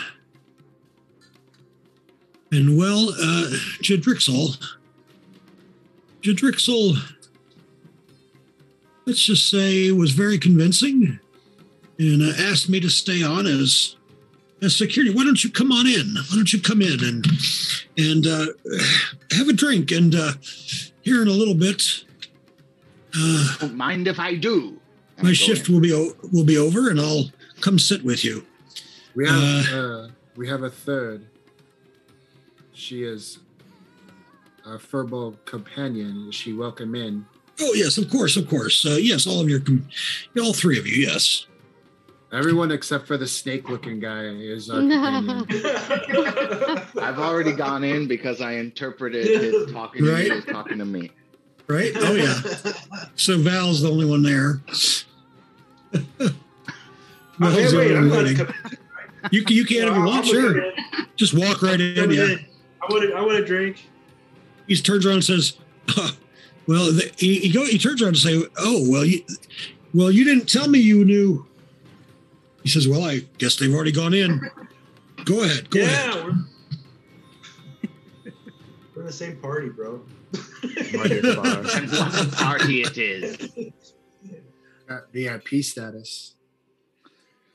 and well, uh, Jadrixel, let's just say, was very convincing, and uh, asked me to stay on as as security. Why don't you come on in? Why don't you come in and and uh, have a drink? And uh, here in a little bit." Uh, Don't mind if I do. And my I shift in. will be o- will be over, and I'll come sit with you. We have uh, we have a third. She is a furball companion. Is she welcome in? Oh yes, of course, of course. Uh, yes, all of your, com- all three of you. Yes. Everyone except for the snake-looking guy is our companion. I've already gone in because I interpreted his talking to Right. me as talking to me. Right. Oh yeah. So Val's the only one there. The wait, only I'm one not waiting. You can you can if you want. Sure. Just walk right in. Yeah. I want a, I want a drink. he turns around and says, "Uh, "Well, the, he, he go. He turns around and say, "Oh, well, you, well, you didn't tell me you knew." He says, "Well, I guess they've already gone in. Go ahead. Go ahead." yeah, we're, we're in the same party, bro. Wonderful. And what a party it is. Got VIP status.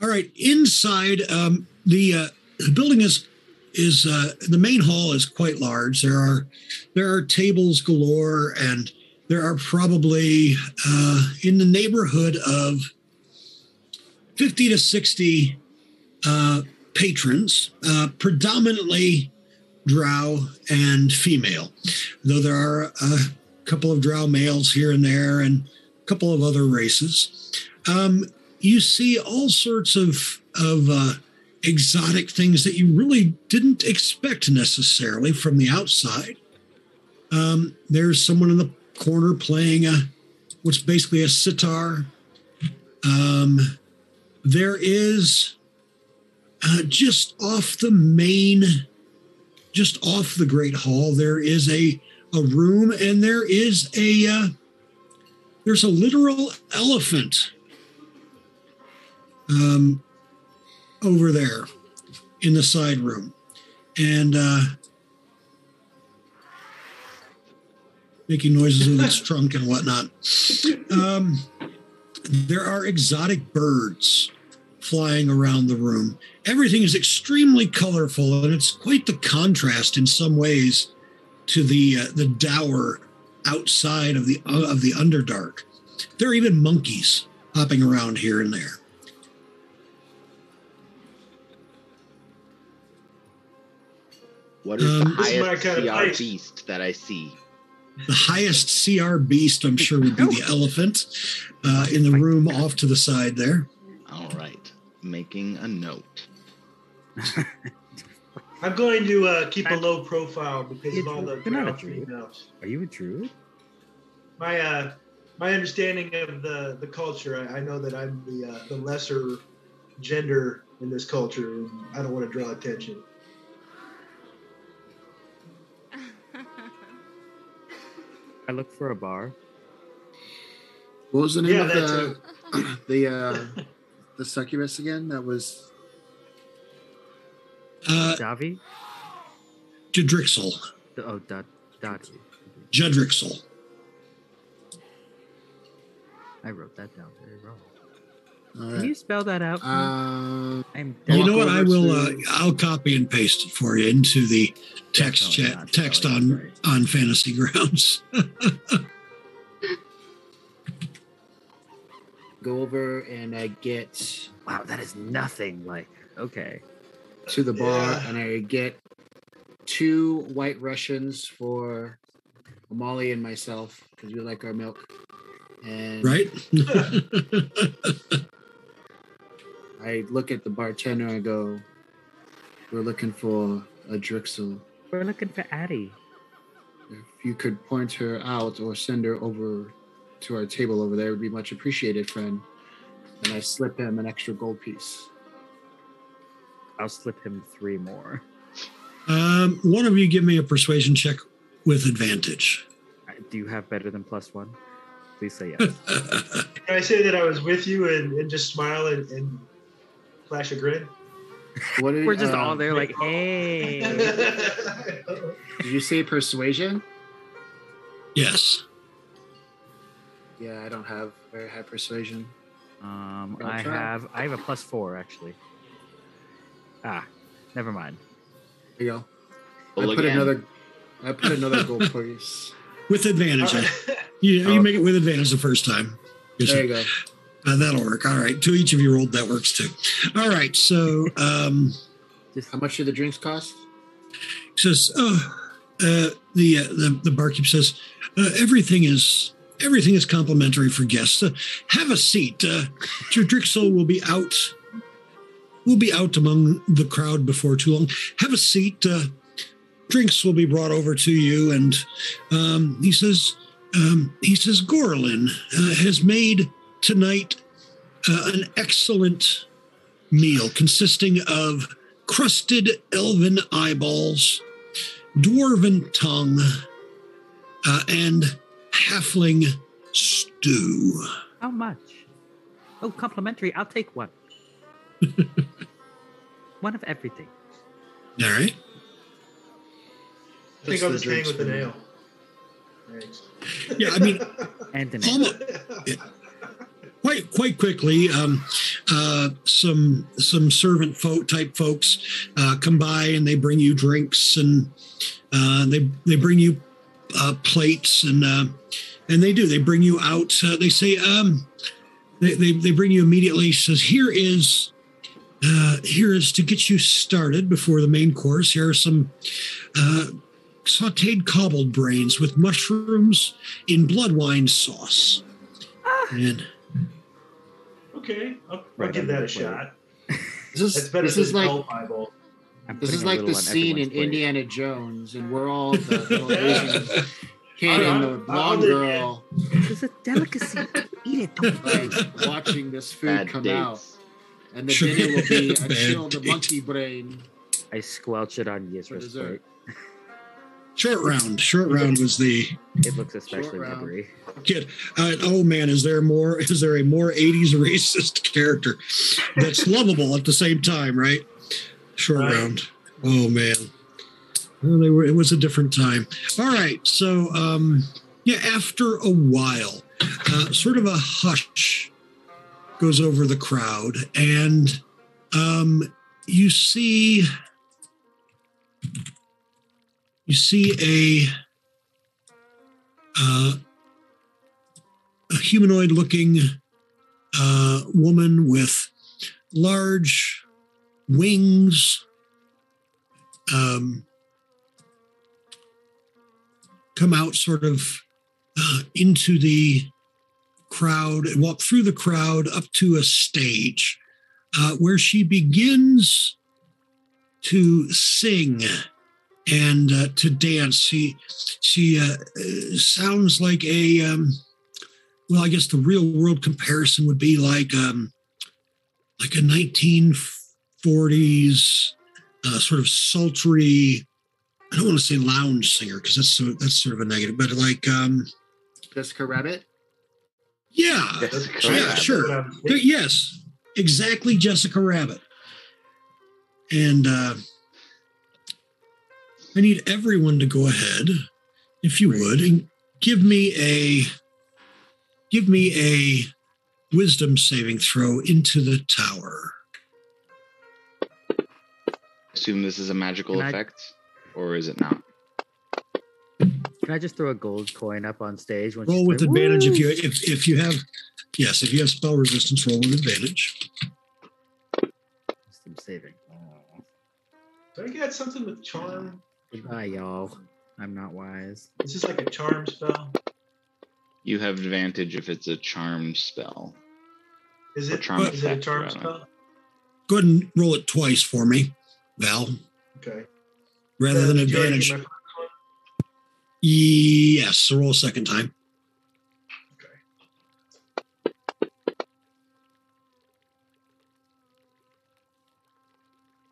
All right. Inside, um, the uh, the building is is uh, the main hall is quite large. There are there are tables galore, and there are probably uh, in the neighborhood of fifty to sixty uh, patrons, uh, predominantly drow and female, though there are a couple of drow males here and there, and a couple of other races. Um, you see all sorts of of uh, exotic things that you really didn't expect necessarily from the outside. Um, there's someone in the corner playing a what's basically a sitar. Um, there is uh, just off the main, just off the great hall, there is a a room, and there is a uh, there's a literal elephant um, over there in the side room. And uh, making noises with its trunk and whatnot. Um, there are exotic birds flying around the room. Everything is extremely colorful, and it's quite the contrast in some ways to the uh, the dour outside of the uh, of the underdark. There are even monkeys hopping around here and there. What is the Um, This is my highest CR place. beast that I see? The highest CR beast, I'm sure, would be the elephant uh, in the room off to the side there. All right, making a note. I'm going to uh, keep a low profile because of all the You're not a drow druid. females. Are you a druid? My uh, my understanding of the the culture, I, I know that I'm the uh, the lesser gender in this culture, and I don't want to draw attention. I look for a bar. What was the name Yeah, of the the uh, the succubus again? That was Uh, Davi? Jadrixel. Oh, Dot. Dot. Judrixel. I wrote that down very wrong. all Can you spell that out? for me? Um, I'm You know what? I will. Uh, I'll copy and paste it for you into the text chat, text on right. on Fantasy Grounds. go over and I get wow, that is nothing like. Okay. to the bar Yeah. and I get two white Russians for Molly and myself because we like our milk. And right? I look at the bartender I go, "We're looking for a Drixel. We're looking for Addie. If you could point her out or send her over to our table over there, would be much appreciated, friend." And I slip him an extra gold piece. I'll slip him three more. um, one of you give me a persuasion check with advantage. Uh, Do you have better than plus one? Please say yes. Can I say that I was with you and, and just smile and, and flash a grin? What did, We're just uh, all there like, hey. Did you say persuasion? yes. Yeah, I don't have very high persuasion. Um, I'll try. have I have a plus four actually. Ah, never mind. There you go. Well, I put again, another. I put another gold piece. With advantage. I- you, you Oh. make it with advantage the first time. Yes, There you go. Uh, that'll work. All right. To each of you rolled, that works too. All right. So um, How much do the drinks cost? says, oh, uh, the, uh, the the barkeep says, uh, everything is everything is complimentary for guests. Uh, have a seat. Uh, Drixel will be out. We'll be out among the crowd before too long. Have a seat. Uh, drinks will be brought over to you. And um, he says, um, he says, Gorlin uh, has made tonight uh, an excellent meal consisting of crusted elven eyeballs, dwarven tongue, uh, and halfling stew. How much? Oh, complimentary. I'll take one. one of everything. All right. I think I'll just hang with the nail. Thanks. Yeah, I mean, And an almost, quite quite quickly, um, uh, some some servant folk type folks uh, come by and they bring you drinks and uh, they they bring you uh, plates and uh, and they do they bring you out. Uh, they say um, they, they they bring you immediately. Says here is. Uh, here is to get you started before the main course. Here are some uh, sauteed kobold brains with mushrooms in blood wine sauce. And okay, I'll, I'll Right give that a plate. shot. This is better this than is like Hell Bible. I'm this is like the scene in everyone's plate. Indiana Jones, and we're all the little Asian kid and the I blonde did- girl It's a delicacy. Eat it. Don't like watching this food Bad come dates. out, and the Sure. dinner will be a Bad chilled dates. monkey brain. I squelch it on For Yisra's plate. short round, short round was the It looks especially rubbery. kid. Uh, oh man, is there more? Is there a more '80s racist character that's lovable at the same time? Right? Short Right. round. Oh man. Well, they were. It was a different time. All right. So, um, yeah. After a while, uh, sort of a hush goes over the crowd, and um, you see you see a uh, a humanoid looking uh, woman with large wings um, come out sort of uh, into the crowd and walk through the crowd up to a stage uh, where she begins to sing and uh, to dance. She she uh, sounds like a um, well, I guess the real world comparison would be like um, like a 1940s uh, sort of sultry. I don't want to say lounge singer because that's so, that's sort of a negative, but like um, Jessica Rabbit. yeah, That's yeah, correct. sure. What yes, exactly, Jessica Rabbit. And uh, I need everyone to go ahead, if you would, and give me a give me a wisdom saving throw into the tower. Assume this is a magical Can I- effect, or is it not? Can I just throw a gold coin up on stage? When Roll with like, advantage if you if if you have yes if you have spell resistance. Roll with advantage. Wisdom saving. Oh. Do I get something with charm? Goodbye, y'all. I'm not wise. This Is this like a charm spell? You have advantage if it's a charm spell. Is Or it? charm is it a charm rather. spell? Go ahead and roll it twice for me, Val, Okay. rather Uh, than did you already advantage. get my first one? Yes, so roll a second time. Okay.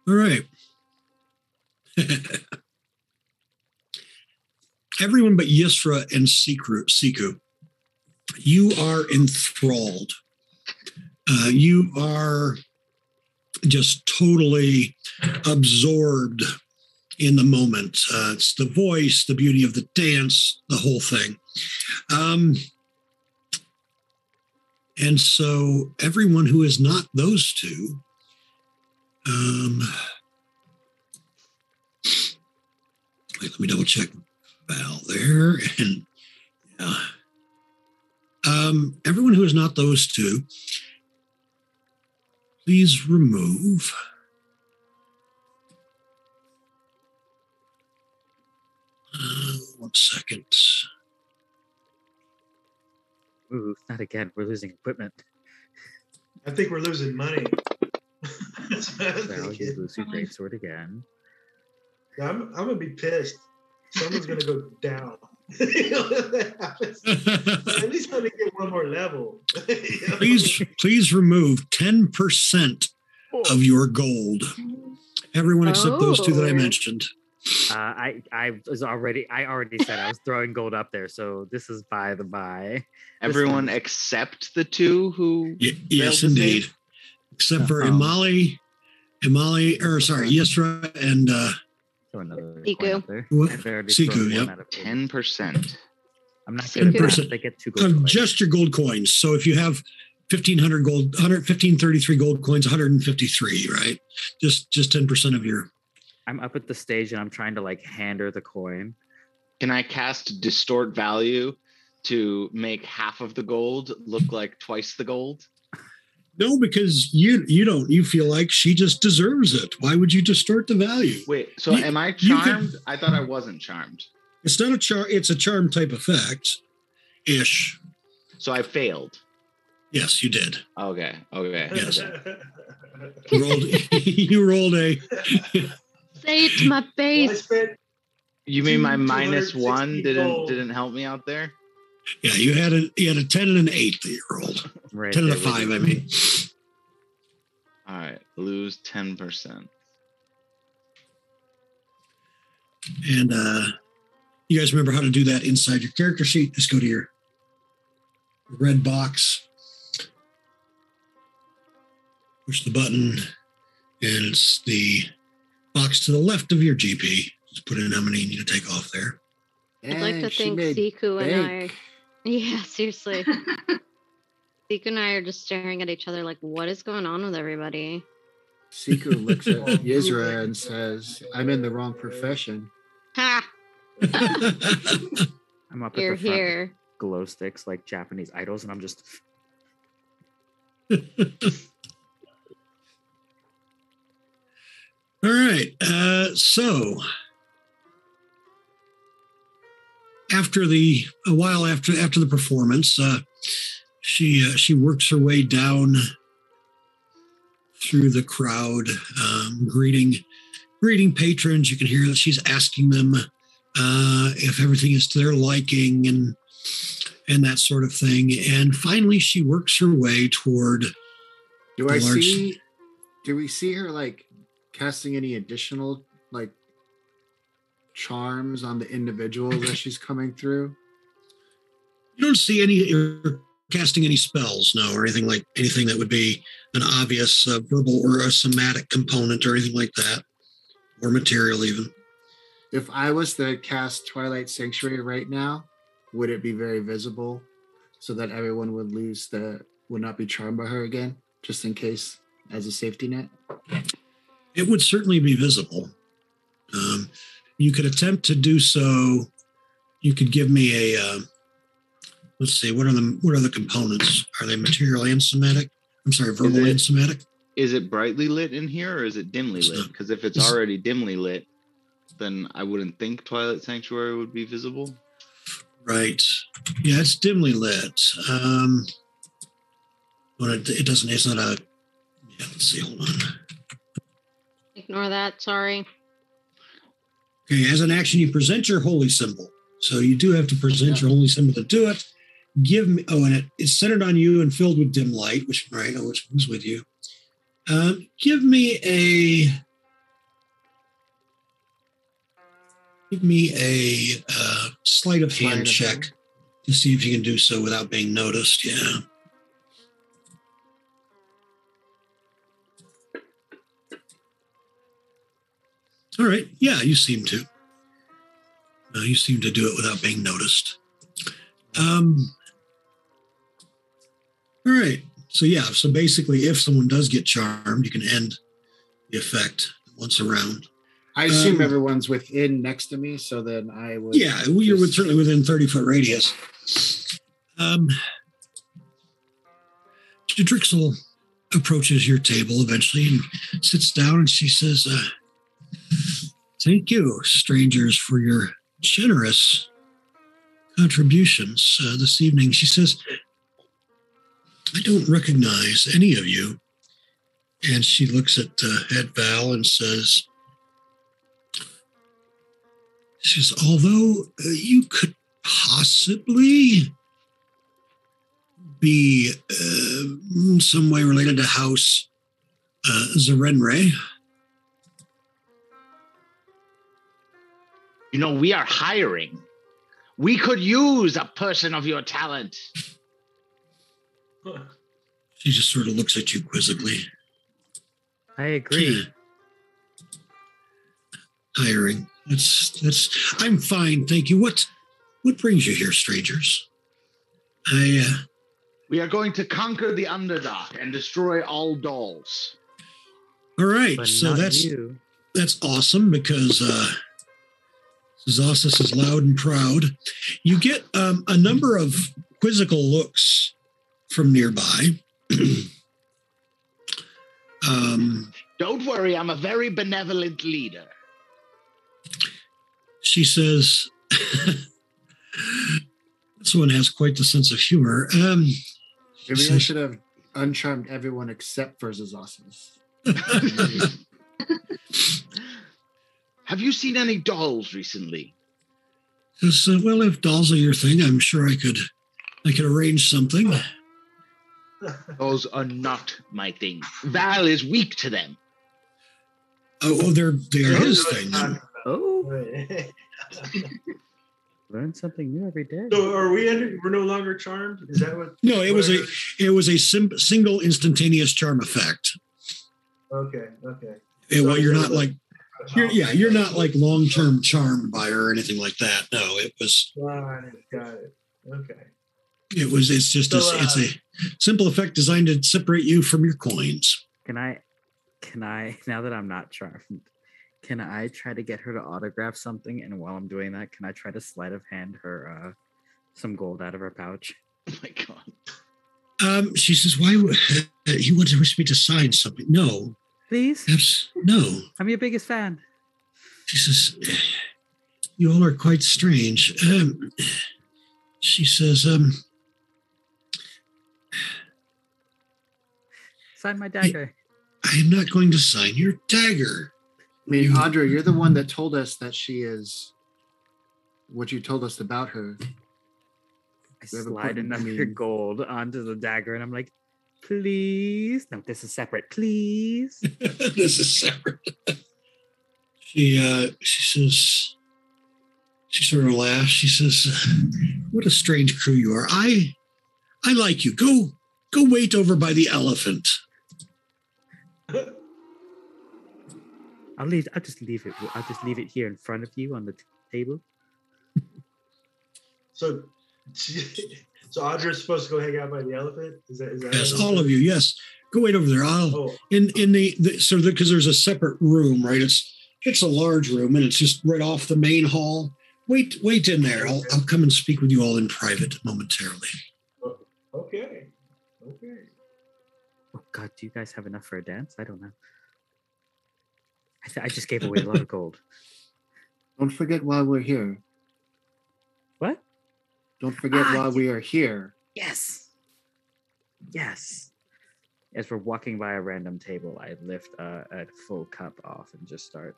All right. Everyone but Yisra and Siku, Siku you are enthralled. Uh, you are just totally absorbed in the moment. Uh, it's the voice, the beauty of the dance, the whole thing. Um, and so, everyone who is not those two, um, wait, let me double check Val there. And yeah. Um, everyone who is not those two, please remove. Uh, one second. Ooh, not again. We're losing equipment. I think we're losing money. That's what I'm Val, you lose your greatsword again. I'm, I'm gonna be pissed. Someone's gonna go down. You know, if that happens. At least let me get one more level. You know? please, please remove 10% of your gold. Everyone except those two that I Oh. mentioned. Uh, I I was already I already said I was throwing gold up there, so this is by the by. Everyone one- except the two who. Y- yes, indeed. Except for Oh. Amali, Amali, or sorry, Yisra and uh, Throw another Siku. up there. What? I've already Siku, thrown yep. out of eight. Ten percent. I'm not good at 10%. They get two gold of coins. just your gold coins. So if you have 1500 gold, 100, 1533 gold coins, 153, right? Just just 10% of your. I'm up at the stage and I'm trying to like hand her the coin. Can I cast distort value to make half of the gold look like twice the gold? No, because you you don't you feel like she just deserves it. Why would you distort the value? Wait, so You- am I you could- charmed? I thought I wasn't charmed. It's not a char. It's a charm type effect, ish. So I failed. Yes, you did. Okay. Okay. Yes. You rolled. you rolled a. Say it to my I face. spent You mean my minus one didn't didn't help me out there? Yeah, you had a you had a ten and an eight year old. Right. Ten and a five. I mean. All right, lose ten percent. And uh, you guys remember how to do that inside your character sheet? Just go to your red box, push the button, and it's the box to the left of your GP. Just put in how many you need to take off there. I'd like to And she think Siku and I. bank. Yeah, seriously. Siku and I are just staring at each other like, what is going on with everybody? Siku looks at Yizra and says, I'm in the wrong profession. Ha! I'm up You're at the here. with glow sticks like Japanese idols, and I'm just All right. Uh, so after the a while after after the performance, uh, she uh, she works her way down through the crowd, um, greeting greeting patrons. You can hear that she's asking them uh, if everything is to their liking and and that sort of thing. And finally, she works her way toward Do I large- see do we see her like casting any additional like charms on the individuals as she's coming through? You don't see any casting any spells, no, or anything like anything that would be an obvious uh, verbal or a somatic component or anything like that, or material even. If I was to cast Twilight Sanctuary right now, would it be very visible so that everyone would lose the would not be charmed by her again, just in case as a safety net? It would certainly be visible. Um, you could attempt to do so. You could give me a. Uh, let's see. What are the what are the components? Are they material and somatic? I'm sorry, verbal it- and somatic. Is it brightly lit in here or is it dimly It's lit? Because if it's It's- already dimly lit, then I wouldn't think Twilight Sanctuary would be visible. Right. Yeah, it's dimly lit. Um, but it, it doesn't. It's not a. Yeah. Let's see. Hold on. Ignore that. Sorry. Okay, as an action, you present your holy symbol. So you do have to present your holy symbol to do it. Give me, oh, and it, it's centered on you and filled with dim light, which, right, oh, which was with you. Um, give me a, give me a uh, sleight of hand check to see if you can do so without being noticed. Yeah. All right. Yeah, you seem to. Uh, you seem to do it without being noticed. Um. All right. So yeah. So basically, if someone does get charmed, you can end the effect once around. I assume Um, everyone's within next to me, so then I would. Yeah, well, you're with, certainly within 30 foot radius. Um, Drixel approaches your table eventually and sits down and she says, uh, Thank you, strangers, for your generous contributions uh, this evening. She says, I don't recognize any of you. And she looks at, uh, at Val and says, she says, although uh, you could possibly be uh, in some way related to House uh, Zarenre, You know, we are hiring. We could use a person of your talent. She just sort of looks at you quizzically. I agree. Hiring. That's that's. I'm fine, thank you. What what brings you here, strangers? I uh, We are going to conquer the Underdark and destroy all dolls. all right. But so that's you. that's awesome because uh Zazus is loud and proud. You get um, a number of quizzical looks from nearby. um, Don't worry, I'm a very benevolent leader. she says, "This one has quite the sense of humor." Um, Maybe I should have uncharmed everyone except for Zazasis. Have you seen any dolls recently? says, uh, "Well, if dolls are your thing, I'm sure I could, I could arrange something." Dolls are not my thing. Val is weak to them. Oh, oh they're they are his so, thing. Oh, learn something new every day. So, are we under, we're no longer charmed? Is that what? No, it was a it was a sim- single instantaneous charm effect. Okay, okay. Eh, well, you're not like you're, yeah, you're not like long term charmed by her or anything like that. No, it was Got it, got it. Okay. it was it's just a, So, it's uh, a simple effect designed to separate you from your coins. Can I, can I, now that I'm not charmed, can I try to get her to autograph something? And while I'm doing that, can I try to sleight of hand her uh, some gold out of her pouch? Oh my god. Um, she says, "Why would you want to wish me to sign something?" No, Please? abs- no. I'm your biggest fan. She says, "You all are quite strange." Um, she says, um, Sign my dagger. "I am not going to sign your dagger." I mean, You- Audra, you're the one that told us that she is what you told us about her. I We have a slide point, I another mean- gold onto the dagger and I'm like, please. No, this is separate. Please. this is separate. she uh she says she sort of laughs. She says, What a strange crew you are. I I like you. Go go wait over by the elephant. I'll leave. I'll just leave it. I'll just leave it here in front of you on the t- table. So, so Audra's supposed to go hang out by the elephant? Is that, is that Yes, all of you. Yes. Go wait over there. I'll Oh, in in the, the so because there's a separate room, right? It's it's a large room and it's just right off the main hall. Wait, wait in there. I'll I'll come and speak with you all in private momentarily. Oh, okay. Okay. Oh God, do you guys have enough for a dance? I don't know. I, th- I just gave away a lot of gold. Don't forget why we're here. What? Don't forget Ah, why we are here. Yes. Yes. As we're walking by a random table, I lift uh, a full cup off and just start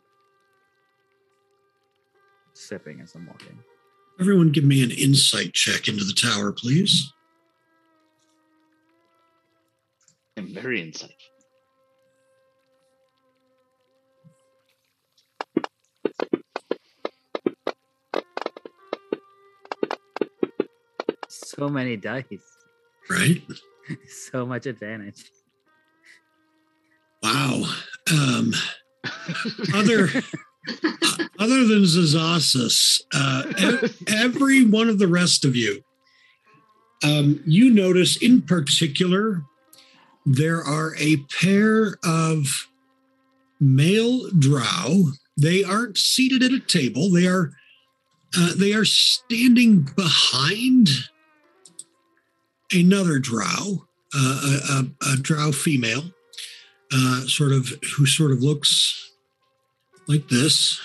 sipping as I'm walking. Everyone give me an insight check into the tower, please. I'm very insightful. So many dice. Right? so much advantage. Wow. Um, other other than Zazasis, uh, every one of the rest of you, um, you notice in particular, there are a pair of male drow. They aren't seated at a table. They are uh, they are standing behind another drow, uh, a, a, a drow female, uh, sort of who sort of looks like this.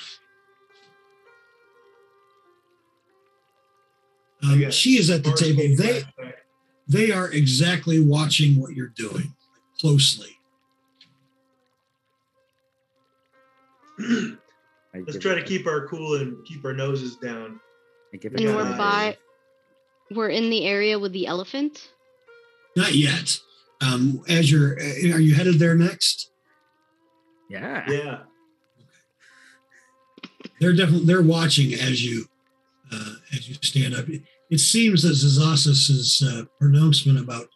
Um, she is at the table. They they are exactly watching what you're doing closely. Let's try to keep our cool and keep our noses down. I And we're by, we're in the area with the elephant. Not yet. Um, as you're, uh, are you headed there next? Yeah. Yeah. they're definitely they're watching as you uh, as you stand up. It, it seems that Zazasis's uh, pronouncement about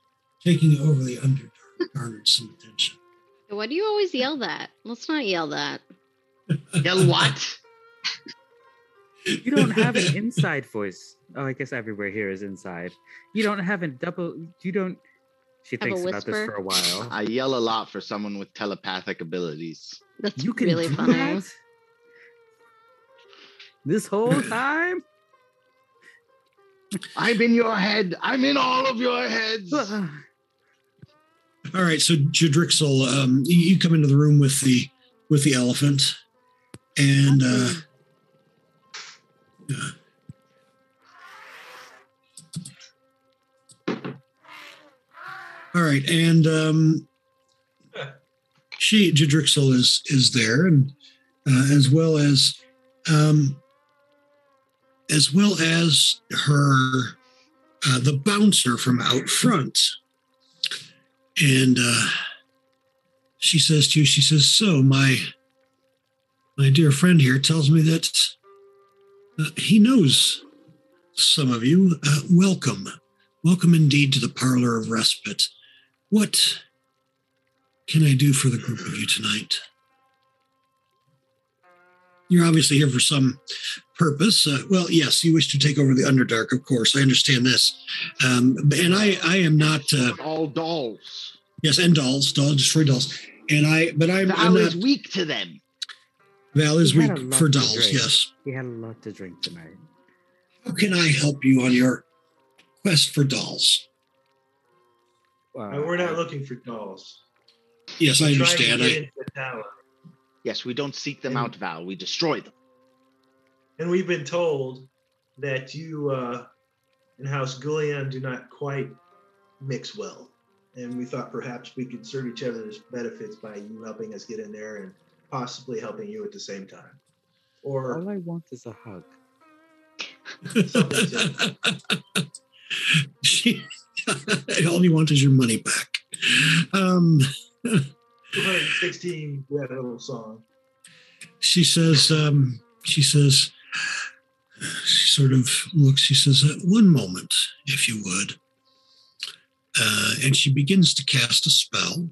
taking over the Underdark garnered some attention. Why do you always yell that? Let's not yell that. Yell what? You don't have an inside voice. Oh, I guess everywhere here is inside. You don't have a double. You don't. She Have a thinks about this whisper? for a while. I yell a lot for someone with telepathic abilities. That's you can really do funny. that? This whole time. I'm in your head. I'm in all of your heads. All right, so Jadrixel, um, you, you come into the room with the with the elephant, and uh, uh, all right, and um, she Jadrixel is is there, and uh, as well as um, as well as her uh, the bouncer from out front. And uh, she says to you, she says, "So my my dear friend here tells me that uh, he knows some of you. Uh, welcome, welcome indeed to the parlor of respite. What can I do for the group of you tonight? You're obviously here for some purpose. Uh, well, yes, you wish to take over the Underdark, of course. I understand this, um, and I I am not." Uh, all dolls. Yes, and dolls, dolls, destroy dolls. And I, but I'm, I'm not. weak to them. Val is He weak for dolls. Yes. he had a lot to drink tonight. How can I help you on your quest for dolls? Uh, And we're not looking for dolls. Yes, I We're trying understand. I, into the tower. Yes, we don't seek them And- out, Val. We destroy them. And we've been told that you uh, and House Gullion do not quite mix well. And we thought perhaps we could serve each other's benefits by you helping us get in there and possibly helping you at the same time. Or All I want is a hug. She, all you want is your money back. Um, 216, we had a little song. she says, um, she says, she sort of looks, she says, uh, one moment, if you would. Uh, and she begins to cast a spell.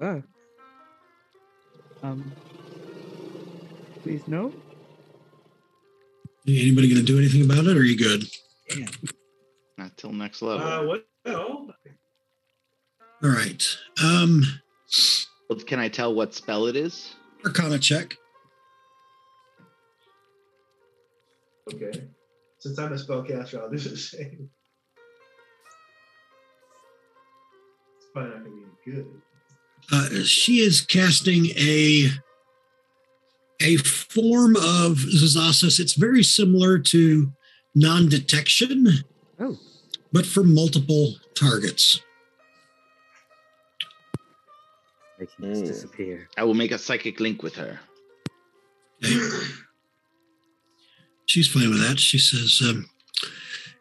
Oh. Um. Please no. Anybody going to do anything about it? Or are you good? Yeah. Not till next level. Uh, what? Well, All right. Um, Well, Can I tell what spell it is? Arcana check. okay. Since I'm a spellcaster, I'll do the same. It's probably not going to be good. Uh, she is casting a a form of Zazasis. It's very similar to non-detection, Oh. but for multiple targets. Making us Mm. disappear. I will make a psychic link with her. She's fine with that. She says, um,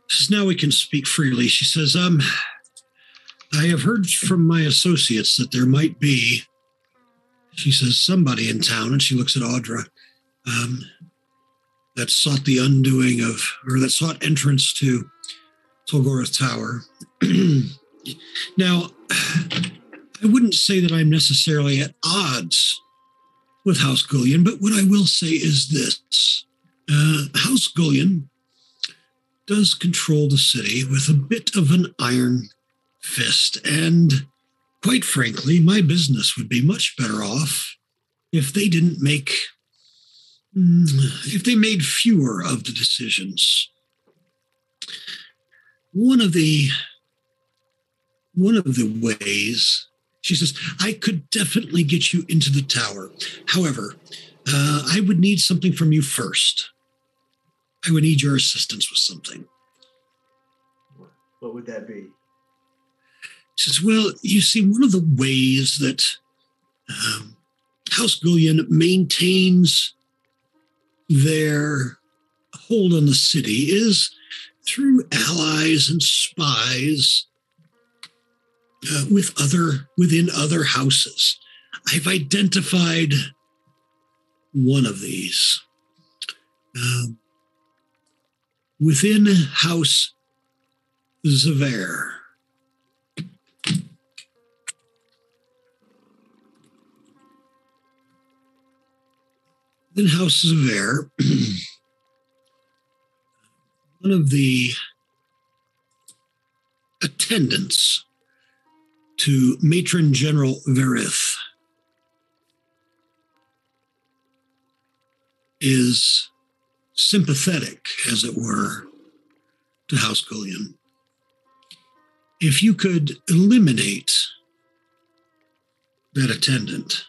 she says, now we can speak freely. She says, um, I have heard from my associates that there might be, she says, somebody in town, and she looks at Audra, um, that sought the undoing of, or that sought entrance to Tolgareth Tower. now, I wouldn't say that I'm necessarily at odds with House Gullion, but what I will say is this. Uh, House Gullion does control the city with a bit of an iron fist, and quite frankly, my business would be much better off if they didn't make, mm, if they made fewer of the decisions. One of the one of the ways she says i could definitely get you into the tower however uh, I would need something from you first. I would need your assistance with something. What would that be? Says, Well, you see, one of the ways that um, House Gullion maintains their hold on the city is through allies and spies uh, with other within other houses. I've identified one of these. Um, within House Zavere. Houses of Air. one of the attendants to Matron General Verith is sympathetic, as it were, to House Gullion. If you could eliminate that attendant,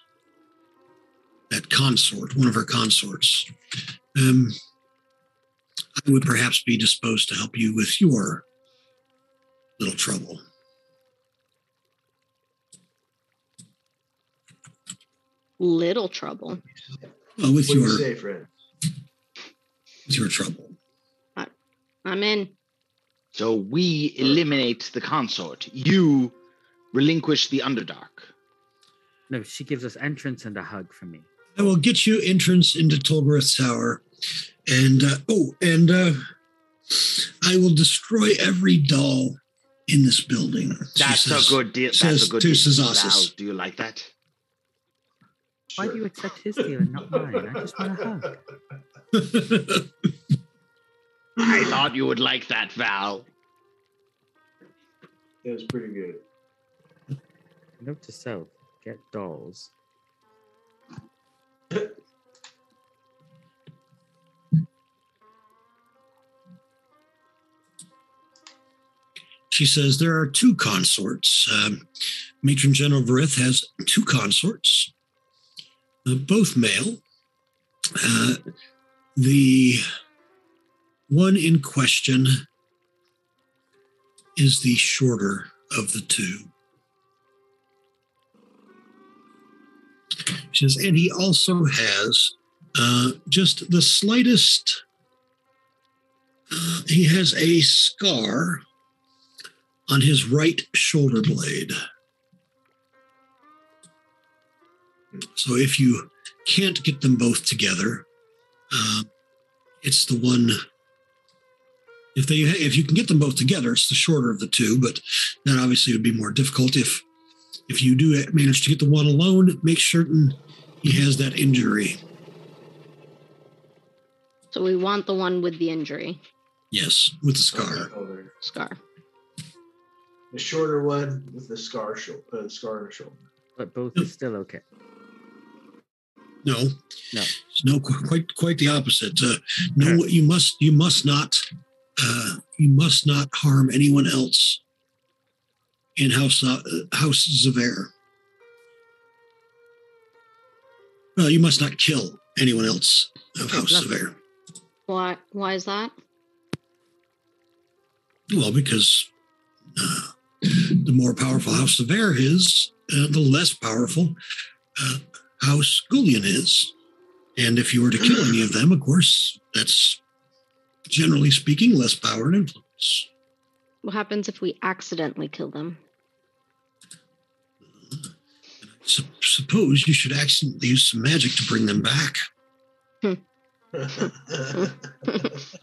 consort, one of her consorts, um, I would perhaps be disposed to help you with your little trouble. Little trouble. Uh, with What do you your say, friend? with your trouble. I'm in. So we eliminate the consort. You relinquish the Underdark. No, she gives us entrance and a hug from me. I will get you entrance into Tolgareth Tower, and uh, oh, and uh, I will destroy every doll in this building. That's says- a good deal. says That's a good to deal. Zazasis. Val, do you like that? Why do you accept his deal and not mine? I just want a hug. I thought you would like that, Val. That was pretty good. Note to self: get dolls. She says there are two consorts. Um, Matron General Verith has two consorts, uh, both male. Uh, the one in question is the shorter of the two. She says, and he also has uh, just the slightest. Uh, he has a scar on his right shoulder blade. So if you can't get them both together, uh, it's the one. If they if you can get them both together, it's the shorter of the two. But that obviously would be more difficult if if you do manage to get the one alone. Make certain he has that injury. So we want the one with the injury Yes, with the scar. Over. scar. The shorter one with the scar, sho- uh, scar on the shoulder. But both is still okay. No, No. No, quite quite the opposite. Uh, no, you must you must not uh, you must not harm anyone else in House uh, House Zavere. Well, you must not kill anyone else of House lovely. Zavere. Why? Why is that? Well, because uh, the more powerful House Zavere is, uh, the less powerful uh, House Gullion is. And if you were to kill any of them, of course, that's generally speaking less power and influence. What happens if we accidentally kill them? Sup- suppose you should accidentally use some magic to bring them back. All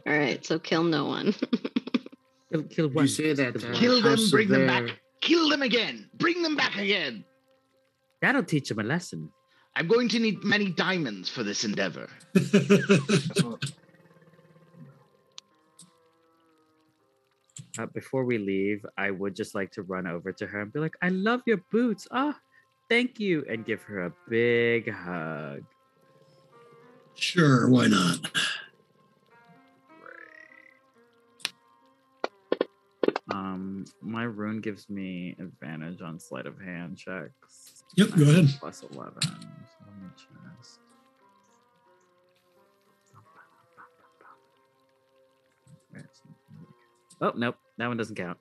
right, so kill no one. Kill, kill You one. say that. Kill Uh. Kill them, bring them Zavere- back. Kill them again. Bring them back again. That'll teach them a lesson. I'm going to need many diamonds for this endeavor. Uh, before we leave, I would just like to run over to her and be like, "I love your boots. Ah, thank you," and give her a big hug. sure, why not? Um, my rune gives me advantage on sleight of hand checks. Yep, go ahead. Plus eleven. So let me just- Oh nope, that one doesn't count.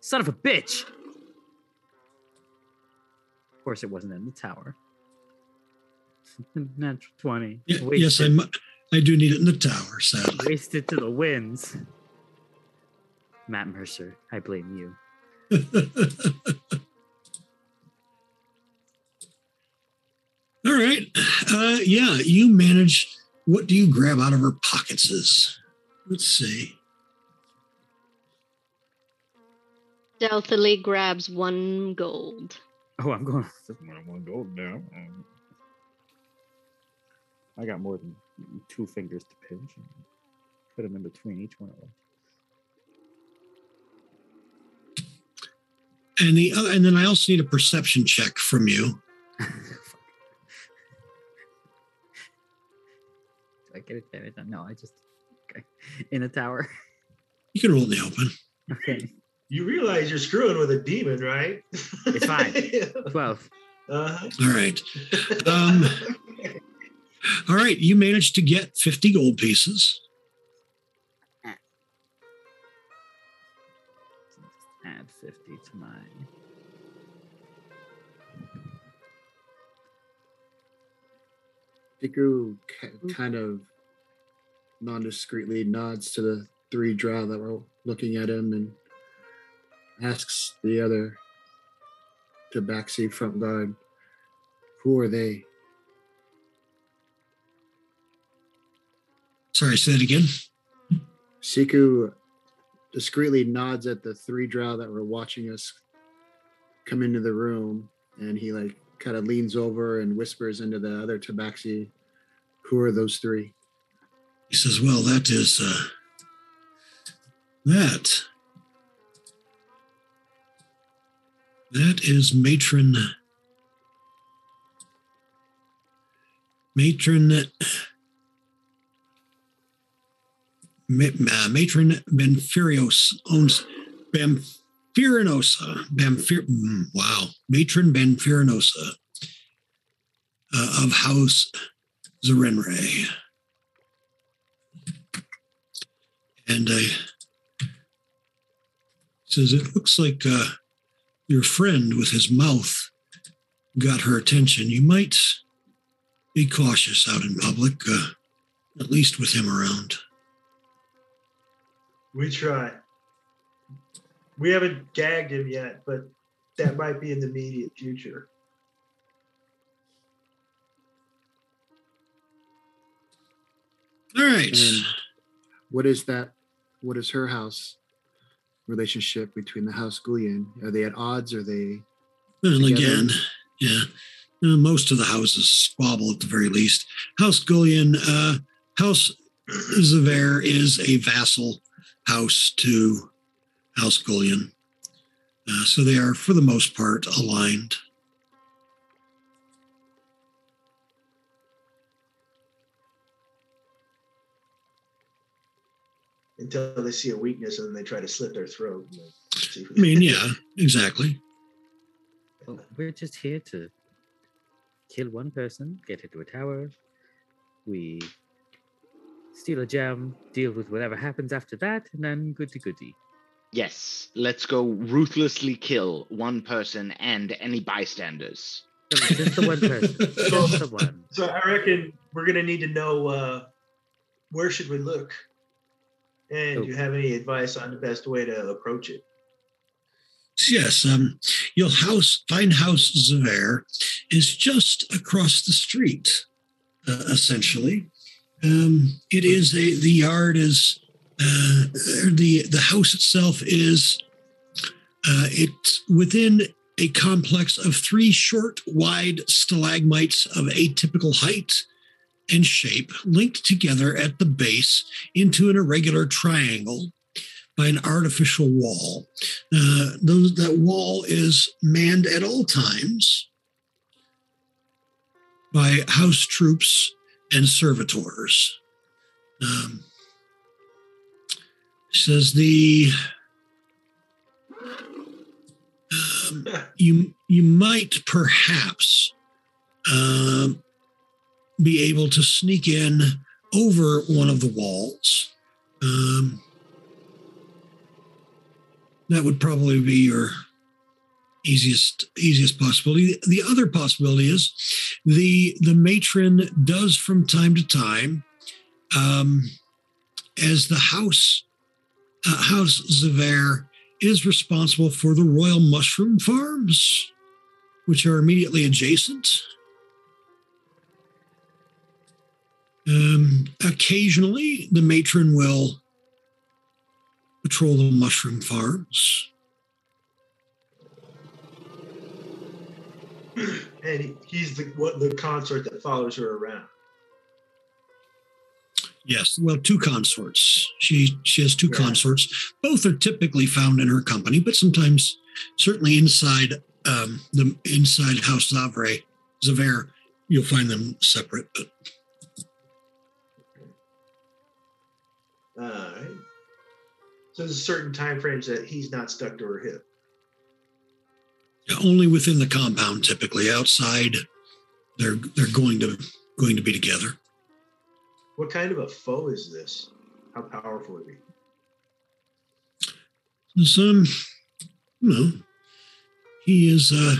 Son of a bitch! Of course, it wasn't in the tower. Natural twenty. Y- yes, I, mu- I do need it in the tower, sadly. wasted to the winds. Matt Mercer, I blame you. All All right. Uh, yeah, you manage. What do you grab out of her pockets? Is let's see. Stealthily grabs one gold. Oh, I'm going. One gold now. Um, I got more than two fingers to pinch. And put them in between each one of them. And the other, and then I also need a perception check from you. Fuck. Do I get advantage? No, I just okay. in a tower. You can roll in the open. Okay, You realize you're screwing with a demon, right? It's fine. twelve. uh-huh. All right. Um, All right. You managed to get 50 gold pieces. Add fifty to my. Siku kind of non-discreetly nods to the three drow that were looking at him and asks the other tabaxi front guard, "Who are they?" Sorry, say that again. Siku discreetly nods at the three drow that were watching us come into the room, and he like kind of leans over and whispers into the other tabaxi, "Who are those three? He says, Well, that is, uh, that, that is matron, matron, ma- matron Benferios owns Bamfirinosa, Bamfir, mm, wow, matron Benfirinosa uh, of House Zerenre. and uh, says it looks like uh, your friend with his mouth got her attention. You might be cautious out in public, uh, at least with him around. We try. We haven't gagged him yet, but that might be in the immediate future. All right. And what is that? What is her house relationship between the House Gullion? Are they at odds? Are they? Together? again, yeah, uh, most of the houses squabble at the very least. House Gullion, uh, House Zavere is a vassal house to House Gullion. Uh, so they are, for the most part, aligned. Until they see a weakness and they try to slit their throat. and see I mean, yeah, exactly. Well, we're just here to kill one person, get into a tower. We steal a gem, deal with whatever happens after that, and then goody goody. Yes, let's go ruthlessly kill one person and any bystanders. Just just the one person. Just the one. So I reckon we're gonna need to know uh, where should we look, and do you have any advice on the best way to approach it? Yes, um, you'll house find House Zavere is just across the street, uh, essentially. Um, it is a the yard is uh, the the house itself is uh, it's within a complex of three short, wide stalagmites of atypical height and shape, linked together at the base into an irregular triangle by an artificial wall. Uh, those, that wall is manned at all times by house troops and servitors. Um, says the um, you you might perhaps um, be able to sneak in over one of the walls. Um, that would probably be your easiest easiest possibility. The other possibility is the the matron does from time to time, um, as the house uh, House Zavere is responsible for the royal mushroom farms, which are immediately adjacent. Occasionally, the matron will patrol the mushroom farms. And he's the what the consort that follows her around. Yes, well, two consorts. She she has two Yeah. consorts. Both are typically found in her company, but sometimes, certainly inside um, the inside House Zavre, Zavere, you'll find them separate. But All right. So there's certain time frames that he's not stuck to her hip. only within the compound, typically outside, they're they're going to going to be together. What kind of a foe is this? How powerful is he? Some, you know, he is. uh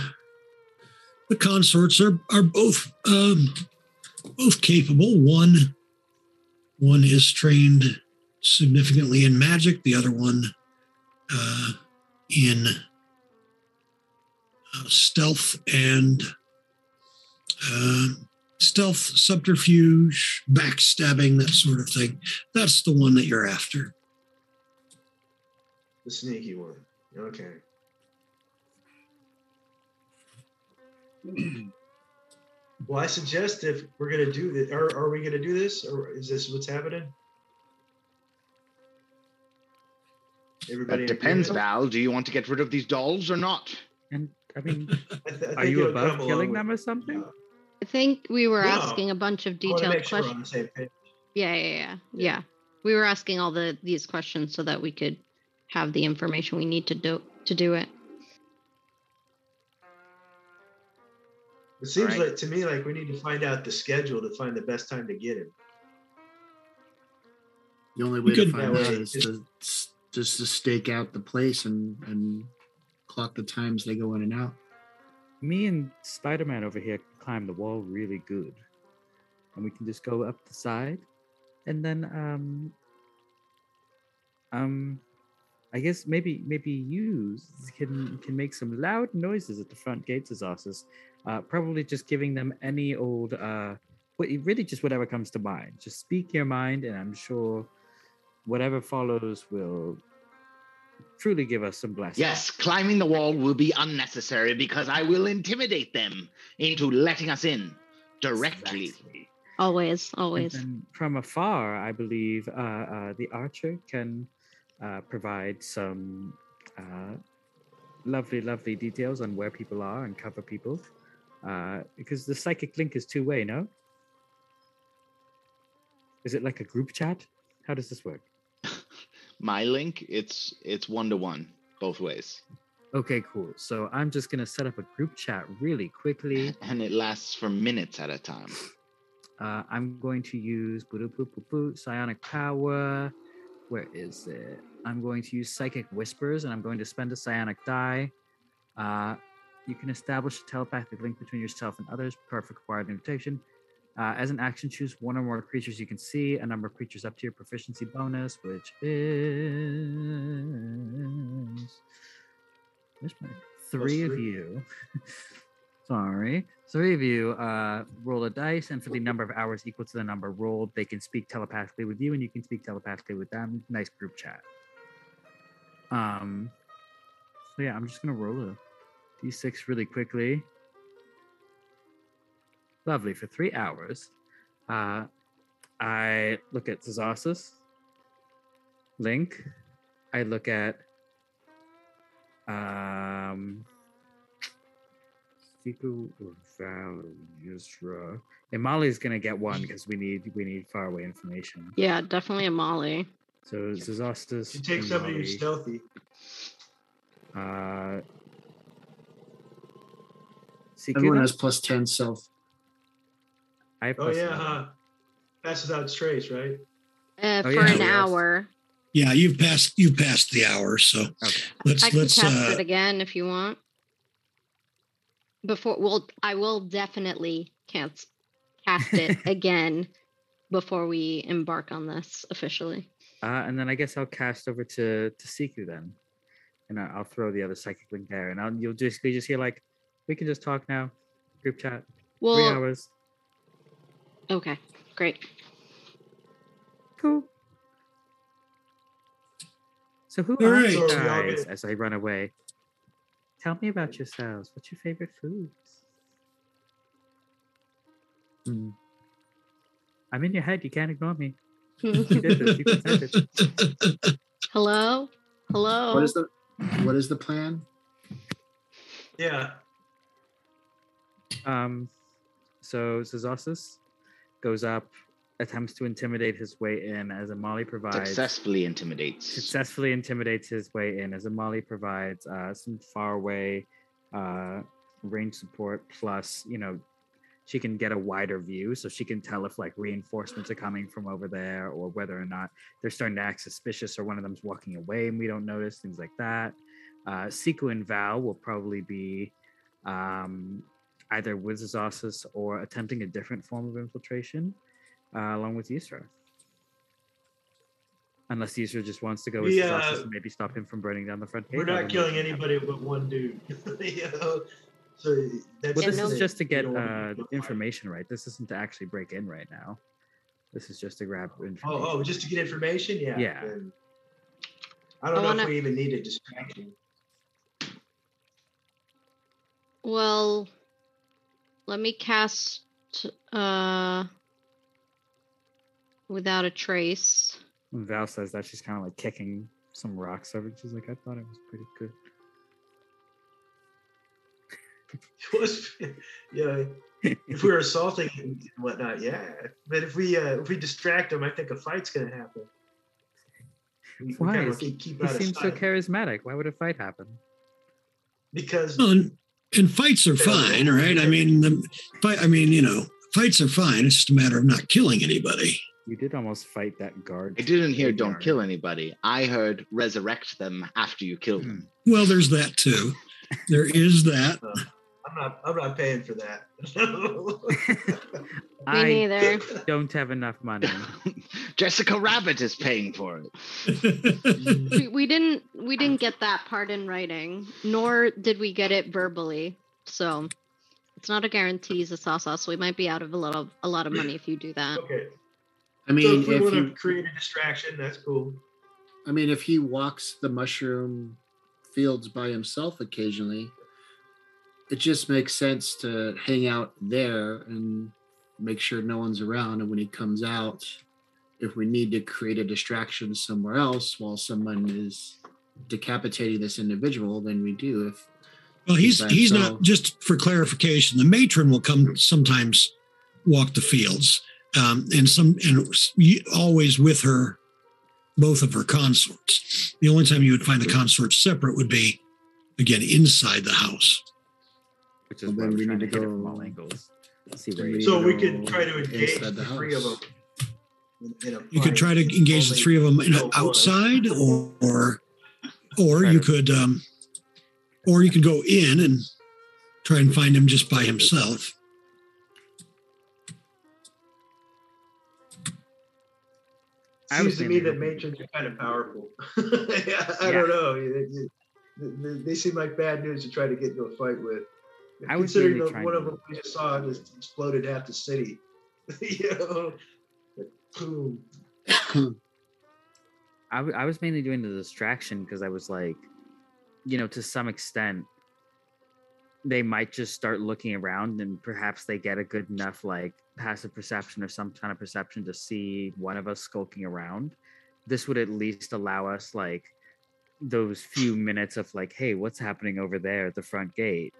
The consorts are are both um, both capable. One one is trained significantly in magic. The other one uh, in uh, stealth and uh, stealth, subterfuge, backstabbing, that sort of thing. That's the one that you're after. The sneaky one. Okay. Well, I suggest if we're gonna do this, are, are we gonna do this, or is this what's happening? Everybody. That depends. Val. Do you want to get rid of these dolls or not? And I mean, I th- I are you it'll above come along killing with- them or something? uh, I think we were No. asking a bunch of detailed make sure questions. the. Yeah, yeah, yeah, yeah. We were asking all the these questions so that we could have the information we need to do to do it. It seems Alright. like to me like we need to find out the schedule to find the best time to get him. The only way could- to find out is to s- just to stake out the place and and clock the times they go in and out. me and Spider-Man over here climb the wall really good, and we can just go up the side, and then um um I guess maybe maybe you can can make some loud noises at the front gates of Zossus, uh, probably just giving them any old uh what really just whatever comes to mind. Just speak your mind, and I'm sure whatever follows will truly give us some blessings. Yes, climbing the wall will be unnecessary because I will intimidate them into letting us in directly. Exactly. Always, And always. then from afar, I believe uh, uh, the archer can uh, provide some uh, lovely, lovely details on where people are and cover people. Uh, because the psychic link is two way, no? Is it like a group chat? How does this work? My link, it's it's one to one both ways, Okay, cool. So I'm just gonna set up a group chat really quickly. and it lasts for minutes at a time. Uh, I'm going to use psionic power. Where is it? I'm going to use psychic whispers, and I'm going to spend a psionic die. Uh, you can establish a telepathic link between yourself and others. Perfect required invitation. Uh, as an action, choose one or more creatures you can see. A number of creatures up to your proficiency bonus, which is my three of you. Sorry. Three of you uh, roll a dice, and for the number of hours equal to the number rolled, they can speak telepathically with you, and you can speak telepathically with them. Nice group chat. Um. So yeah, I'm just gonna roll a d6 really quickly. Lovely for three hours. Uh, I look at Zazasis, Link. I look at um Siku or Val Yusra. And Molly's gonna get one because we need we need far away information. Yeah, definitely a Molly. So Zazostus. You take and somebody Molly, who's stealthy. Uh Everyone has plus ten self. I have Oh yeah, 11. huh? Passes out trace, right? Uh, Oh, for yeah, an hour. Yeah, you've passed you've passed the hour, so Okay. let's I can let's cast uh, it again if you want. Before, well, I will definitely cast cast it again before we embark on this officially. Uh, and then I guess I'll cast over to to Siku then, and I- I'll throw the other psychic link there, and I'll you'll just you just hear like we can just talk now, group chat, three hours. Okay, great. Cool. So who All are right. you So we all guys as I run away? Tell me about yourselves. What's your favorite foods? Hmm. I'm in your head. You can't ignore me. You did this. You can. Hello? Hello? What is the what is the plan? Yeah. Um, so Zazasis goes up, attempts to intimidate his way in as Amali provides. Successfully intimidates. successfully intimidates his way in as Amali provides uh, some far away uh, range support plus you know she can get a wider view so she can tell if like reinforcements are coming from over there or whether or not they're starting to act suspicious or one of them's walking away and we don't notice things like that uh, Siku and Val will probably be um, either with Zazasis or attempting a different form of infiltration uh, along with Yusra. Unless Yusra just wants to go with We, Zazasis uh, and maybe stop him from burning down the front gate. We're not don't know. killing anybody but one dude. you know? So that's Well, this is just to get uh, information right. This isn't to actually break in right now. This is just to grab information. Oh, oh, just to get information? Yeah. Yeah. then- I don't I know wanna- if we even need a distraction. Well, let me cast uh without a trace. When Val says that, she's kind of like kicking some rocks over. She's like, I thought it was pretty good. It was, yeah. If we were assaulting and whatnot, yeah. But if we uh, if we distract them, I think a fight's gonna happen. We, we Why? kinda Is- keep, keep He seems so charismatic. Why would a fight happen? because Well, and, and fights are fine, right? I mean, the fight. I mean, you know, fights are fine. It's just a matter of not killing anybody. You did almost fight that guard. I didn't hear graveyard. don't kill anybody. I heard resurrect them after you kill Hmm. them. Well, there's that too. There is that. I'm not I'm not paying for that. Me I neither. don't have enough money. Jessica Rabbit is paying for it. we, we didn't we didn't get that part in writing, nor did we get it verbally. So it's not a guarantee as a sauce. We might be out of a lot of a lot of money if you do that. okay. I mean, so if we if want to you, create a distraction, that's cool. I mean, if he walks the mushroom fields by himself occasionally, it just makes sense to hang out there and make sure no one's around. And when he comes out, if we need to create a distraction somewhere else while someone is decapitating this individual, then we do. If Well, he's he's himself. not just for clarification. The matron will come sometimes walk the fields, um, and some and always with her, both of her consorts. The only time you would find the consorts separate would be, again, inside the house. Which is Well, why we're we trying need to to hit it from all angles. See where we So we to could try to engage the the three of them. in- in a You could try to engage the three of them in a, outside, or or or you could um, or you could go in and try and find him just by himself. I Seems to me that hoping- matrons are kind of powerful. I don't know. They- they- they- They seem like bad news to try to get into a fight with. I was Considering really the, one of them we just saw just exploded half the city. you know, Like, boom. I, w- I was mainly doing the distraction because I was like, you know, to some extent, they might just start looking around and perhaps they get a good enough like passive perception or some kind of perception to see one of us skulking around. This would at least allow us like those few minutes of like, hey, what's happening over there at the front gate?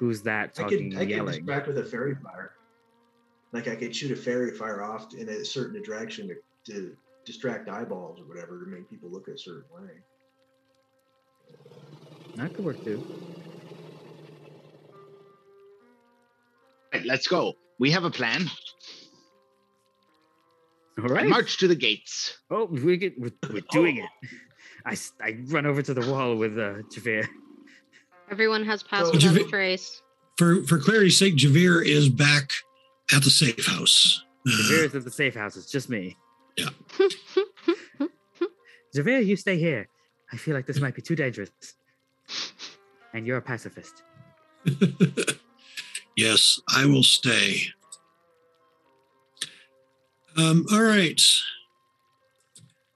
Who's that I talking could I and could yelling? distract with a faerie fire. Like I could shoot a faerie fire off in a certain direction to, to distract eyeballs or whatever to make people look a certain way. That could work too. Right, let's go. We have a plan. All And right. March to the gates. Oh, we get, we're, we're doing it. I, I run over to the wall with uh, Javier. Everyone has passed So- without a trace. For for clarity's sake, Javier is back at the safe house. Uh, Javier is at the safe house. It's just me. Yeah. Javier, you stay here. I feel like this might be too dangerous. And you're a pacifist. yes, I will stay. Um, all right.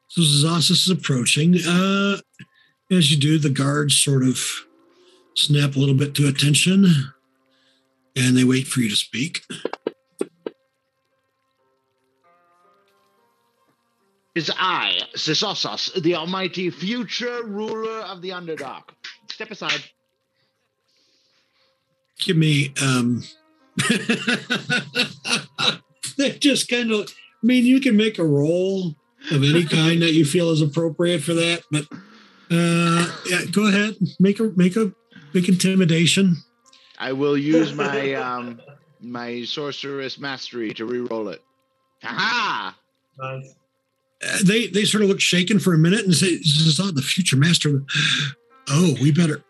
So Zazus is approaching. Uh, as you do, the guards sort of snap a little bit to attention and they wait for you to speak. Is I, Sisosas, the almighty future ruler of the Underdark. Step aside. Give me um they just kind of I mean you can make a roll of any kind that you feel is appropriate for that, but uh yeah, go ahead. Make a make a make intimidation. I will use my um my sorceress mastery to re-roll it. Ha Nice. Uh, they they sort of look shaken for a minute and say, "This is not the future master." Oh, we better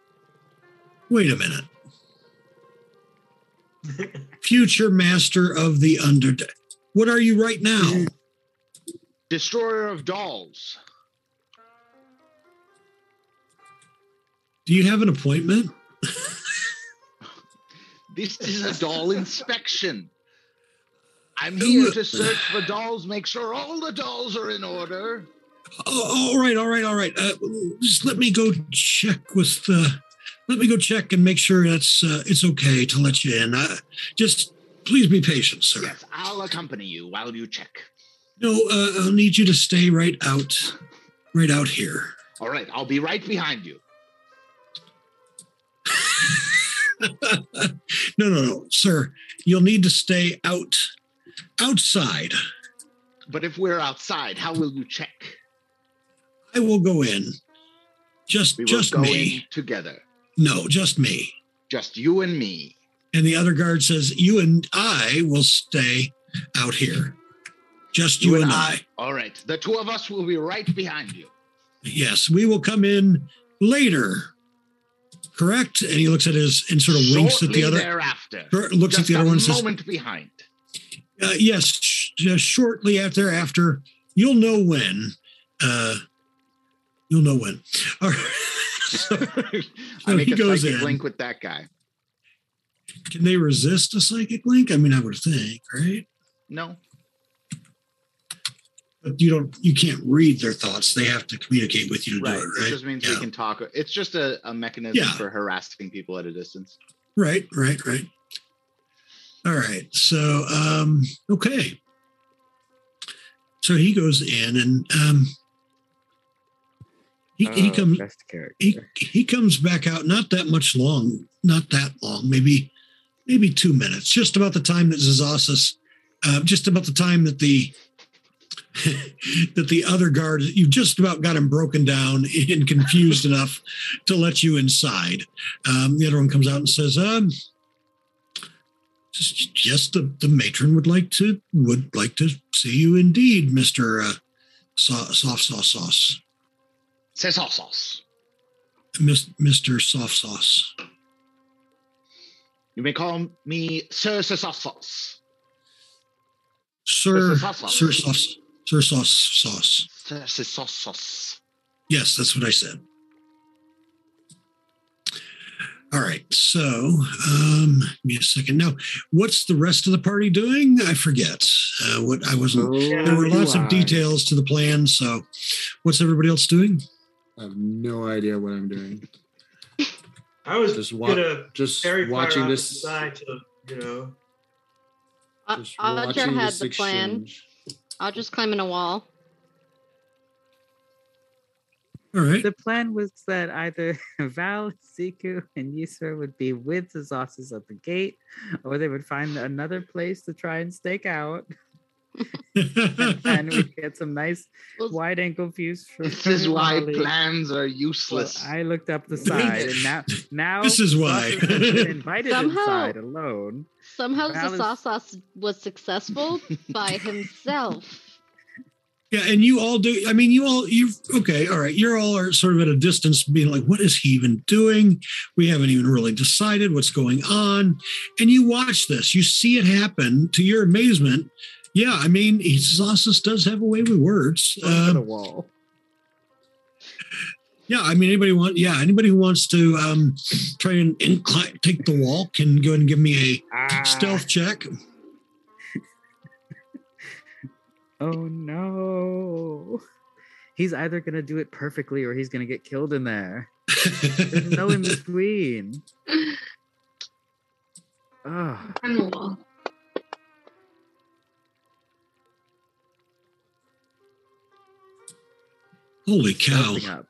wait a minute. Future master of the Underdark. What are you right now? Destroyer of dolls. Do you have an appointment? This is a doll inspection. I'm here to search for dolls, make sure all the dolls are in order. Oh, all right, all right, all right. Uh, just let me go check with the. Let me go check and make sure that's uh, it's okay to let you in. Uh, just please be patient, sir. Yes, I'll accompany you while you check. No, uh, I'll need you to stay right out, right out here. All right, I'll be right behind you. no, no, no, sir. You'll need to stay out, outside. But if we're outside, how will you check? I will go in. Just, We just go me. together. No, just me. Just you and me. And the other guard says, "You and I will stay out here. Just you, and I. All right, the two of us will be right behind you. Yes, we will come in later. Correct?" And he looks at his and sort of winks at the Shortly other. thereafter. Looks at the other a one and says, moment behind. uh, yes, sh- just shortly after, after you'll know when. Uh, you'll know when. All right. So, he goes in. link with that guy. can they resist a psychic link? I mean, I would think, right? No, But you don't. You can't read their thoughts. They have to communicate with you to right. do it, right? It just means Yeah. we can talk. It's just a, a mechanism Yeah. for harassing people at a distance. Right, right, right. All right. So, um, okay. So he goes in and um, he, he Oh, comes best character. he, he comes back out not that much long, not that long, maybe maybe two minutes, just about the time that Zazasis, uh, just about the time that the that the other guard you've just about got him broken down and confused enough to let you inside. Um, the other one comes out and says, um, just, yes, the, the matron would like to would like to see you indeed, Mister uh, so- Soft Sauce Sauce, Sesosos. Mis- Mister Soft Sauce. You may call me Sir. Sir, Mr. Sauce Sir Sauce. Sauce, Sir Sauce Sauce. Sir Sesosos. Yes, that's what I said. All right, so um, give me a second. Now, what's the rest of the party doing? I forget. Uh, what I wasn't. there were lots of details to the plan. So, what's everybody else doing? I have no idea what I'm doing. I was Just wa- Just watching this. this side to you know. Uh, Just Aja watching had this the plan. exchange. I'll just climb in a wall. All right. The plan was that either Val, Siku, and Yusra would be with the Zosses at the gate, or they would find another place to try and stake out, and we'd get some nice Well, wide angle views from This is why Raleigh. plans are Well, useless. I looked up the side, and now now This is why. Zosses has been invited Somehow- inside alone. Somehow Alice- Zazasis was successful by himself. Yeah, and you all do. I mean, you all, you okay? All right, you're all are sort of at a distance, being like, "What is he even doing?" We haven't even really decided what's going on, and you watch this. You see it happen. To your amazement, yeah. I mean, Izasis does have a way with words. Over the Um, wall. yeah, I mean, anybody want? Yeah, anybody who wants to um, try and incline, take the wall can go ahead and give me Ah, a stealth check. Oh no! He's either gonna do it perfectly or he's gonna get killed in there. There's no in between. Oh, Holy cow! messing up.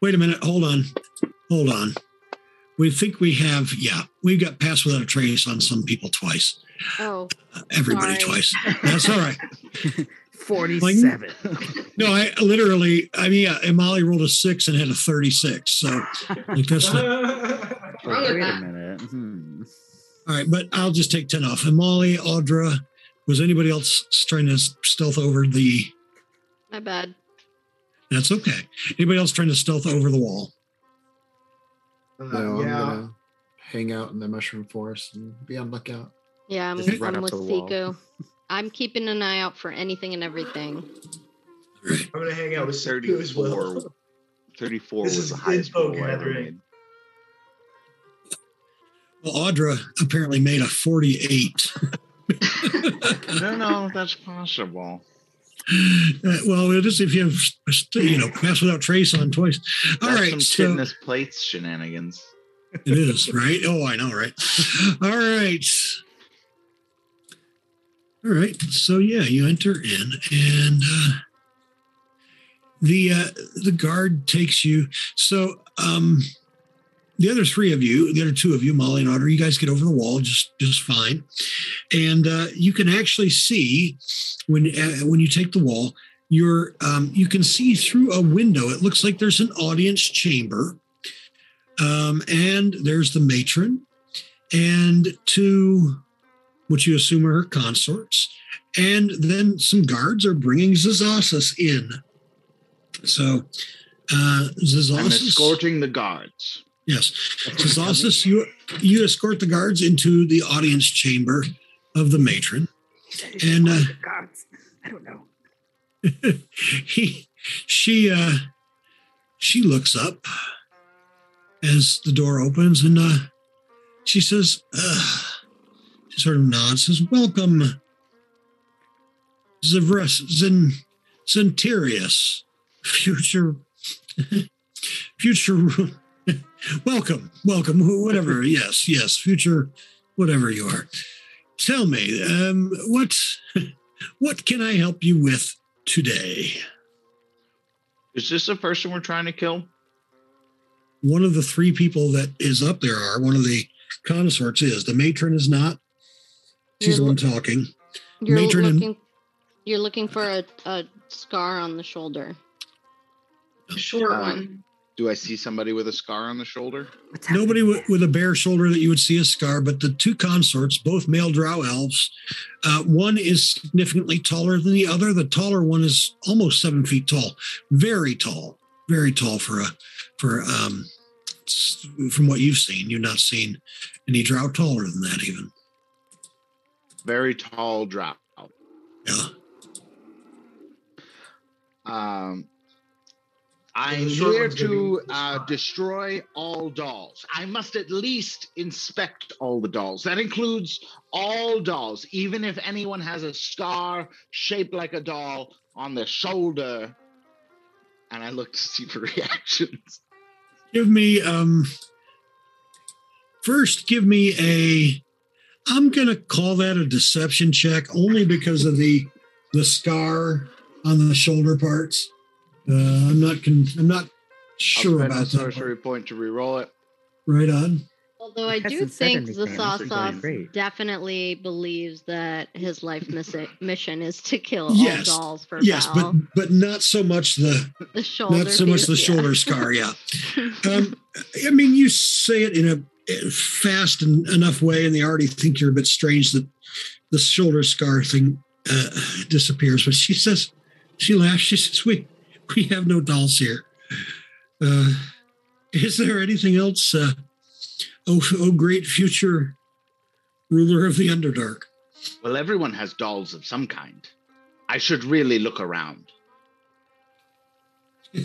Wait a minute. Hold on. Hold on. We think we have. Yeah, we've got pass without a trace on some people twice. Oh, Uh, everybody Sorry. twice. That's all right. 47. No, I literally. I mean, yeah, and Molly rolled a six and had a thirty-six. So like that's not, Oh, wait a minute. Hmm. all right. But I'll just take ten off. And Molly, Audra, was anybody else trying to stealth over the? my bad. That's okay. Anybody else trying to stealth over the wall? Uh, No, I'm yeah. gonna hang out in the mushroom forest and be on lookout. Yeah, I'm, Just I'm with to. Siku. I'm keeping an eye out for anything and everything. I'm gonna hang out with Siku as well. 34. 34 This was is the highest info roll I ever gathering. made. Well, Audra apparently made a forty-eight. No, no, that's possible. Uh, well, it is if you have, you know, pass without trace on twice. All That's right, some so Titnus plates shenanigans. it is right. Oh, I know, right? All right, all right. So yeah, you enter in, and uh, the uh, the guard takes you. So um, the other three of you, the other two of you, Molly and Otter, you guys get over the wall just just fine, and uh, you can actually see when uh, when you take the wall. You're um, you can see through a window. It looks like there's an audience chamber, um, and there's the matron, and two, which you assume are her consorts, and then some guards are bringing Zazasis in. So, uh, I'm escorting the guards. Yes, Zazasis, you you escort the guards into the audience chamber of the matron, and uh, Gods. I don't know. he she uh she looks up as the door opens and uh she says uh she sort of nods says welcome Zavres Zen Zentarius future future welcome welcome whatever yes yes future whatever you are tell me um what what can i help you with today Is this the person we're trying to kill? one of the three people that is up there are one of the consorts is the matron is not she's the You're one talking You're Matron and- looking. You're looking for a, a scar on the shoulder. A short Uh, one. Do I see somebody with a scar on the shoulder? Nobody with, with a bare shoulder that you would see a scar but the two consorts both male drow elves uh, one is significantly taller than the other. The taller one is almost seven feet tall. Very tall. Very tall for a for um from what you've seen. You've not seen any drow taller than that even. Very tall drow. yeah. Um, I'm here gonna be to the uh, destroy all dolls. I must at least inspect all the dolls. That includes all dolls, even if anyone has a scar shaped like a doll on their shoulder. And I look to see for reactions. give me um first give me a i'm gonna call that a deception check only because of the the scar on the shoulder parts uh i'm not con- i'm not I'll sure about that sorcery point to reroll it. right on Although I do think anything. This is going Zazasis great. definitely believes that his life missi- mission is to kill Yes. all dolls for yes but Val. but not so much the the shoulder. not so much the piece, yeah. shoulder scar yeah um i mean you say it in a fast and enough way and they already think you're a bit strange that the shoulder scar thing uh, disappears but she says she laughs she says we we have no dolls here. Uh is there anything else? Uh oh oh great future ruler of the underdark. Well, everyone has dolls of some kind. I should really look around.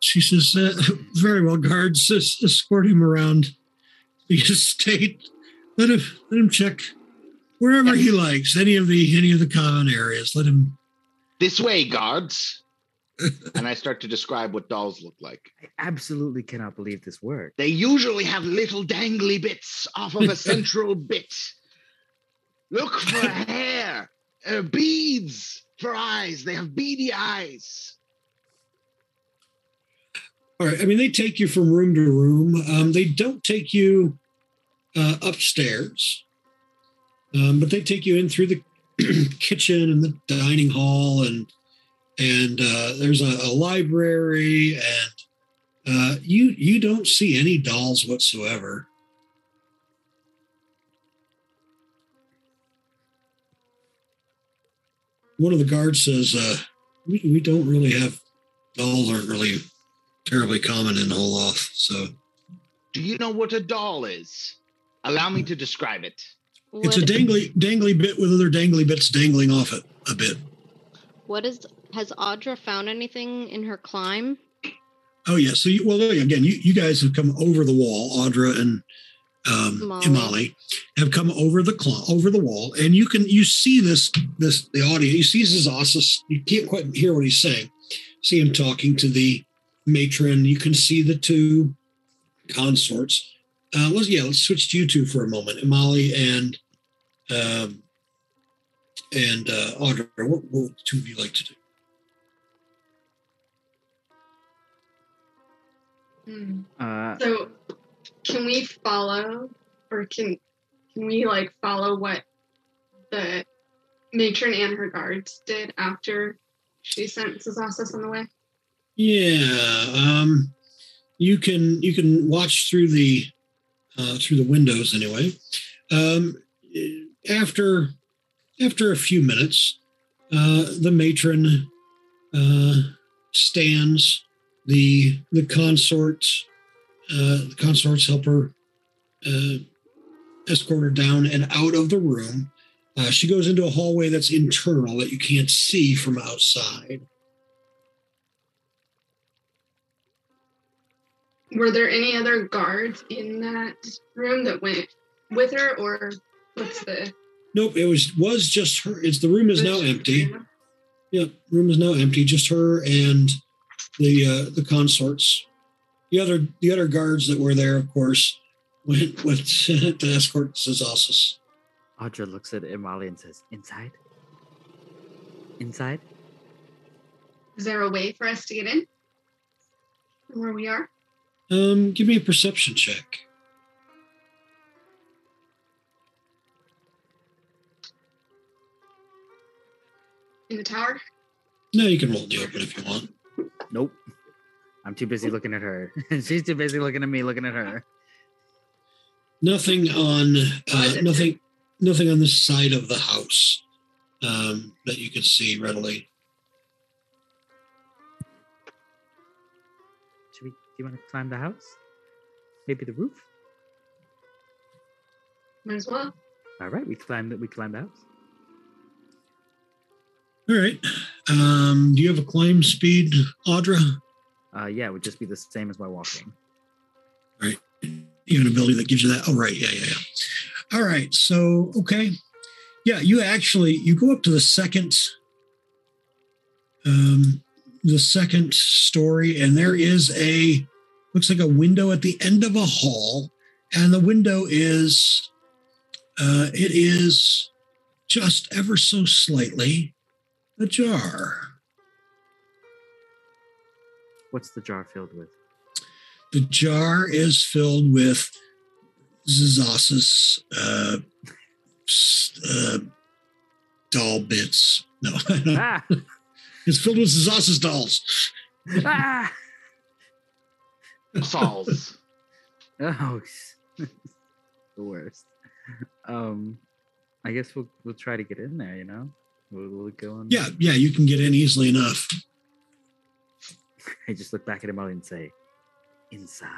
she says uh, very well guards es- escort him around the estate. Let him let him check wherever he likes any of the any of the common areas. Let him This way, guards. and I start to describe what dolls look like. I absolutely cannot believe this worked. They usually have little dangly bits off of a central bit. Look for hair, uh, beads for eyes. They have beady eyes. All right. I mean, they take you from room to room. Um, they don't take you uh, upstairs, um, but they take you in through the kitchen and the dining hall, and and uh, there's a, a library, and uh, you you don't see any dolls whatsoever. One of the guards says, uh, we, "We don't really have dolls. Aren't really terribly common in Holoth. So Do you know what a doll is? Allow me to describe it. It's a dangly dangly bit with other dangly bits dangling off it a bit. What is has Audra found anything in her climb? Oh yeah. So you, well again, you, you guys have come over the wall, Audra and um, Molly. Amali have come over the cl- over the wall, and you can you see this this the audio. You see Zazasis. You can't quite hear what he's saying. See him talking to the matron. You can see the two consorts. Uh, let's yeah, let's switch to you two for a moment, Amali and um, and uh, Audra. What, what would the two of you like to do? Hmm. Uh, So, can we follow, or can can we like follow what the matron and her guards did after she sent Zazasis on the way? Yeah, um, you can you can watch through the uh, through the windows anyway. Um, after after a few minutes, uh, the matron uh, stands. The the consort uh, the consorts help her uh, escort her down and out of the room. Uh, she goes into a hallway that's internal that you can't see from outside. Were there any other guards in that room that went with her, or what's the? Nope, it was was just her. It's the room is now empty. Yeah, room is now empty. Just her and the uh, the consorts. The other the other guards that were there, of course, went with the escort Zazasis. Audra looks at Amali and says, "Inside, inside." Is there a way for us to get in? From Where we are? Um, give me a perception check. In the tower? No, you can roll in the open if you want. Nope. I'm too busy looking at her. She's too busy looking at me, looking at her. Nothing on uh, nothing nothing on this side of the house um, that you can see readily. Should we? Do you want to climb the house? Maybe the roof. Might as well. All right, we climbed. We climbed the house. All right. Um, do you have a climb speed, Audra? Uh, yeah, it would just be the same as my walking. Right. You have an ability that gives you that. Oh, right. Yeah, yeah, yeah. All right. So, okay. Yeah, you actually you go up to the second um the second story and there is a looks like a window at the end of a hall and the window is uh it is just ever so slightly ajar. What's the jar filled with? The jar is filled with Zazasis uh, uh, doll bits. No, ah! it's filled with Zazasis dolls. ah! Sauls. Oh, the worst. Um, I guess we'll we'll try to get in there. You know, we'll, we'll go on. Yeah, yeah, you can get in easily enough. I just look back at him and say, "Inside."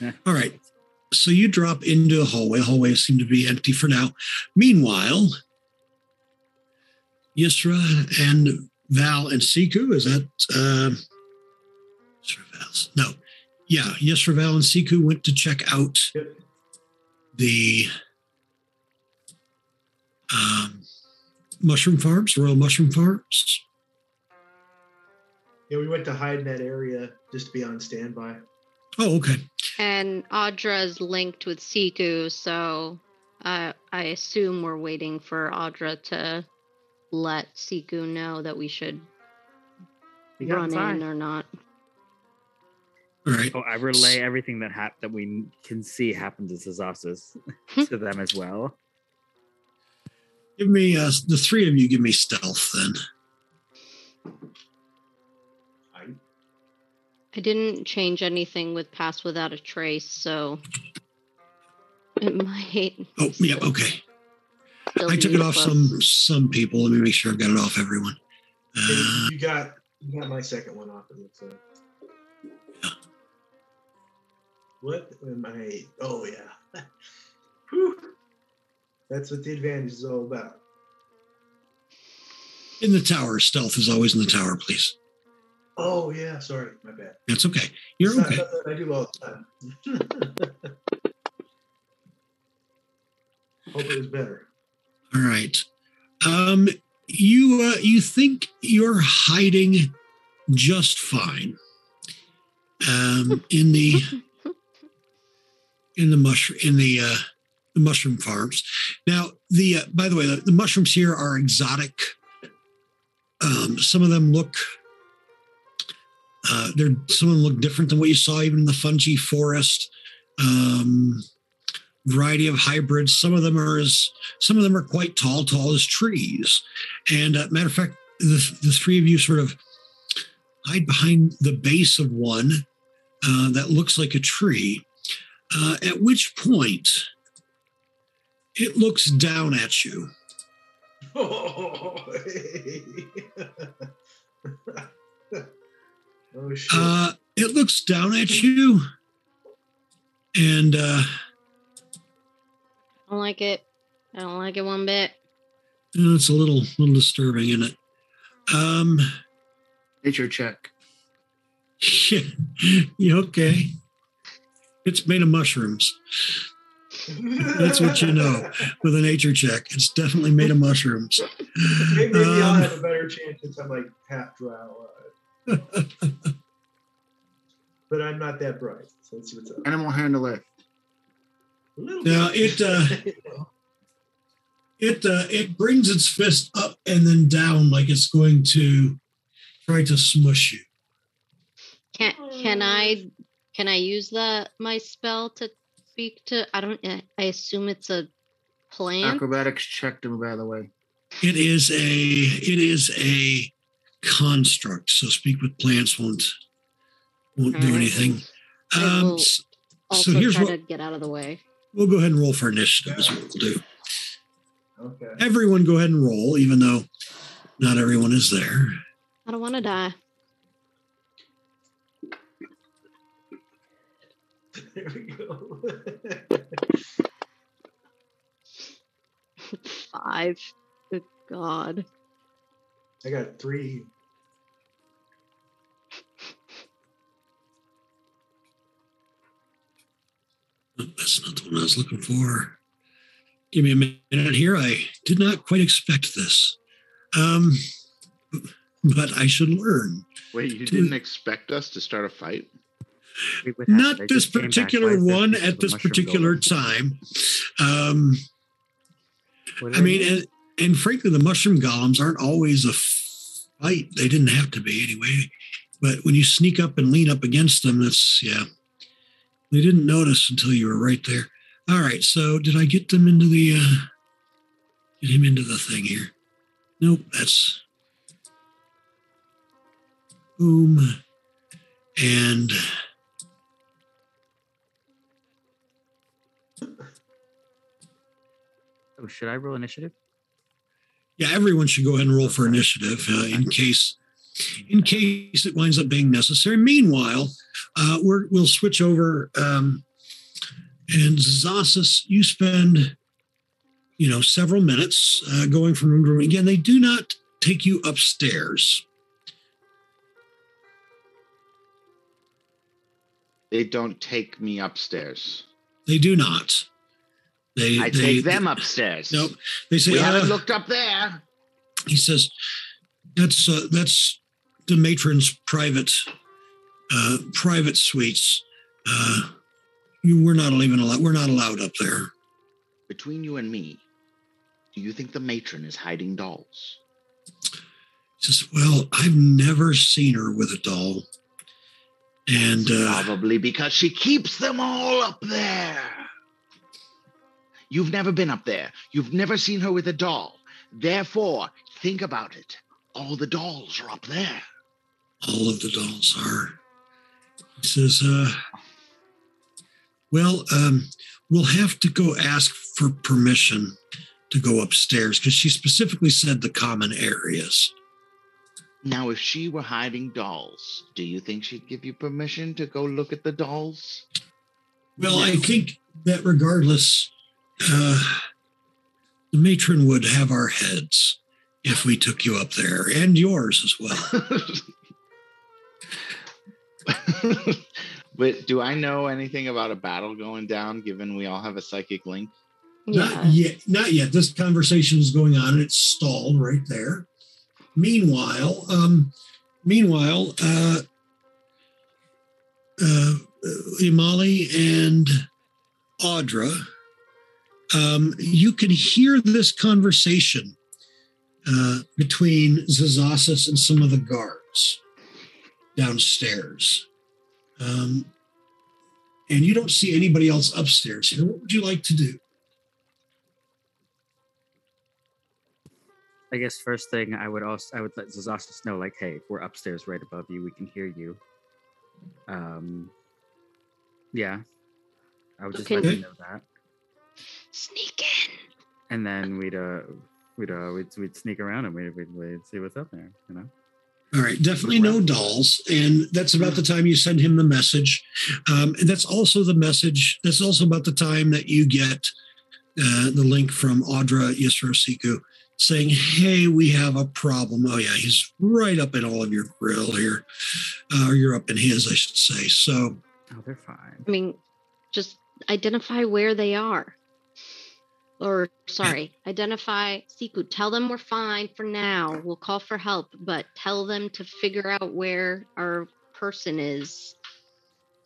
All right. So you drop into a hallway. Hallways seem to be empty for now. Meanwhile, Yisra and Val and Siku, is that um Val's? No. Yeah, Yisra, Val, and Siku went to check out Yep. the um Mushroom Farms, Royal Mushroom Farms. Yeah, we went to hide in that area just to be on standby. Oh, okay. And Audra is linked with Siku, so uh, I assume we're waiting for Audra to let Siku know that we should We got run inside. in or not. All right. Oh, I relay everything that hap- that we can see happen to Zazasis to them as well. Give me uh, the three of you. Give me stealth then. I, I didn't change anything with Pass Without a Trace, so it might. Oh, yeah. Okay. I took it off close. some some people. Let me make sure I've got it off everyone. Uh, you got you got my second one off. It looks like. What am I? Oh yeah. Whew. That's what the advantage is all about. in the tower, stealth is always in the tower, please. Oh yeah, sorry, my bad. That's okay. You're It's not okay. something I do all the time. Hope it was better. All right. Um, you uh, you think you're hiding just fine. Um, in the in the mushroom in the uh, the mushroom farms. Now, the uh, by the way, the, the mushrooms here are exotic. Um, some of them look. Uh, they're some of them look different than what you saw even in the fungi forest. Um, variety of hybrids. Some of them are as some of them are quite tall, tall as trees. And uh, matter of fact, the, the three of you sort of hide behind the base of one uh, that looks like a tree. Uh, at which point, it looks down at you. Oh, oh shit. Uh, it looks down at you, and uh, I don't like it. I don't like it one bit. you know, it's a little, little disturbing, isn't it? Um, Nature check. yeah, yeah, okay. It's made of mushrooms. That's what you know with a nature check. It's definitely made of mushrooms. Maybe, maybe I'll Um, have a better chance since I'm like half drow. Uh, but I'm not that bright. So let's see what's up. Animal handle it. A Now, bit. it, uh, It uh, it brings its fist up and then down like it's going to try to smush you. Can can I can I use the my spell to speak to? I don't. I I assume it's a plant. Acrobatics checked him, by the way. It is a it is a construct. So speak with plants won't won't do Alright. anything. Um, Also, so here's try what to get out of the way. we'll go ahead and roll for initiative. Is what we'll do. Okay. Everyone, go ahead and roll, even though not everyone is there. I don't want to die. There we go. Five. Good God. I got three. That's not the one I was looking for. Give me a minute here. I did not quite expect this. Um, but I should learn. Wait, you Two- didn't expect us to start a fight? We would have- Not this just came back. Why particular one at this particular time. Um, I mean, and, and frankly, the mushroom golems aren't always a fight. They didn't have to be anyway. But when you sneak up and lean up against them, that's, yeah. They didn't notice until you were right there. All right. So did I get them into the, uh, get him into the thing here? Nope. That's boom. And oh, should I roll initiative? Yeah, everyone should go ahead and roll for initiative uh, in case in case it winds up being necessary. Meanwhile, uh, we're, we'll switch over. Um, and Zasis, you spend, you know, several minutes uh, going from room to room. Again, they do not take you upstairs. They don't take me upstairs. They do not. They, I they, take them upstairs. Nope. They say, We uh, haven't looked up there. he says, "That's uh, that's the matron's private uh, private suites. Uh, you we're not even allowed. We're not allowed up there." Between you and me, do you think the matron is hiding dolls? He says, "Well, I've never seen her with a doll, and uh, Probably because she keeps them all up there. You've never been up there. You've never seen her with a doll. Therefore, think about it. All the dolls are up there. all of the dolls are." He says, uh, "Well, um, we'll have to go ask for permission to go upstairs because she specifically said the common areas." Now, if she were hiding dolls, do you think she'd give you permission to go look at the dolls? Well, I think that regardless, uh, the matron would have our heads if we took you up there, and yours as well. but do I know anything about a battle going down given we all have a psychic link? Not Yeah. yet. Not yet. This conversation is going on, and it's stalled right there. Meanwhile, um, meanwhile, uh, uh, Amali and Audra, um, you can hear this conversation uh, between Zazasis and some of the guards downstairs. Um, and you don't see anybody else upstairs here. What would you like to do? I guess first thing I would also I would let Zazasis know like, hey, we're upstairs right above you. We can hear you. Um, yeah, I would just let you know that, Sneak in. and then we'd uh we'd uh we'd, we'd sneak around and we'd, we'd we'd see what's up there. You know. All right, definitely no dolls, and that's about the time you send him the message. Um, and that's also the message. That's also about the time that you get uh, the link from Audra Yisrosiku saying, "Hey, we have a problem." Oh yeah, he's right up in all of your grill here, uh, or you're up in his, I should say. So Oh, they're fine. I mean, just identify where they are. Or, sorry, identify Siku. Tell them we're fine for now. We'll call for help, but tell them to figure out where our person is,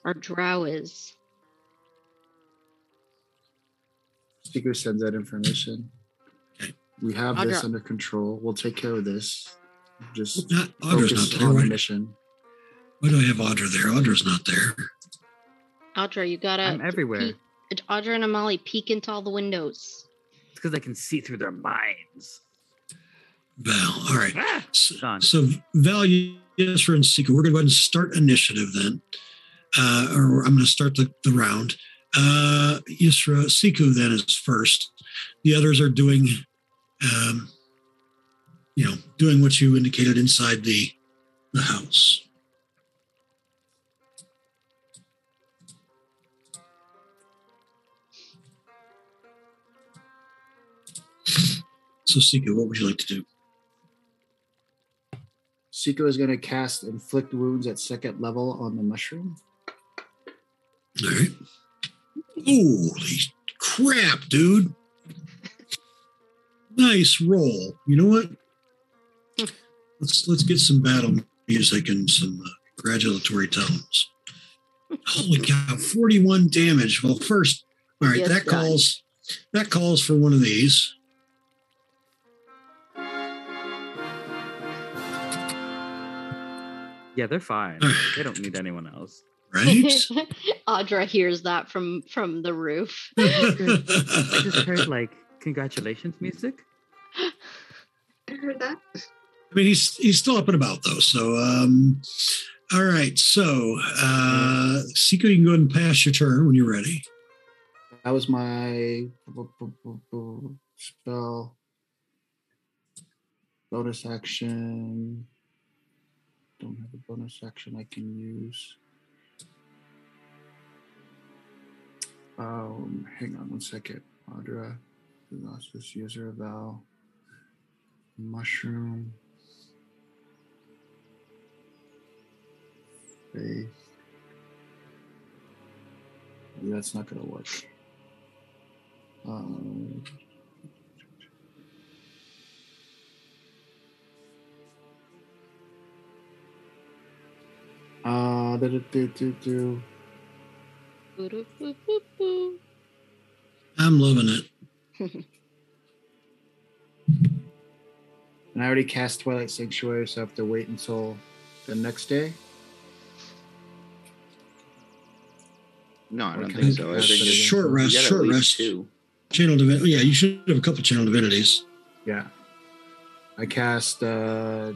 our drow is. Speaker sends that information. We have this under control. We'll take care of this. Just not Audra's focus not there. on the Why, mission. why do I have Audra there? Audra's not there. Audra, you gotta. I'm everywhere. peek- Audra and Amali peek into all the windows. It's because I can see through their minds. Val. All right. Ah! So, so Val, Yisra, and Siku, we're going to go ahead and start initiative then. Uh, or I'm going to start the, the round. Uh, Yisra, Siku then is first. The others are doing, um, you know, doing what you indicated inside the the house. So, Siku, what would you like to do? Siku is going to cast inflict wounds at second level on the mushroom. All right. Holy crap, dude. Nice roll. You know what? Let's let's get some battle music and some uh, congratulatory tones. Holy cow, 41 damage. Well, first, all right, Yes, that done. calls that calls for one of these. Yeah, they're fine. They don't need anyone else. Right? Audra hears that from from the roof. I just heard like congratulations music. I heard that. I mean, he's he's still up and about though. So, um, all right. So, uh, Siku, you can go ahead and pass your turn when you're ready. That was my spell. Bonus action. Don't have a bonus action I can use. Um, hang on one second. Audra, Colossus, user Val, Mushroom, Faith. That's not gonna work. Um, Uh, do, do, do, do. I'm loving it. And I already cast Twilight Sanctuary, so I have to wait until the next day. No, I don't Okay. think so. I That's think pretty it's, Short you rest, got at short least rest. Two. Channel divinity. Yeah, you should have a couple channel divinities. Yeah. I cast uh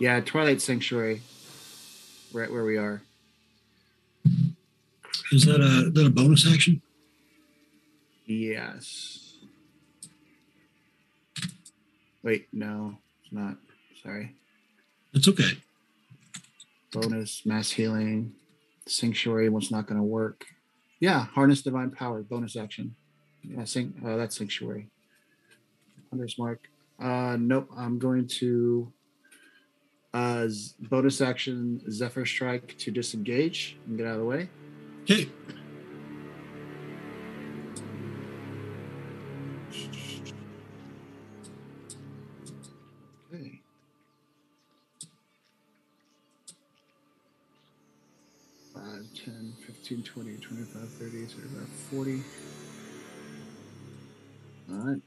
Yeah, Twilight Sanctuary. Right where we are. Is that a is that a bonus action? Yes. Wait, no, it's not. Sorry. It's okay. Bonus, mass healing, sanctuary, what's not gonna work. Yeah, harness divine power, bonus action. Yeah, sing uh, that's sanctuary. Hunter's mark. Uh nope, I'm going to uh bonus action Zephyr Strike to disengage and get out of the way. Okay. Okay. Five, 10, 15, 20, 25, 30, 35, 40. All right.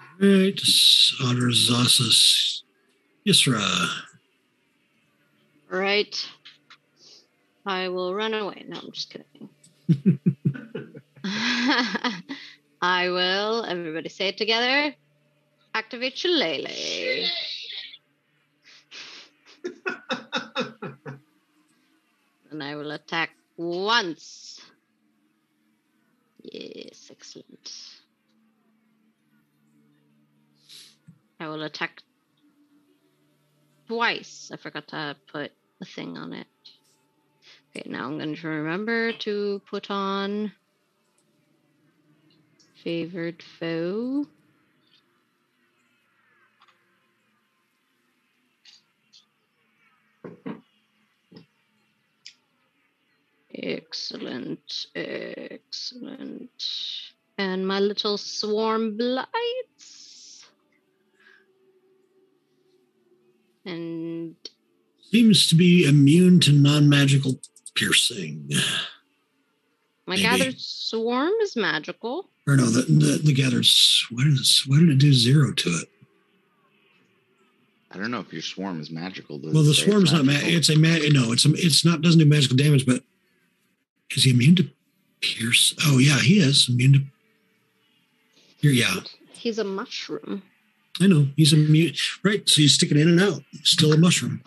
All right. Zassus. Yisra. Right. I will run away. No, I'm just kidding. I will. Everybody say it together. Activate Shillelagh. and I will attack once. Yes, excellent. I will attack twice. I forgot to put a thing on it. Okay, now I'm going to remember to put on favored foe. Excellent, excellent. And my little swarm blights. And Seems to be immune to non-magical piercing. my Maybe. gathered swarm is magical. Or no, the the, the gathered. s- Why did it? Why did it do zero to it? I don't know if your swarm is magical. Does Well, the say it's swarm's not. Ma- magical? it's a ma- No, it's a, It's not. Doesn't do magical damage, but is he immune to pierce? Oh yeah, he is immune to. Here, yeah, He's a mushroom. I know he's a mute, Right, so he's sticking in and out. Still a mushroom.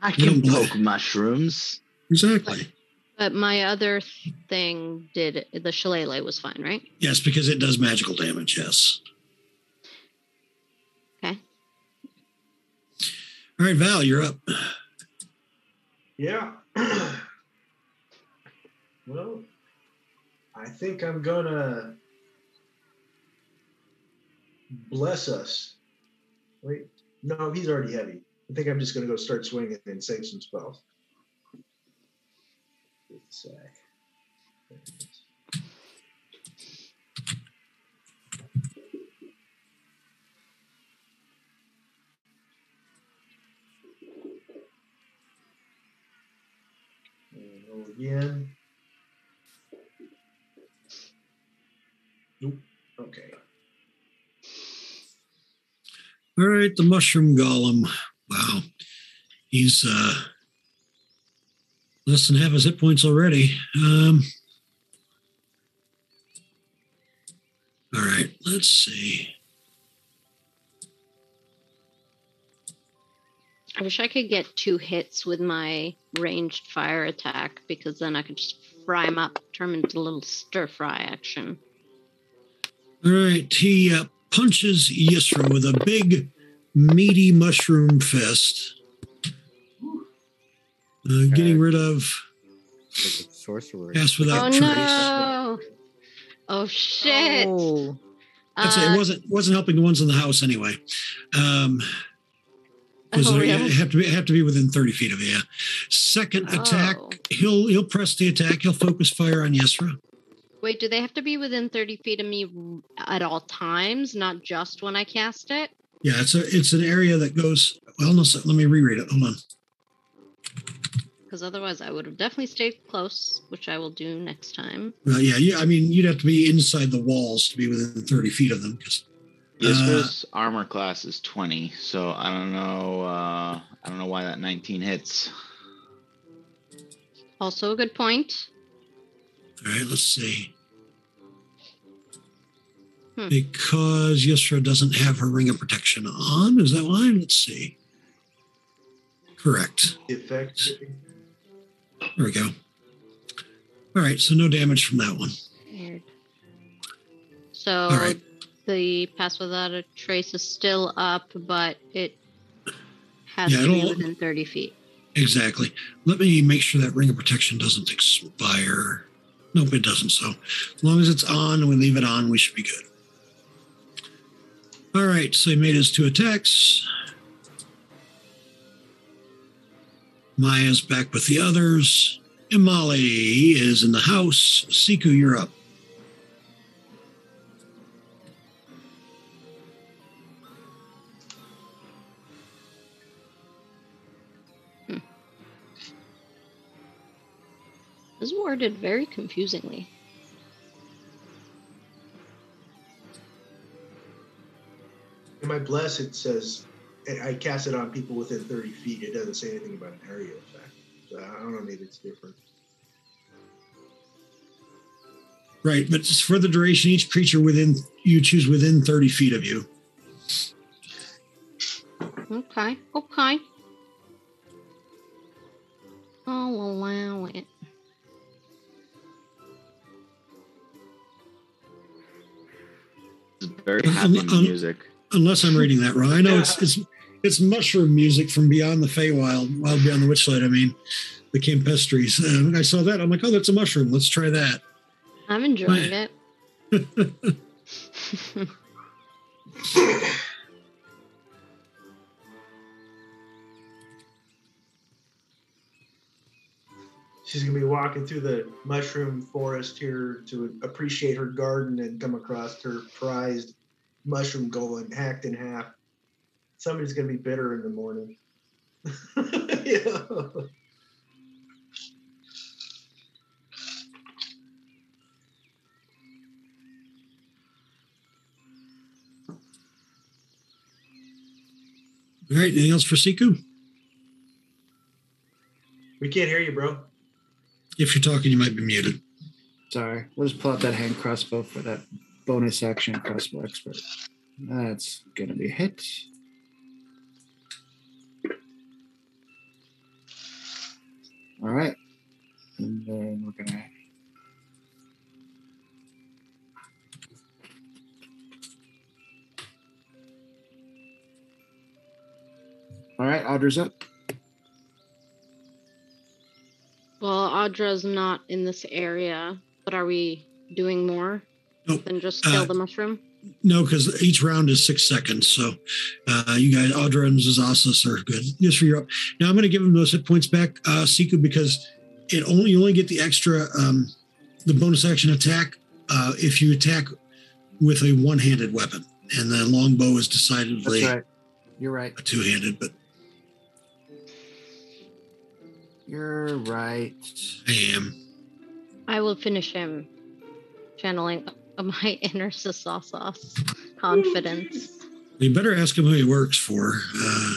I can poke mushrooms. Exactly. But my other thing did the shillelagh was fine, right? Yes, because it does magical damage. Yes. Okay. All right, Val, you're up. Yeah. well, I think I'm gonna bless us. Wait, no, he's already heavy. I think I'm just gonna go start swinging and save some spells. And roll again. Nope. Okay. All right, the mushroom golem. Wow, he's uh less than half his hit points already. Um. All right, let's see. I wish I could get two hits with my ranged fire attack because then I could just fry him up, turn him into a little stir fry action. All right, he uh, punches Yisra with a big, meaty mushroom fist, uh, getting rid of Like a sorcerer. Pass without oh trace. no! Oh shit! Oh, That's it. Uh, It wasn't wasn't helping the ones in the house anyway. Um, because Oh, they really? have to be have to be within thirty feet of you. Second attack, Oh. he'll he'll press the attack. He'll focus fire on Yisra. Wait, do they have to be within 30 feet of me at all times, not just when I cast it? Yeah, it's a it's an area that goes. Well, no, let me reread it. Hold on. Because otherwise, I would have definitely stayed close, which I will do next time. Well, yeah, yeah. I mean, you'd have to be inside the walls to be within thirty feet of them. Because Yisra's armor class is 20, so I don't know. Uh, I don't know why that 19 hits. Also, a good point. all right, let's see. Hmm. Because Yusra doesn't have her ring of protection on. Is that why? Let's see. Correct. Effect. There we go. All right, so no damage from that one. Weird. So All right. the pass without a trace is still up, but it has Yeah, to be within 30 feet. Exactly. Let me make sure that ring of protection doesn't expire. Nope, it doesn't. So as long as it's on and we leave it on, we should be good. All right, so he made his two attacks. Maya's back with the others. Amali is in the house. Siku, you're up. Hmm. This is worded very confusingly. In my bless, it says I I cast it on people within 30 feet. It doesn't say anything about an area effect. So I don't know. Maybe it's different. Right, but it's for the duration, each creature within you choose within 30 feet of you. Okay, okay. I'll allow it. It's very Um, happy um, music. Unless I'm reading that wrong. I know it's it's it's mushroom music from beyond the Feywild, Wild Beyond the Witchlight. I mean, the Campestris. Uh, when I saw that, I'm like, oh, that's a mushroom. Let's try that. I'm enjoying it. She's gonna be walking through the mushroom forest here to appreciate her garden and come across her prized mushroom golem hacked in half. Somebody's gonna be bitter in the morning. yeah. All right, anything else for Siku? We can't hear you, bro. If you're talking, you might be muted. Sorry. We'll just pull out that hand crossbow for that bonus action crossbow expert. That's gonna be hit. All right. And then we're gonna All right, Audra's up. well, Audra's not in this area, but are we doing more Nope. than just kill Uh, the mushroom? No, because each round is six seconds. So uh, you guys, Audra and Zazasis are good. Just for Europe. Now I'm going to give him those hit points back, uh, Siku, because it only you only get the extra um, the bonus action attack uh, if you attack with a one-handed weapon, and the longbow is decidedly That's right. You're right. a two-handed. But You're right. I am. I will finish him channeling my inner Zazasis confidence. You better ask him who he works for. Uh,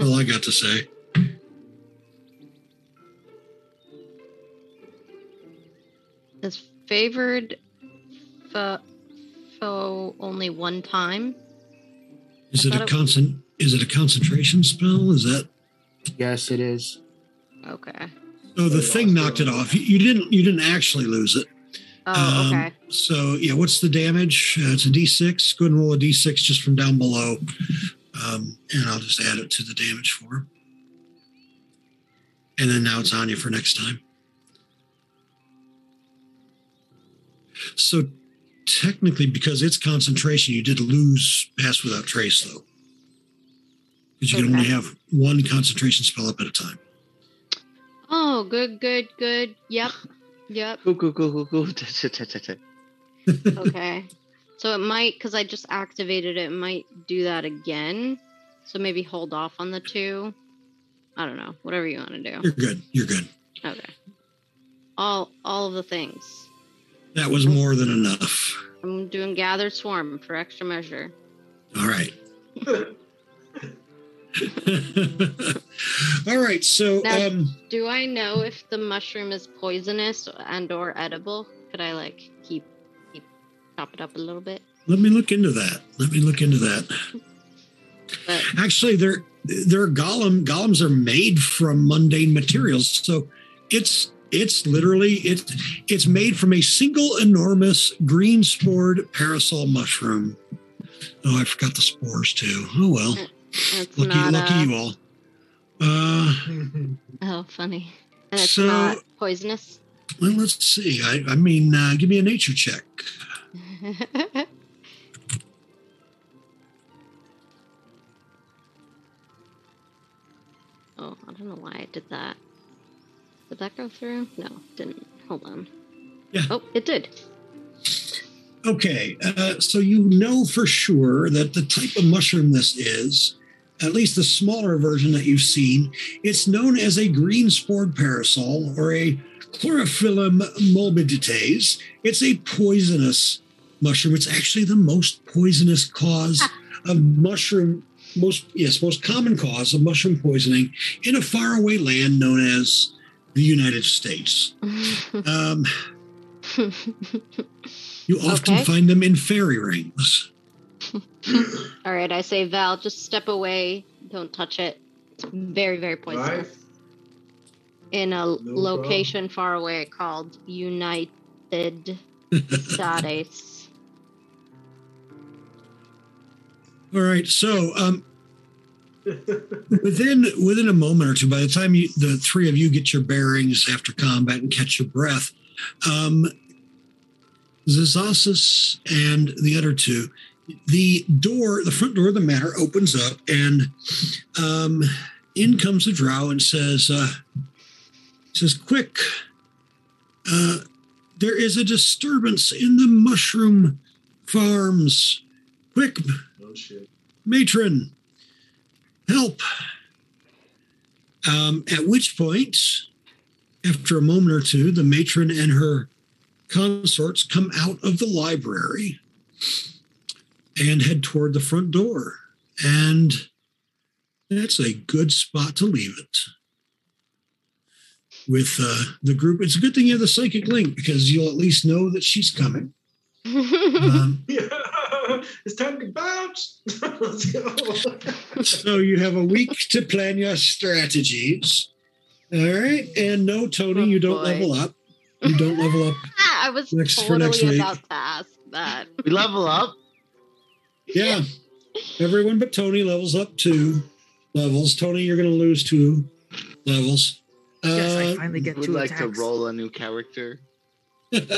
all I got to say. is favored fo- foe only one time? Is I it a thought it- constant? Is it a concentration spell? Is that? Yes, it is. Okay. Oh, the thing knocked it it off. You, you didn't. You didn't actually lose it. Oh, Um, okay. So yeah, what's the damage? Uh, it's a D6. Go ahead and roll a D6 just from down below, um, and I'll just add it to the damage for him. And then now it's on you for next time. So technically, because it's concentration, you did lose pass without trace though, because you can only have one concentration spell up at a time. Oh, good, good, good. Yep. Yep. Cool, cool, cool, cool, cool. Okay. so it might, because I just activated it, it might do that again. So maybe hold off on the two. I don't know. Whatever you want to do. You're good. You're good. Okay. All all of the things. That was more than enough. I'm doing gather swarm for extra measure. All right. All right. So, Now- um, Do I know if the mushroom is poisonous and or edible? Could I like keep keep chop it up a little bit? let me look into that. Let me look into that. But Actually, they're they're golem golems are made from mundane materials, so it's it's literally it's it's made from a single enormous green spored parasol mushroom. Oh, I forgot the spores too. Oh well, it's lucky not lucky uh, you all. Uh, oh funny. And it's So- not poisonous. well, let's see. I I mean, uh, give me a nature check. oh, I don't know why I did that. Did that go through? No, didn't. Hold on. Yeah. Oh, it did. Okay, uh, so you know for sure that the type of mushroom this is, at least the smaller version that you've seen, it's known as a green spored parasol or a Chlorophyllum molybdites. It's a poisonous mushroom. It's actually the most poisonous cause of mushroom, most yes, most common cause of mushroom poisoning in a faraway land known as the United States. Um, you often Okay. find them in fairy rings. All right, I say Val, just step away. Don't touch it. It's very, very All right. poisonous. In a problem. location far away called United States. All right, so um, within within a moment or two, by the time you, the three of you get your bearings after combat and catch your breath, um, Zazasis and the other two, the door, the front door of the manor opens up, and um, in comes the drow and says, uh, "says quick, uh, there is a disturbance in the mushroom farms. Quick, oh shit. matron, help. Um, at which point, after a moment or two, the matron and her consorts come out of the library and head toward the front door. And that's a good spot to leave it. With uh, the group, it's a good thing you have the psychic link because you'll at least know that she's coming. Um, Yeah. it's time to bounce. Let's go. so you have a week to plan your strategies. All right. And no, Tony, Oh, you don't boy. level up. You don't level up. I was Next- for totally next week. about to ask that. we level up. Yeah. Everyone but Tony levels up two levels. Tony, you're going to lose two levels. Yes, I Uh, finally get Would two like to roll a new character. Wait, All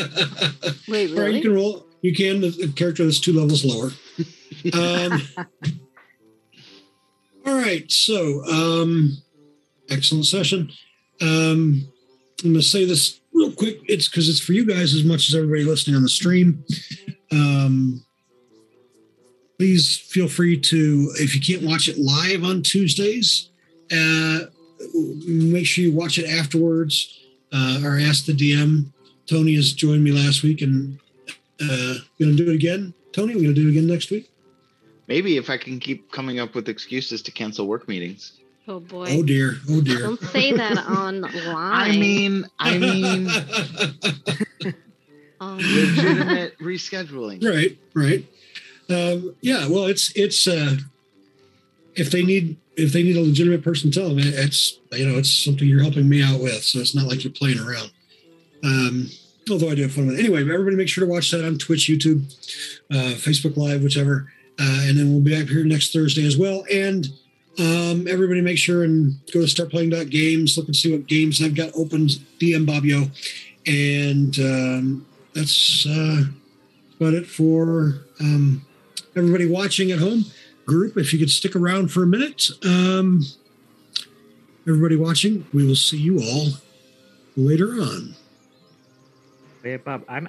right, really? you can roll. You can the, the character that's two levels lower. Um, all right, so um, excellent session. Um, I'm going to say this real quick. It's because it's for you guys as much as everybody listening on the stream. Um, please feel free to, if you can't watch it live on Tuesdays, uh, make sure you watch it afterwards uh, or ask the DM. Tony has joined me last week and uh, going to do it again. Tony, we're going to do it again next week. Maybe if I can keep coming up with excuses to cancel work meetings. Oh boy. Oh dear. Oh dear. Don't say that online. I mean, I mean, Um, legitimate rescheduling. right, right. Um, yeah. Well, it's it's uh, if they need if they need a legitimate person, to tell them it's you know it's something you're helping me out with, so it's not like you're playing around. Um, although I do have fun with it. Anyway, everybody make sure to watch that on Twitch, YouTube, uh, Facebook Live, whichever, uh, and then we'll be back here next Thursday as well. And um, everybody make sure and go to startplaying.games, look and see what games I've got open. DM Bob Yo, and um, that's uh, about it for um, everybody watching at home. Group, if you could stick around for a minute. Um, everybody watching, we will see you all later on. Wait, Bob, I'm